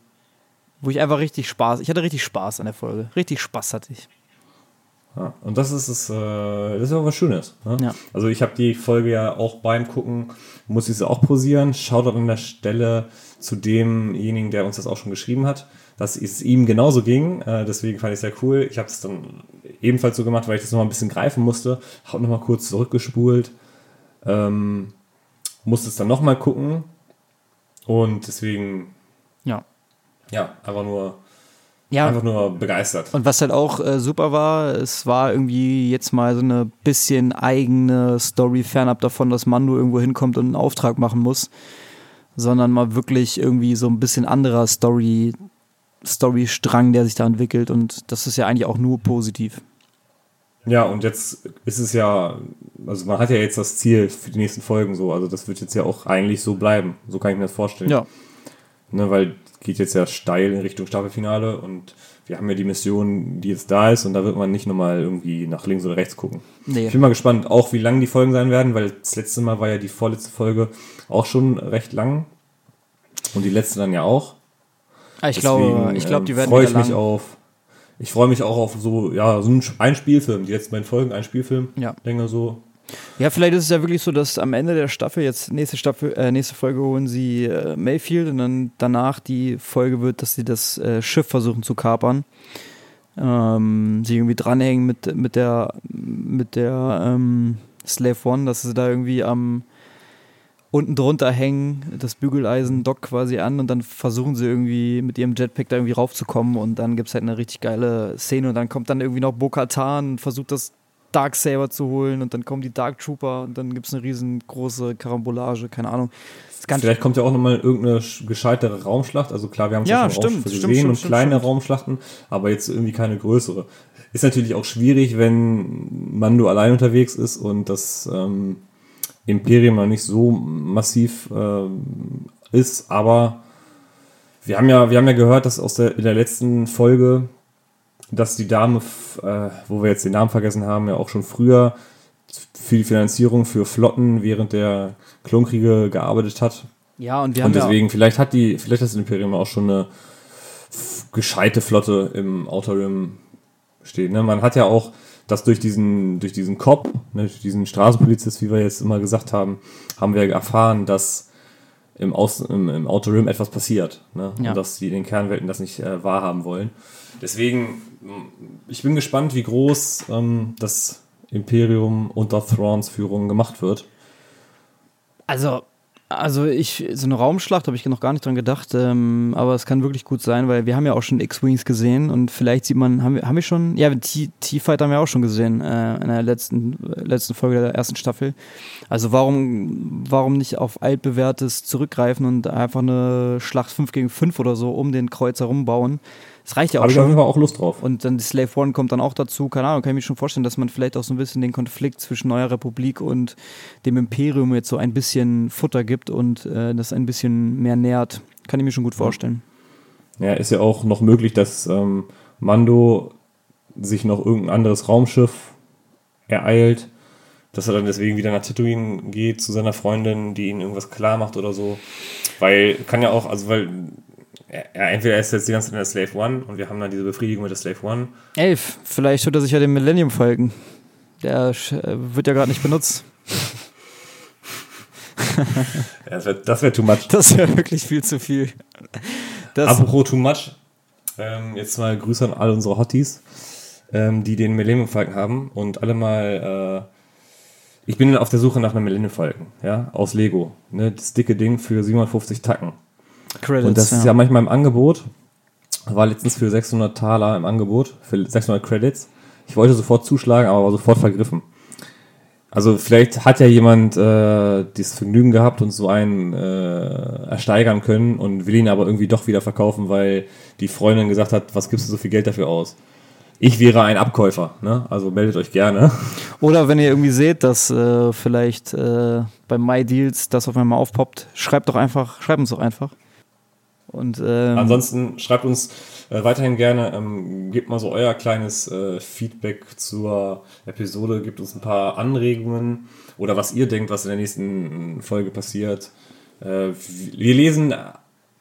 B: wo ich einfach richtig Spaß, ich hatte richtig Spaß an der Folge. Richtig Spaß hatte ich.
A: Ja, und das ist es, äh, das ist auch was Schönes. Ne?
B: Ja.
A: Also ich habe die Folge ja auch beim Gucken, muss ich sie auch posieren. Schaut an der Stelle zu demjenigen, der uns das auch schon geschrieben hat, dass es ihm genauso ging. Äh, deswegen fand ich es sehr cool. Ich habe es dann ebenfalls so gemacht, weil ich das noch mal ein bisschen greifen musste. Habe noch mal kurz zurückgespult. Ähm, musste es dann noch mal gucken. Und deswegen,
B: Ja.
A: ja, einfach nur,
B: Ja,
A: einfach nur begeistert.
B: und was halt auch äh, super war, es war irgendwie jetzt mal so eine bisschen eigene Story fernab davon, dass Mando irgendwo hinkommt und einen Auftrag machen muss, sondern mal wirklich irgendwie so ein bisschen anderer Story, Storystrang, der sich da entwickelt und das ist ja eigentlich auch nur positiv.
A: Ja, und jetzt ist es ja, also man hat ja jetzt das Ziel für die nächsten Folgen so, also das wird jetzt ja auch eigentlich so bleiben. So kann ich mir das vorstellen.
B: Ja,
A: Ne, weil geht jetzt ja steil in Richtung Staffelfinale und wir haben ja die Mission, die jetzt da ist und da wird man nicht nochmal irgendwie nach links oder rechts gucken.
B: nee.
A: Ich bin mal gespannt, auch wie lang die Folgen sein werden, weil das letzte Mal war ja die vorletzte Folge auch schon recht lang und die letzte dann ja auch.
B: Ah, Ich glaube, ich glaube, die
A: ähm,
B: werden
A: freue ich mich auf. Ich freue mich auch auf so, ja, so ein, ein Spielfilm. Die letzten beiden Folgen, ein Spielfilm.
B: Ja.
A: Länger so.
B: Ja, vielleicht ist es ja wirklich so, dass am Ende der Staffel, jetzt nächste Staffel, äh, nächste Folge holen sie äh, Mayfield und dann danach die Folge wird, dass sie das äh, Schiff versuchen zu kapern. Ähm, sie irgendwie dranhängen mit, mit der, mit der ähm, Slave One, dass sie da irgendwie am unten drunter hängen, das Bügeleisen dockt quasi an und dann versuchen sie irgendwie mit ihrem Jetpack da irgendwie raufzukommen und dann gibt es halt eine richtig geile Szene und dann kommt dann irgendwie noch Bo-Katan und versucht das Darksaber zu holen und dann kommen die Dark Trooper und dann gibt es eine riesengroße Karambolage, keine Ahnung.
A: Vielleicht kommt ja auch nochmal irgendeine sch- gescheitere Raumschlacht. Also klar, wir haben es
B: Ja,
A: ja, schon
B: stimmt,
A: gesehen
B: stimmt,
A: und
B: stimmt,
A: kleine. Raumschlachten, aber jetzt irgendwie keine größere. Ist natürlich auch schwierig, wenn Mando allein unterwegs ist und das ähm, Imperium noch nicht so massiv ähm, ist, aber wir haben ja, wir haben ja gehört, dass aus der, in der letzten Folge, dass die Dame, äh, wo wir jetzt den Namen vergessen haben, ja auch schon früher für die Finanzierung für Flotten während der Klonkriege gearbeitet hat.
B: ja, und wir
A: Und
B: haben
A: deswegen, vielleicht hat die, vielleicht hat das Imperium auch schon eine gescheite Flotte im Outer Rim stehen. Ne? Man hat ja auch das durch diesen, durch diesen Cop, ne, durch diesen Straßenpolizist, wie wir jetzt immer gesagt haben, haben wir erfahren, dass im, Außen, im, im Outer Rim etwas passiert. Ne?
B: Ja.
A: Und dass die in den Kernwelten das nicht äh, wahrhaben wollen. Deswegen, mh, ich bin gespannt, wie groß ähm, das Imperium unter Thrawns Führung gemacht wird.
B: Also, also ich, so eine Raumschlacht habe ich noch gar nicht dran gedacht, ähm, aber es kann wirklich gut sein, weil wir haben ja auch schon X-Wings gesehen und vielleicht sieht man, haben wir, haben wir schon, ja, T- T-Fighter haben wir auch schon gesehen äh, in der letzten, letzten Folge der ersten Staffel. Also warum, warum nicht auf altbewährtes zurückgreifen und einfach eine Schlacht 5 gegen 5 oder so um den Kreuz herum bauen? Das reicht ja auch
A: Habe ich auf
B: schon.
A: jeden Fall auch Lust drauf.
B: Und dann die Slave One kommt dann auch dazu. Keine Ahnung, kann ich mir schon vorstellen, dass man vielleicht auch so ein bisschen den Konflikt zwischen Neuer Republik und dem Imperium jetzt so ein bisschen Futter gibt und äh, das ein bisschen mehr nährt. Kann ich mir schon gut vorstellen.
A: Ja, ist ja auch noch möglich, dass ähm, Mando sich noch irgendein anderes Raumschiff ereilt, dass er dann deswegen wieder nach Tatooine geht zu seiner Freundin, die ihm irgendwas klar macht oder so. Weil, kann ja auch, also weil, er, er- entweder er ist jetzt die ganze Zeit in der Slave One und wir haben dann diese Befriedigung mit der Slave One.
B: Elf, vielleicht holt er sich ja den Millennium Falcon. Der äh, wird ja gerade nicht benutzt.
A: Ja, das wäre wär too much.
B: Das wäre wirklich viel zu viel. Das-
A: Apropos too much. Ähm, jetzt mal Grüße an alle unsere Hotties, ähm, die den Millennium Falken haben und alle mal. Äh, ich bin auf der Suche nach einem Millennium Falken, ja, aus Lego. Ne, das dicke Ding für 750 Tacken.
B: Credits,
A: Und das ist ja manchmal im Angebot. War letztens für 600 Taler im Angebot, für 600 Credits. Ich wollte sofort zuschlagen, aber war sofort vergriffen. Also vielleicht hat ja jemand äh, dieses Vergnügen gehabt und so einen äh, ersteigern können und will ihn aber irgendwie doch wieder verkaufen, weil die Freundin gesagt hat, was gibst du so viel Geld dafür aus? Ich wäre ein Abkäufer, ne? Also meldet euch gerne.
B: Oder wenn ihr irgendwie seht, dass äh, vielleicht äh, bei MyDeals das auf einmal aufpoppt, schreibt doch einfach, schreibt uns doch einfach. Und ähm,
A: Ansonsten schreibt uns äh, weiterhin gerne, ähm, gebt mal so euer kleines äh, Feedback zur Episode, gebt uns ein paar Anregungen oder was ihr denkt, was in der nächsten Folge passiert. Äh, wir lesen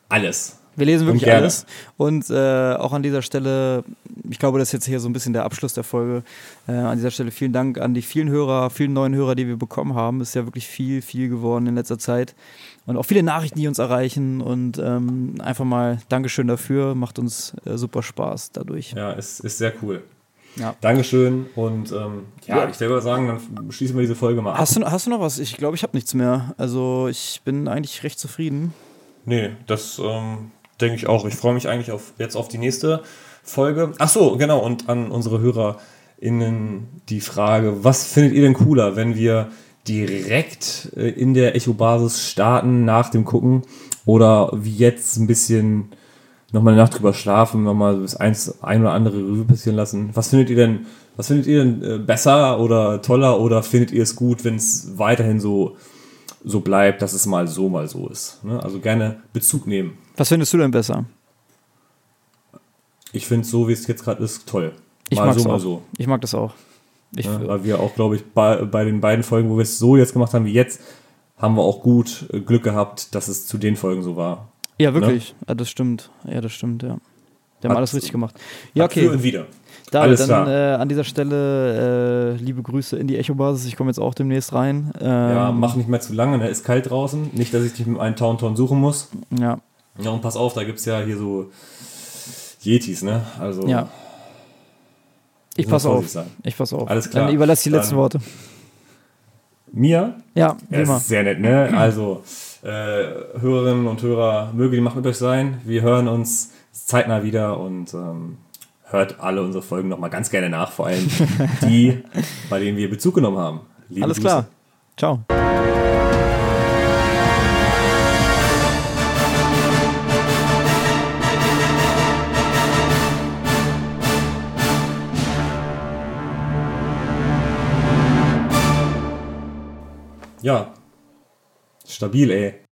A: alles.
B: Wir lesen wirklich
A: Und
B: alles. Und äh, auch an dieser Stelle, ich glaube, das ist jetzt hier so ein bisschen der Abschluss der Folge. Äh, an dieser Stelle vielen Dank an die vielen Hörer, vielen neuen Hörer, die wir bekommen haben. Ist ja wirklich viel, viel geworden in letzter Zeit. Und auch viele Nachrichten, die uns erreichen. Und ähm, einfach mal Dankeschön dafür. Macht uns äh, super Spaß dadurch.
A: Ja, ist, ist sehr cool.
B: Ja.
A: Dankeschön und ähm, ja,
B: Ja.
A: ich würde sagen, dann schließen wir diese Folge mal ab.
B: Hast du, hast du noch was? Ich glaube, ich habe nichts mehr. Also ich bin eigentlich recht zufrieden.
A: Nee, das ähm, denke ich auch. Ich freue mich eigentlich auf, jetzt auf die nächste Folge. Ach so, genau. Und an unsere HörerInnen die Frage, was findet ihr denn cooler, wenn wir direkt äh, in der Echo-Basis starten nach dem Gucken oder wie jetzt ein bisschen nochmal eine Nacht drüber schlafen, nochmal das eins, ein oder andere Revue passieren lassen. Was findet ihr denn, was findet ihr denn äh, besser oder toller oder findet ihr es gut, wenn es weiterhin so, so bleibt, dass es mal so, mal so ist? Ne? Also gerne Bezug nehmen.
B: Was findest du denn besser?
A: Ich finde es so, wie es jetzt gerade ist, toll.
B: Ich
A: mal
B: mag's
A: so, mal
B: auch.
A: so.
B: Ich mag das auch. Ich,
A: Ne? Weil wir auch, glaube ich, bei, bei den beiden Folgen, wo wir es so jetzt gemacht haben wie jetzt, haben wir auch gut äh, Glück gehabt, dass es zu den Folgen so war.
B: Ja, wirklich. Ja, das stimmt. Ja, das stimmt, ja. Wir haben
A: Hat-
B: alles richtig gemacht. Ja,
A: Hat Für und
B: okay.
A: wieder.
B: David,
A: alles
B: dann
A: klar.
B: äh, an dieser Stelle äh, liebe Grüße in die Echo-Basis. Ich komme jetzt auch demnächst rein. Ähm,
A: Ja, mach nicht mehr zu lange, ne? ist kalt draußen. Nicht, dass ich dich mit einem Taunton suchen muss.
B: Ja,
A: Ja, und pass auf, da gibt es ja hier so Yetis, ne? Also,
B: ja. Ich
A: wir
B: auf.
A: sein.
B: Ich passe auf.
A: Alles klar.
B: Dann überlass die letzten
A: Dann-
B: Worte.
A: Mir
B: Ja,
A: Ja,
B: immer.
A: das ist sehr nett, ne? Also, äh, Hörerinnen und Hörer, möge die Macht mit euch sein. Wir hören uns zeitnah wieder und ähm, hört alle unsere Folgen nochmal ganz gerne nach, vor allem die, bei denen wir Bezug genommen haben. Liebe
B: Alles
A: Grüße.
B: klar. Ciao.
A: Ja. Stabil, ey.